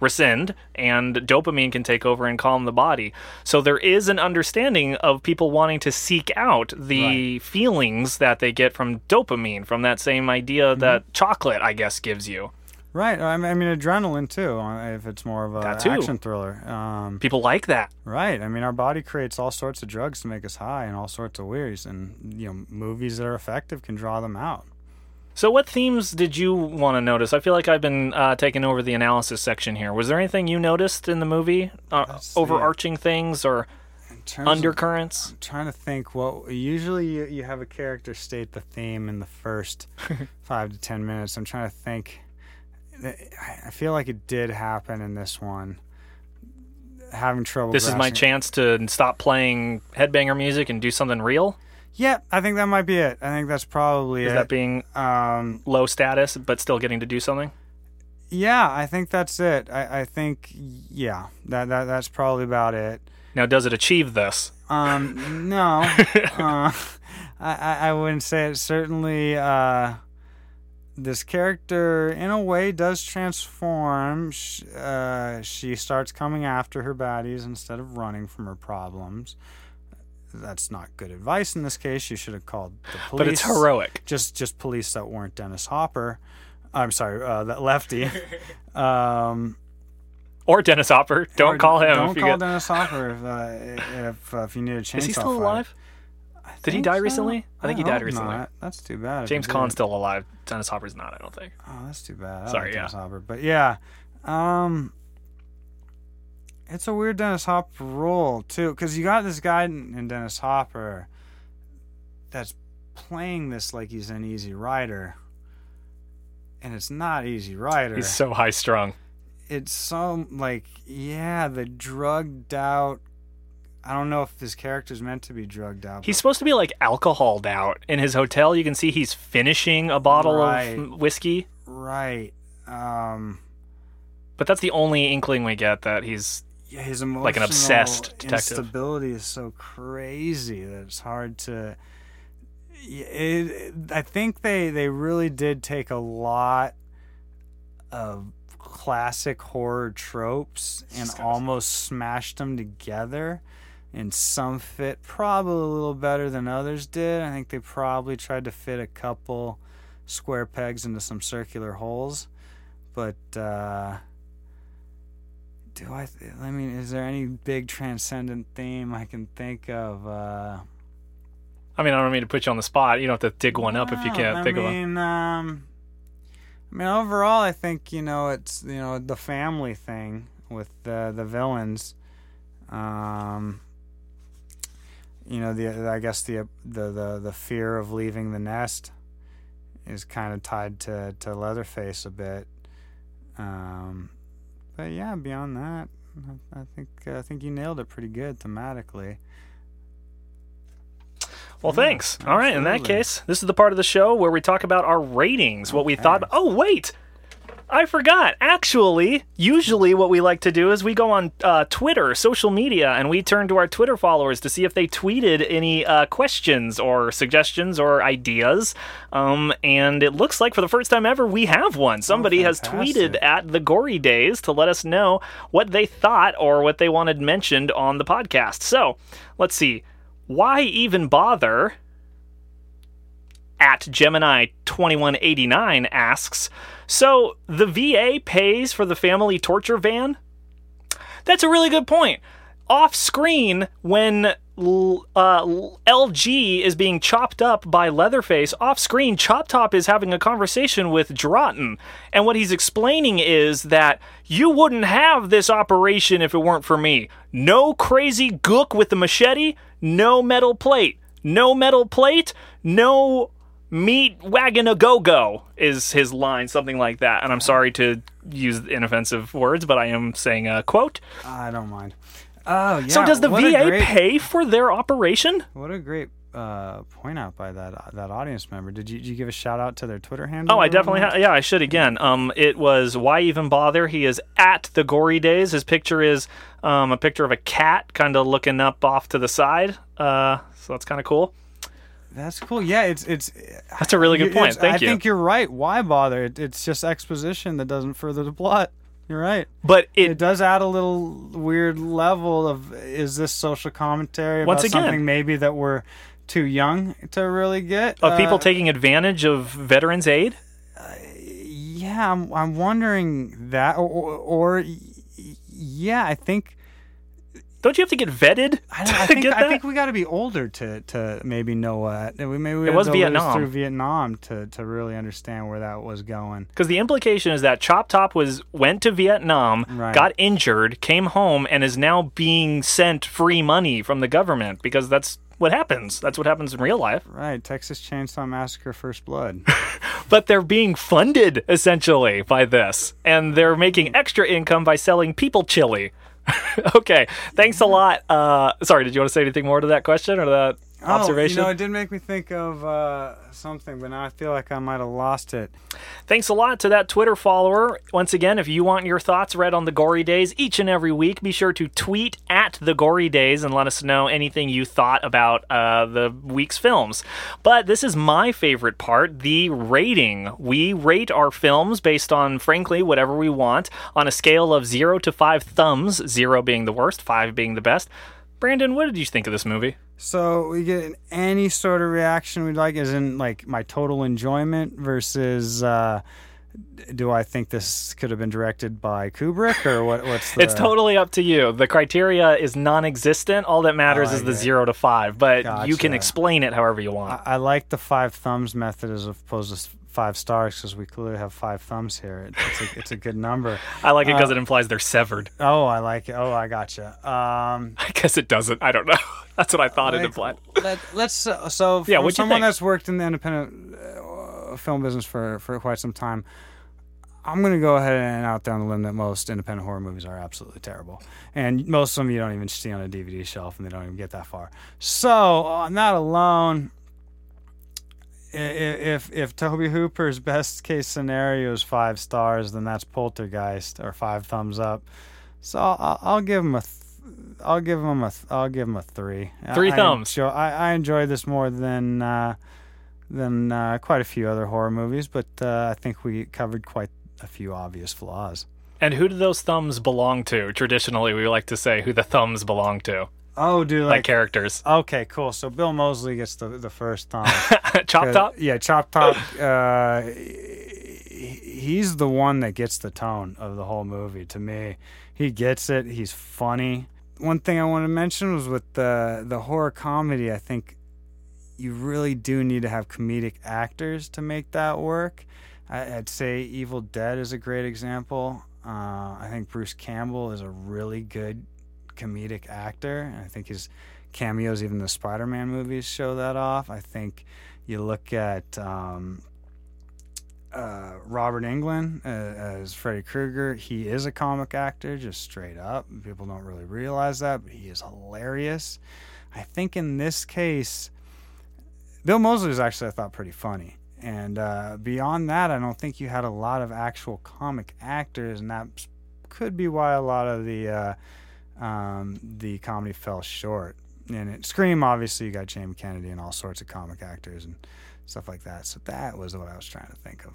rescind and dopamine can take over and calm the body. So there is an understanding of people wanting to seek out the feelings that they get from dopamine from that same idea Mm-hmm. that chocolate I guess gives you. Right. I mean, adrenaline too. uh, If it's more of a action thriller. Um, People like that. right. I mean, our body creates all sorts of drugs to make us high and all sorts of weirds, and you know, movies that are effective can draw them out. So, what themes did you want to notice? I feel like I've been uh, taking over the analysis section here. Was there anything you noticed in the movie? Uh, overarching things or terms of- undercurrents? I'm trying to think. What usually you, you have a character state the theme in the first (laughs) five to ten minutes. I'm trying to think. I I feel like it did happen in this one. Having trouble. This is my chance to stop playing headbanger music and do something real. Yeah, I think that might be it. I think that's probably Is it. that being um, low status but still getting to do something? yeah, I think that's it. I, I think yeah, that, that that's probably about it. Now, does it achieve this? Um, no, (laughs) uh, I, I I wouldn't say it. Certainly, uh, this character, in a way, does transform. Uh, she starts coming after her baddies instead of running from her problems. That's not good advice in this case. You should have called the police. But it's heroic. Just just police that weren't Dennis Hopper. I'm sorry, uh, that lefty. (laughs) um, Or Dennis Hopper. Don't call him. Don't if you call get... Dennis Hopper if uh, if, uh, if you need a chainsaw. (laughs) Is he still fight. alive? Did he die so. recently? I think he died recently. not. That's too bad. James did. still alive. Dennis Hopper's not, I don't think. Oh, that's too bad. I Sorry, like yeah. Dennis Hopper, but yeah, um, it's a weird Dennis Hopper role too, because you got this guy in, Dennis Hopper that's playing this like he's an Easy Rider, and it's not Easy Rider. He's so high strung. it's so like yeah, the drugged out. I don't know if this character's meant to be drugged out. He's supposed to be like alcoholed out in his hotel. You can see he's finishing a bottle Right. of whiskey, right. Um, but that's the only inkling we get that he's yeah, his emotional Like an obsessed detective. instability is so crazy that it's hard to. It, it- I think they they really did take a lot of classic horror tropes and almost smashed them together. And some fit probably a little better than others did. I think they probably tried to fit a couple square pegs into some circular holes. But uh, do I? Th- I mean, is there any big transcendent theme I can think of? Uh, I mean, I don't mean to put you on the spot. You don't have to dig one up if you can't I think of one. mean, um, I mean, overall, I think you know it's you know the family thing with the the villains. Um, you know the I guess the the the, the fear of leaving the nest is kind of tied to to Leatherface a bit. Um, but yeah, beyond that, I, I think I think you nailed it pretty good thematically. Well, Yeah, thanks. All right. In that case, this is the part of the show where we talk about our ratings, what we thought. Oh, wait. I forgot. Actually, usually what we like to do is we go on uh, Twitter, social media, and we turn to our Twitter followers to see if they tweeted any uh, questions or suggestions or ideas. Um, and it looks like for the first time ever, we have one. Somebody has tweeted at the Gory Days to let us know what they thought or what they wanted mentioned on the podcast. So let's see. Why even bother? At Gemini2189 asks, So the VA pays for the family torture van? That's a really good point. Off screen, when uh, LG is being chopped up by Leatherface, off screen, Chop Top is having a conversation with Drayton. And what he's explaining is that you wouldn't have this operation if it weren't for me. No crazy gook with the machete, no metal plate. No metal plate, no meat wagon a go go is his line, something like that. And I'm sorry to use inoffensive words, but I am saying a quote. I don't mind. Oh yeah. so does the what VA great- pay for their operation? What a great uh, point out by that that audience member. Did you, did you give a shout out to their Twitter handle? Oh, I definitely ha- yeah, I should again. Um, it was why even bother? He is at the gory days. His picture is um a picture of a cat kind of looking up off to the side. Uh, so that's kind of cool. That's cool. Yeah, it's it's. That's a really good point. Thank I you. I think you're right. Why bother? It, it's just exposition that doesn't further the plot. You're right. But It, it does add a little weird level of is this social commentary about Once again- something maybe that we're too young to really get of people Uh, taking advantage of veterans aid. Yeah, yeah, I'm I'm wondering that, or, or, or yeah, I think Don't you have to get vetted I, don't- I (laughs) think I think we got to be older to to maybe know what we maybe we It was Vietnam. through Vietnam to to really understand where that was going. Because the implication is that Chop Top was went to Vietnam, Right. got injured, came home, and is now being sent free money from the government because that's what happens. That's what happens in real life. Right, Texas Chainsaw Massacre: First Blood. (laughs) But they're being funded essentially by this, and they're making mm. extra income by selling people chili. (laughs) okay, thanks a lot. Uh, sorry, did you want to say anything more to that question or that observation? Oh, you know, it did make me think of uh, something, but now I feel like I might have lost it. Thanks a lot to that Twitter follower. Once again, if you want your thoughts read on the Gory Days each and every week, be sure to tweet at the Gory Days and let us know anything you thought about uh, the week's films. But this is my favorite part the rating. We rate our films based on, frankly, whatever we want on a scale of zero to five thumbs, zero being the worst, five being the best. Brandon, what did you think of this movie? So we get any sort of reaction we'd like, as in like my total enjoyment versus. Uh, do I think this could have been directed by Kubrick or what? What's the, It's totally up to you. The criteria is non existent. All that matters Oh, is the yeah. zero to five, but you can explain it however you want. I, I like the five thumbs method as opposed to five stars because we clearly have five thumbs here. It, it's a it's a good number. (laughs) I like it because Uh, it implies they're severed. Oh, I like it. Oh, I gotcha. Um, (laughs) I guess it doesn't. I don't know. That's what I thought it like, implied. Let, let's uh, so (laughs) Yeah, you someone that's worked in the independent uh, film business for for quite some time. I'm gonna go ahead and out there on the limb that most independent horror movies are absolutely terrible, and most of them you don't even see on a DVD shelf, and they don't even get that far. So on that alone, if if Tobe Hooper's best case scenario is five stars, then that's Poltergeist or five thumbs up. So I'll, I'll give him a. Th- I'll give him a. Th- I'll give him a three. Three I thumbs. Enjoy, I, I enjoyed this more than uh, than uh, quite a few other horror movies, but uh, I think we covered quite a few obvious flaws. And who do those thumbs belong to? Traditionally, we like to say who the thumbs belong to, Oh, do like like, characters. okay, cool. So Bill Moseley gets the the first thumb. (laughs) Chop Uh, top. Yeah, Chop Top. Uh, he's the one that gets the tone of the whole movie. To me, he gets it. He's funny. One thing I want to mention was with the the horror comedy. I think you really do need to have comedic actors to make that work. I, I'd say Evil Dead is a great example. Uh, I think Bruce Campbell is a really good comedic actor. I think his cameos, even the Spider-Man movies, show that off. I think you look at um, uh, Robert Englund uh, as Freddy Krueger. He is a comic actor, just straight up. People don't really realize that, but he is hilarious. I think in this case, Bill Moseley was actually I thought pretty funny. And uh, beyond that, I don't think you had a lot of actual comic actors, and that could be why a lot of the uh, um, the comedy fell short. And it, Scream, obviously, you got Jamie Kennedy and all sorts of comic actors and stuff like that. So that was what I was trying to think of.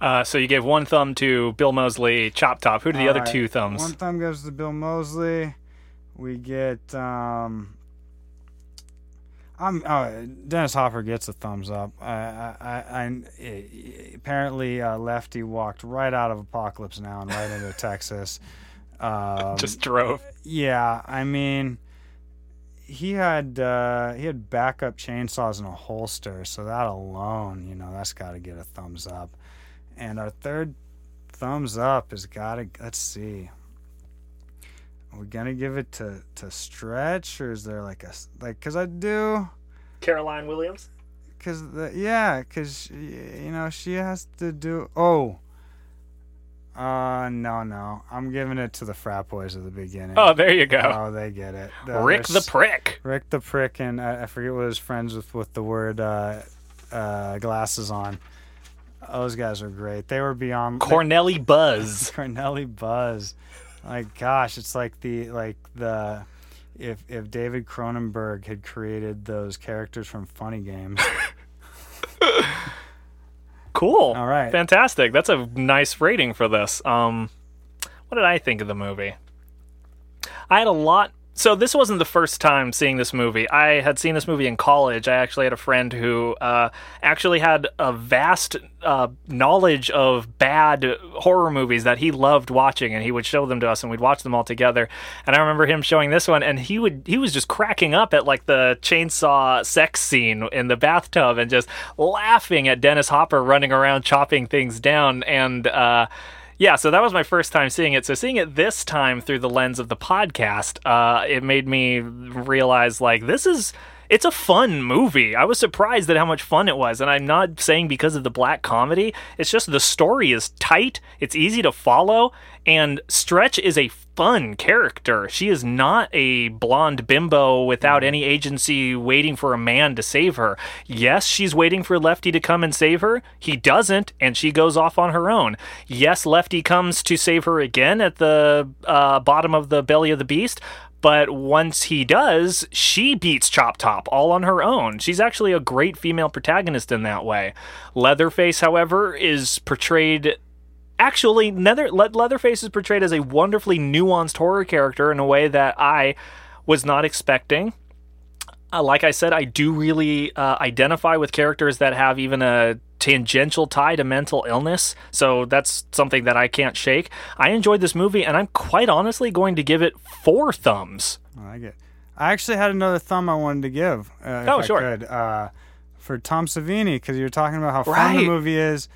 Uh, so you gave one thumb to Bill Moseley, Chop Top. Who do the other Alright, two thumbs? One thumb goes to Bill Moseley. We get um, I'm oh, Dennis Hopper gets a thumbs up. I, I, I, I apparently uh, Lefty walked right out of Apocalypse Now and right into (laughs) Texas. Um, Just drove. yeah, I mean, he had uh, he had backup chainsaws in a holster, so that alone, you know, that's got to get a thumbs up. And our third thumbs up has got to. Let's see. Are we gonna give it to to Stretch, or is there like a like? Cause I do. Caroline Williams. Cause the yeah, cause you know she has to do. Oh. Uh no no, I'm giving it to the frat boys at the beginning. Oh, there you go. Oh, they get it. Rick the Prick. Rick the prick, and I, I forget what his friends with with the word uh, uh, glasses on. Those guys are great. They were beyond Cornelly Buzz. (laughs) Cornelli Buzz. Like gosh, it's like the like the if if David Cronenberg had created those characters from Funny Games. (laughs) Cool. All right. Fantastic. That's a nice rating for this. Um, what did I think of the movie? I had a lot So this wasn't the first time seeing this movie. I had seen this movie in college. I actually had a friend who uh, actually had a vast uh, knowledge of bad horror movies that he loved watching, and he would show them to us, and we'd watch them all together. And I remember him showing this one, and he would he was just cracking up at like the chainsaw sex scene in the bathtub, and just laughing at Dennis Hopper running around chopping things down, and. Uh, yeah, so that was my first time seeing it. So seeing it this time through the lens of the podcast, uh, it made me realize like this is it's a fun movie. I was surprised at how much fun it was, and I'm not saying because of the black comedy. It's just the story is tight, it's easy to follow, and Stretch is a fun character. She is not a blonde bimbo without any agency waiting for a man to save her. Yes, she's waiting for Lefty to come and save her. He doesn't, and she goes off on her own. Yes, Lefty comes to save her again at the uh, bottom of the belly of the beast, but once he does, she beats Chop Top all on her own. She's actually a great female protagonist in that way. Leatherface, however, is portrayed. Actually, Nether- Le- Leatherface is portrayed as a wonderfully nuanced horror character in a way that I was not expecting. Uh, like I said, I do really uh, identify with characters that have even a tangential tie to mental illness. So that's something that I can't shake. I enjoyed this movie, and I'm quite honestly going to give it four thumbs. I like it. I actually had another thumb I wanted to give. Uh, Oh, I sure. Could, uh, for Tom Savini, because you were talking about how fun Right. the movie is,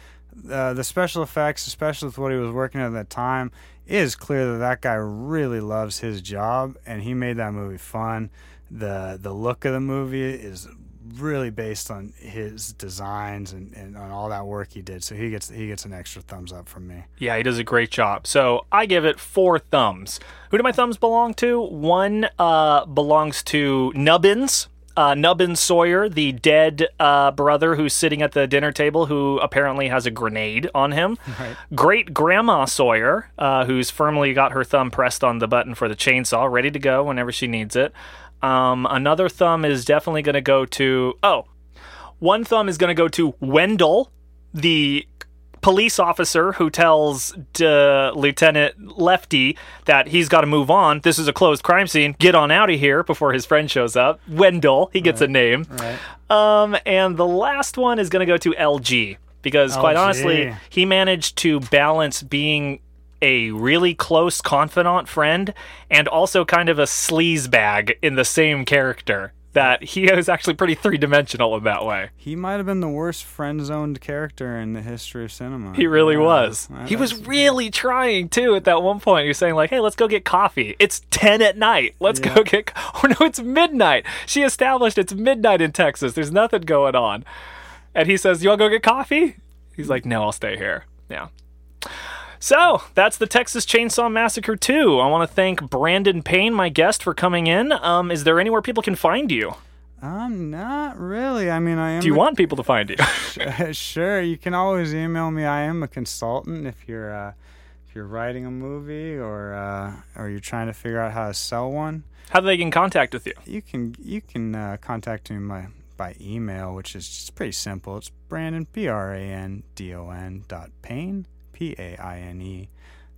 uh, the special effects, especially with what he was working at that time, is clear that that guy really loves his job, and he made that movie fun. the The look of the movie is really based on his designs and, and on all that work he did. So he gets he gets an extra thumbs up from me. Yeah, he does a great job. So I give it four thumbs. Who do my thumbs belong to? One uh, belongs to Nubbins. Uh, Nubbins Sawyer, the dead uh, brother who's sitting at the dinner table, who apparently has a grenade on him. Right. Great Grandma Sawyer, uh, who's firmly got her thumb pressed on the button for the chainsaw, ready to go whenever she needs it. Um, another thumb is definitely going to go to. Oh, one thumb is going to go to Wendell, the police officer who tells uh, Lieutenant Lefty that he's got to move on. This is a closed crime scene. Get on out of here before his friend shows up. Wendell, he gets a name. Right. Um, and the last one is going to go to LG because, quite honestly, he managed to balance being a really close confidant friend and also kind of a sleaze bag in the same character. That he (laughs) is actually pretty three dimensional in that way. He might have been the worst friend zoned character in the history of cinema. He really Yeah. was. He was really trying too at that one point. He was saying like, "Hey, let's go get coffee. It's 10 at night. Let's Yeah. go (laughs) get (laughs) Oh no, it's midnight." She established it's midnight in Texas. There's nothing going on. And he says, "You want to go get coffee?" He's like, "No, I'll stay here." Yeah. So, that's the Texas Chainsaw Massacre 2. I want to thank Brandon Paine, my guest, for coming in. Um, is there anywhere people can find you? Um, not really. I mean, I am. Do you a- want people to find you? (laughs) sure, you can always email me. I am a consultant if you're uh, if you're writing a movie or uh, or you're trying to figure out how to sell one. How do they get in contact with you? You can you can uh, contact me by by email, which is just pretty simple. It's Brandon B R A N D O N dot Paine P A I N E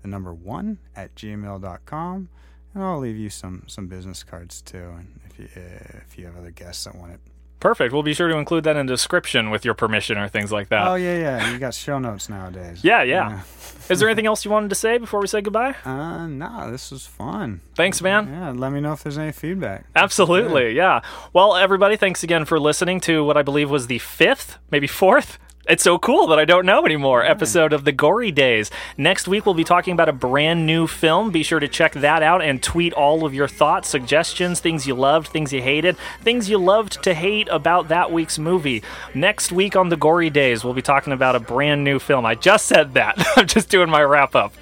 the number one at gmail.com. and I'll leave you some some business cards too, and if you if you have other guests that want it. Perfect. We'll be sure to include that in the description with your permission or things like that. Oh yeah, yeah. You got show notes nowadays. Yeah, yeah. (laughs) Is there anything else you wanted to say before we say goodbye? Uh, no, this was fun. Thanks, man. Yeah, let me know if there's any feedback. Absolutely, yeah. Well, everybody, thanks again for listening to what I believe was the fifth, maybe fourth. It's so cool that I don't know anymore. Episode of the Gory Days. Next week, we'll be talking about a brand new film. Be sure to check that out and tweet all of your thoughts, suggestions, things you loved, things you hated, things you loved to hate about that week's movie. Next week on the Gory Days, we'll be talking about a brand new film. I just said that. (laughs) I'm just doing my wrap up.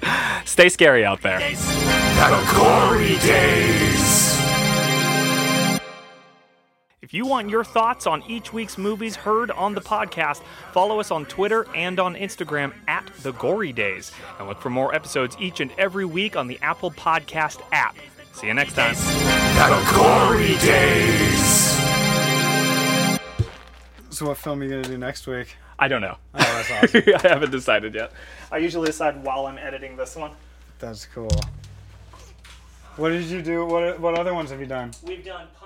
Stay scary out there. The Gory Days. If you want your thoughts on each week's movies heard on the podcast, follow us on Twitter and on Instagram at The Gory Days. And look for more episodes each and every week on the Apple Podcast app. See you next time. The Gory Days. So, what film are you gonna do next week? I don't know. Oh, that's awesome. (laughs) I haven't decided yet. I usually decide while I'm editing this one. that's cool. What did you do? What what other ones have you done? We've done Punk